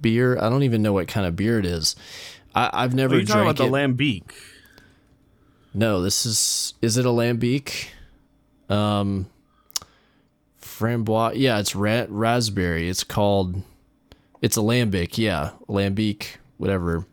beer. I don't even know what kind of beer it is. I, I've never Are you talking about the lambic? No, this is is it a lambic? Um framboise. Yeah, it's ra- raspberry. It's called it's a lambic. Yeah, lambic, whatever.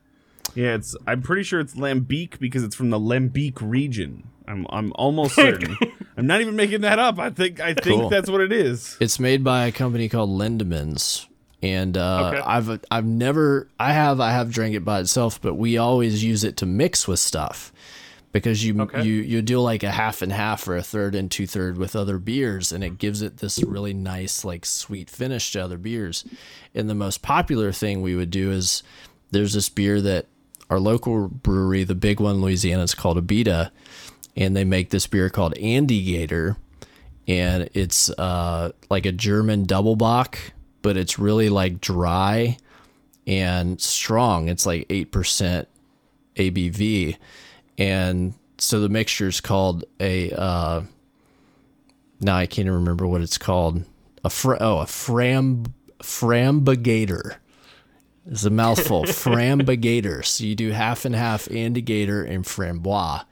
Yeah, it's. I'm pretty sure it's lambic because it's from the Lambic region. I'm. I'm almost certain. I'm not even making that up. I think. I think Cool. that's what it is. It's made by a company called Lindemans. And uh, Okay. I've I've never I have I have drank it by itself, but we always use it to mix with stuff because you Okay. you you do like a half and half or a third and two third with other beers, and it gives it this really nice like sweet finish to other beers. And the most popular thing we would do is there's this beer that our local brewery, the big one in Louisiana, is called Abita, and they make this beer called Andygator, and it's uh, like a German double bock, but it's really like dry and strong. It's like eight percent ABV, and so the mixture is called a. Uh, now I can't even remember what it's called. A fr- oh a fram frambigator. It's a mouthful. frambigator. So you do half and half Andygator and framboise,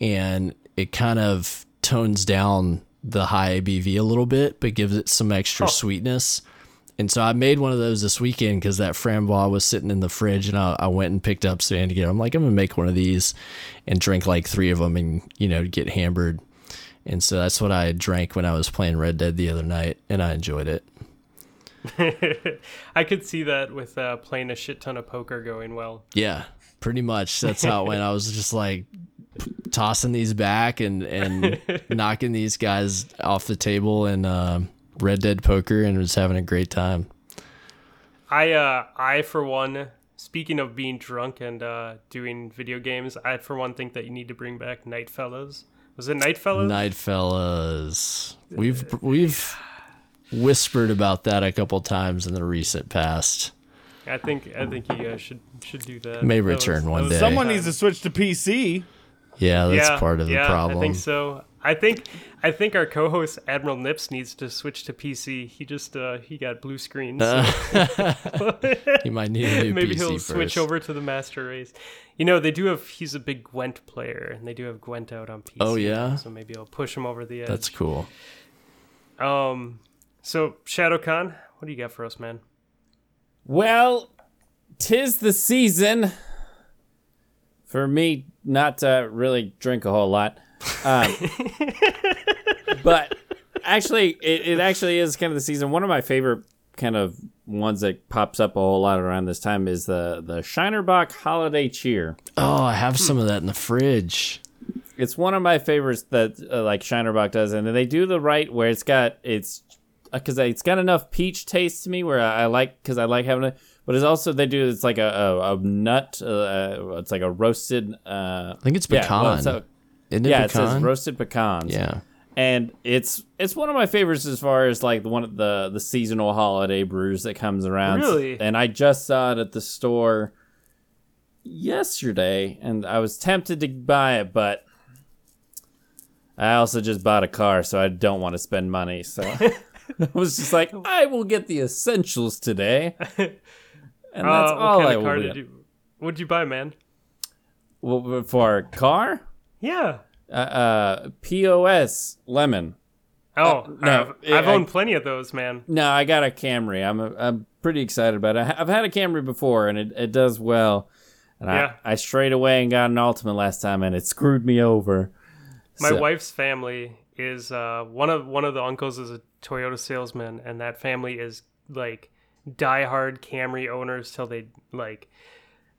and it kind of tones down the high ABV a little bit, but gives it some extra oh. sweetness. And so I made one of those this weekend because that framboise was sitting in the fridge, and I, I went and picked up some Andygator. I'm like, I'm gonna make one of these, and drink like three of them, and you know, get hammered. And so that's what I drank when I was playing Red Dead the other night, and I enjoyed it. I could see that with uh, playing a shit ton of poker going well. Yeah, pretty much. That's how it went. I was just like tossing these back and and knocking these guys off the table in uh, Red Dead Poker, and was having a great time. I uh I for one speaking of being drunk and uh doing video games, I for one think that you need to bring back Night Fellas. Was it Night Fellas? Night fellas, we've we've whispered about that a couple times in the recent past. I think I think you guys should should do that. May That return one day. Someone needs to switch to PC. Yeah, that's yeah, part of the yeah, problem. I think so. I think I think our co-host Admiral Nips needs to switch to PC. He just uh he got blue screen. So You might need a new maybe PC he'll first. switch over to the master race. You know, they do have he's a big Gwent player and they do have Gwent out on PC. Oh, yeah? So maybe I'll push him over the edge. That's cool. Um, so ShadowCon, what do you got for us, man? Well, tis the season for me not to really drink a whole lot. Um, but actually, it, it actually is kind of the season. One of my favorite kind of ones that pops up a whole lot around this time is the the Shiner Bock Holiday Cheer. Oh, I have some of that in the fridge. It's one of my favorites that uh, like Shiner Bock does, and they do the right where it's got it's because it's got enough peach taste to me where I, I like because I like having it, but it's also they do it's like a a, a nut, uh, it's like a roasted. Uh, I think it's yeah, pecan. well, it's a- Isn't it yeah, it says roasted pecans. yeah. and it's it's one of my favorites as far as like the one of the the seasonal holiday brews that comes around. Really? And I just saw it at the store yesterday, and I was tempted to buy it, but I also just bought a car, so I don't want to spend money. So I was just like, I will get the essentials today, and that's Uh, all I car will did you? What'd you buy, man? Well, for a car, Yeah. uh, uh, POS lemon. Oh, no, I've, I've I- owned plenty of those, man. No, I got a Camry. I'm a, I'm pretty excited about it. I- I've had a Camry before, and it, it does well. And Yeah. I, I strayed away and got an Altima last time, and it screwed me over. My So- wife's family is uh, one of one of the uncles is a Toyota salesman, and that family is like diehard Camry owners till they like,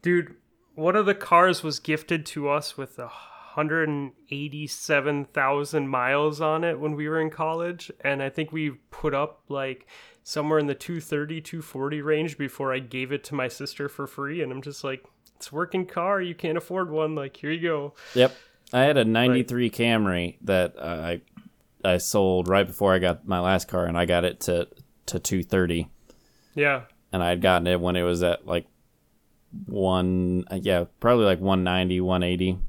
dude. One of the cars was gifted to us with a 187,000 miles on it when we were in college, and I think we put up like somewhere in the 230 240 range before I gave it to my sister for free, and I'm just like, it's a working car. You can't afford one. Like, here you go. Yep. I had a 93 Camry that uh, I I sold right before I got my last car and I got it to to 230 Yeah. and I had gotten it when it was at like one yeah, probably like 190, 180.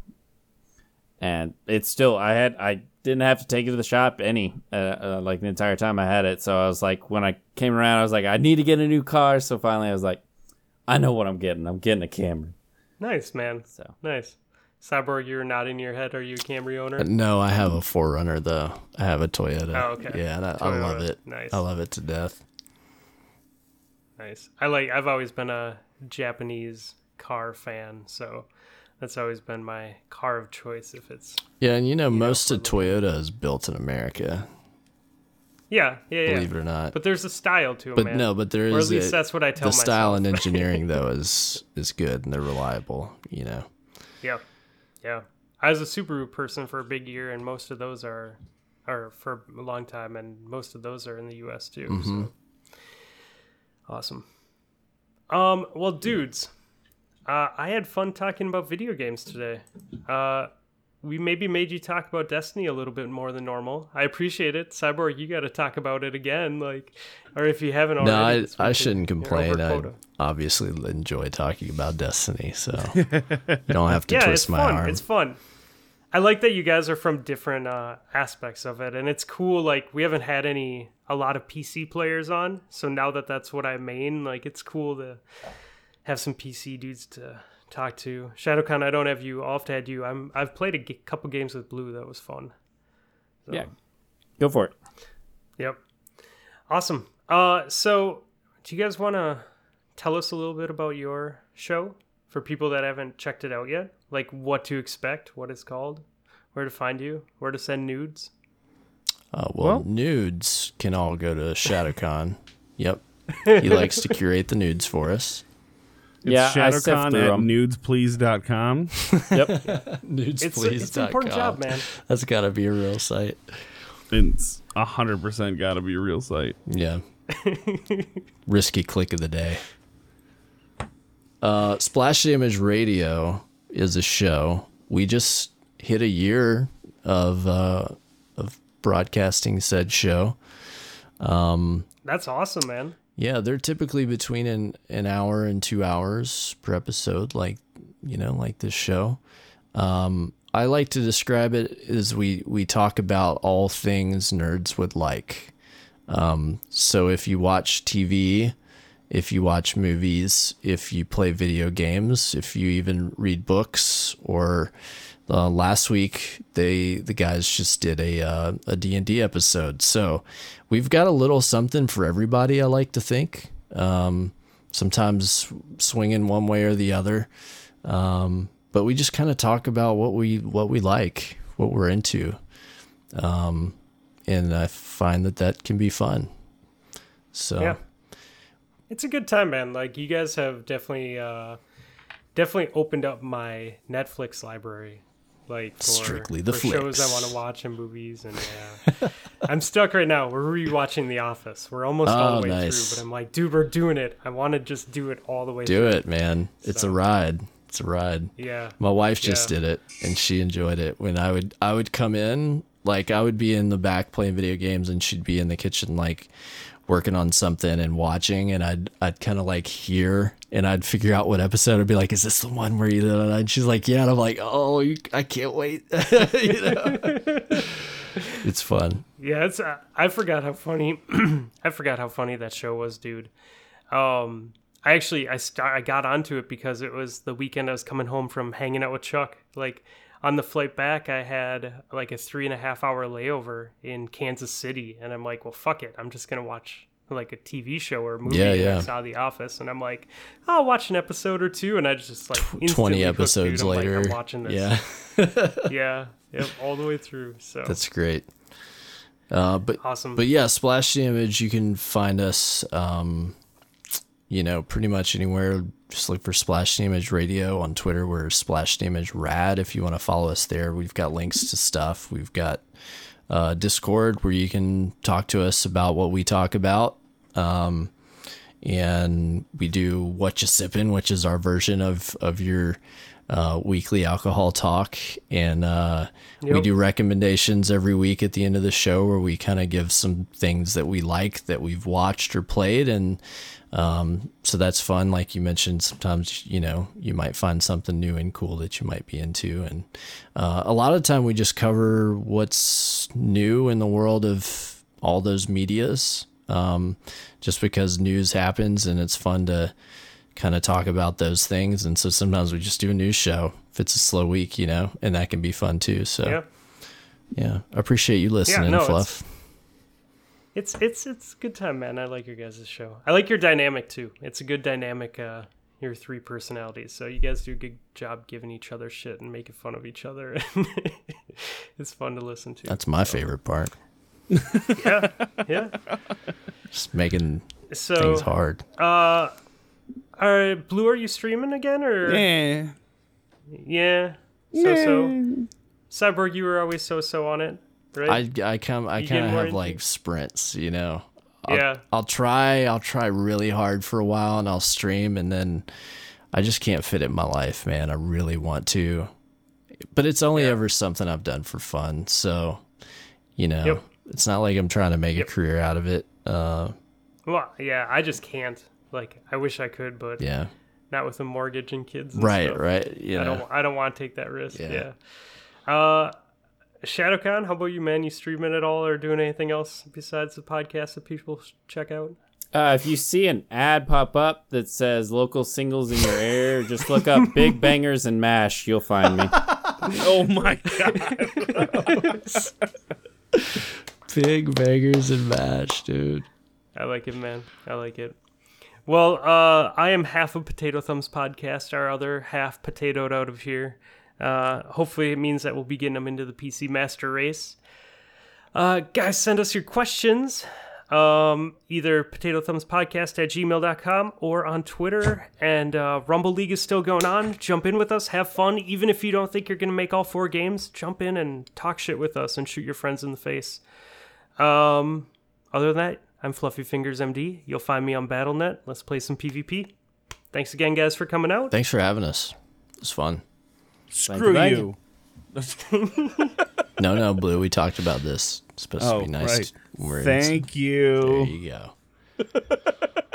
And it's still I had I didn't have to take it to the shop any uh, uh, like the entire time I had it. So I was like when I came around I was like I need to get a new car, so finally I was like I know what I'm getting. I'm getting a Camry. Nice, man. So Nice. Cyborg, you're nodding your head. Are you a Camry owner? No, I have a 4Runner though. I have a Toyota. Oh, okay. Yeah, and I, I love it. Nice. I love it to death. Nice. I like. I've always been a Japanese car fan, so that's always been my car of choice. If it's Yeah, and you know most of Toyota is built in America. yeah, yeah, yeah. Believe it or not. But there's a style to it, But man. no, but there is or at least a- that's what I tell the myself. style and engineering though is is good and they're reliable. You know. Yeah, yeah. I was a Subaru person for a big year, and most of those are, are for a long time, and most of those are in the U.S. too. Mm-hmm. So awesome. Um. Well, dudes, uh, I had fun talking about video games today. Uh, we maybe made you talk about Destiny a little bit more than normal. I appreciate it, Cyborg. You got to talk about it again, like, or if you haven't already. No, I, I shouldn't you're complain. over I quota. obviously enjoy talking about Destiny, so you don't have to yeah, twist my fun. arm. It's fun. I like that you guys are from different uh, aspects of it, and it's cool. Like we haven't had any a lot of PC players on, so now that that's what I main, like it's cool to have some PC dudes to talk to. Shadowcon, I don't have you. I'll have to add you. I'm I've played a g- couple games with Blue that was fun. So, yeah. Go for it. Yep. Awesome. Uh, so do you guys want to tell us a little bit about your show for people that haven't checked it out yet? Like what to expect, what it's called, where to find you, where to send nudes. Uh, well, nudes can all go to ShadowCon. yep, he likes to curate the nudes for us. It's Yeah, I sift ShadowCon through at 'em. nudesplease.com. Yep. Nudes, It's it's an important job, man. That's got to be a real site. It's a hundred percent got to be a real site. Yeah. Risky click of the day. Uh, Splash Damage Radio is a show. We just hit a year of uh, of broadcasting said show. Um, That's awesome, man. Yeah, they're typically between an, an hour and two hours per episode, like you know, like this show. Um, I like to describe it as we we talk about all things nerds would like. Um, so if you watch TV, if you watch movies, if you play video games, if you even read books, or uh, last week they the guys just did a uh, a D and D episode. So we've got a little something for everybody. I like to think. Um, sometimes swinging one way or the other, um, but we just kind of talk about what we what we like, what we're into, um, and I find that that can be fun. So Yeah. It's a good time, man. Like you guys have definitely uh definitely opened up my Netflix library. Like for, Strictly the shows I want to watch and movies and yeah. I'm stuck right now. We're rewatching The Office. We're almost ah, all Oh, the way nice. through, but I'm like, dude, we're doing it. I want to just do it all the way through. do through. it, man. It's a ride. It's a ride. Yeah. My wife just Yeah. did it and she enjoyed it. When I would I would come in, like I would be in the back playing video games and she'd be in the kitchen like working on something and watching and I'd I'd kind of like hear and I'd figure out what episode I'd be like, is this the one where you and she's like, yeah, and I'm like, oh, you, I can't wait. you know, it's fun. Yeah, it's. Uh, I forgot how funny. I forgot how funny that show was, dude. Um, I actually I st- I got onto it because it was the weekend I was coming home from hanging out with Chuck. Like on the flight back, I had like a three and a half hour layover in Kansas City, and I'm like, well, fuck it, I'm just gonna watch like a TV show or movie. Yeah, yeah. I saw The Office, and I'm like, I'll watch an episode or two, and I just like Twenty hooked, episodes I'm like, later, I'm watching this. yeah, yeah, yep, all the way through. So that's great. Uh, but awesome. But yeah, Splash Damage, you can find us um, you know, pretty much anywhere. Just look for Splash Damage Radio on Twitter. We're Splash Damage Rad. If you want to follow us there, we've got links to stuff. We've got uh, Discord where you can talk to us about what we talk about. Um, and we do what you sipping, which is our version of of your uh, weekly alcohol talk, and uh, we do recommendations every week at the end of the show where we kind of give some things that we like that we've watched or played, and um, so that's fun. Like you mentioned, sometimes you know you might find something new and cool that you might be into, and uh, a lot of the time we just cover what's new in the world of all those medias. Um, just because news happens and it's fun to kind of talk about those things. And so sometimes we just do a news show if it's a slow week, you know, and that can be fun too. So Yeah. yeah, I appreciate you listening, no, it's- Fluff. It's it's it's a good time, man. I like your guys' show. I like your dynamic too. It's a good dynamic. Uh, your three personalities. So you guys do a good job giving each other shit and making fun of each other. it's fun to listen to. That's my favorite part. yeah, yeah. Just making So, things hard. uh, are Blue? Are you streaming again or? Yeah. Yeah. So so. Cyborg, you were always so so on it, right? I I come I kind of have into- like sprints, you know. I'll, Yeah. I'll try I'll try really hard for a while and I'll stream and then I just can't fit it in my life, man. I really want to. But it's only ever something I've done for fun. So, you know, Yep. it's not like I'm trying to make Yep. a career out of it. Uh well, yeah. I just can't. Like, I wish I could, but yeah. not with a mortgage and kids. And Right, stuff. right. Yeah, I don't. I don't want to take that risk. Yeah. Yeah. Uh, ShadowCon, how about you, man? You streaming at all or doing anything else besides the podcast that people check out? Uh, if you see an ad pop up that says local singles in your area, just look up Big Bangers and Mash. You'll find me. Oh my god. Big bangers and mash, dude. I like it, man. I like it. Well, uh, I am half of Potato Thumbs podcast. Our other half potatoed out of here. Uh, hopefully, it means that we'll be getting them into the PC Master Race. Uh, guys, send us your questions. Um, either potato thumbs podcast at gmail.com or on Twitter. And uh, Rumble League is still going on. Jump in with us, have fun. Even if you don't think you're going to make all four games, jump in and talk shit with us and shoot your friends in the face. Um, other than that, I'm Fluffy Fingers MD. You'll find me on BattleNet. Let's play some PvP. Thanks again, guys, for coming out. Thanks for having us. It was fun. Screw thank you. No, no, Blue. We talked about this. It's supposed Oh, to be oh, nice. right. in- Thank There you. you go.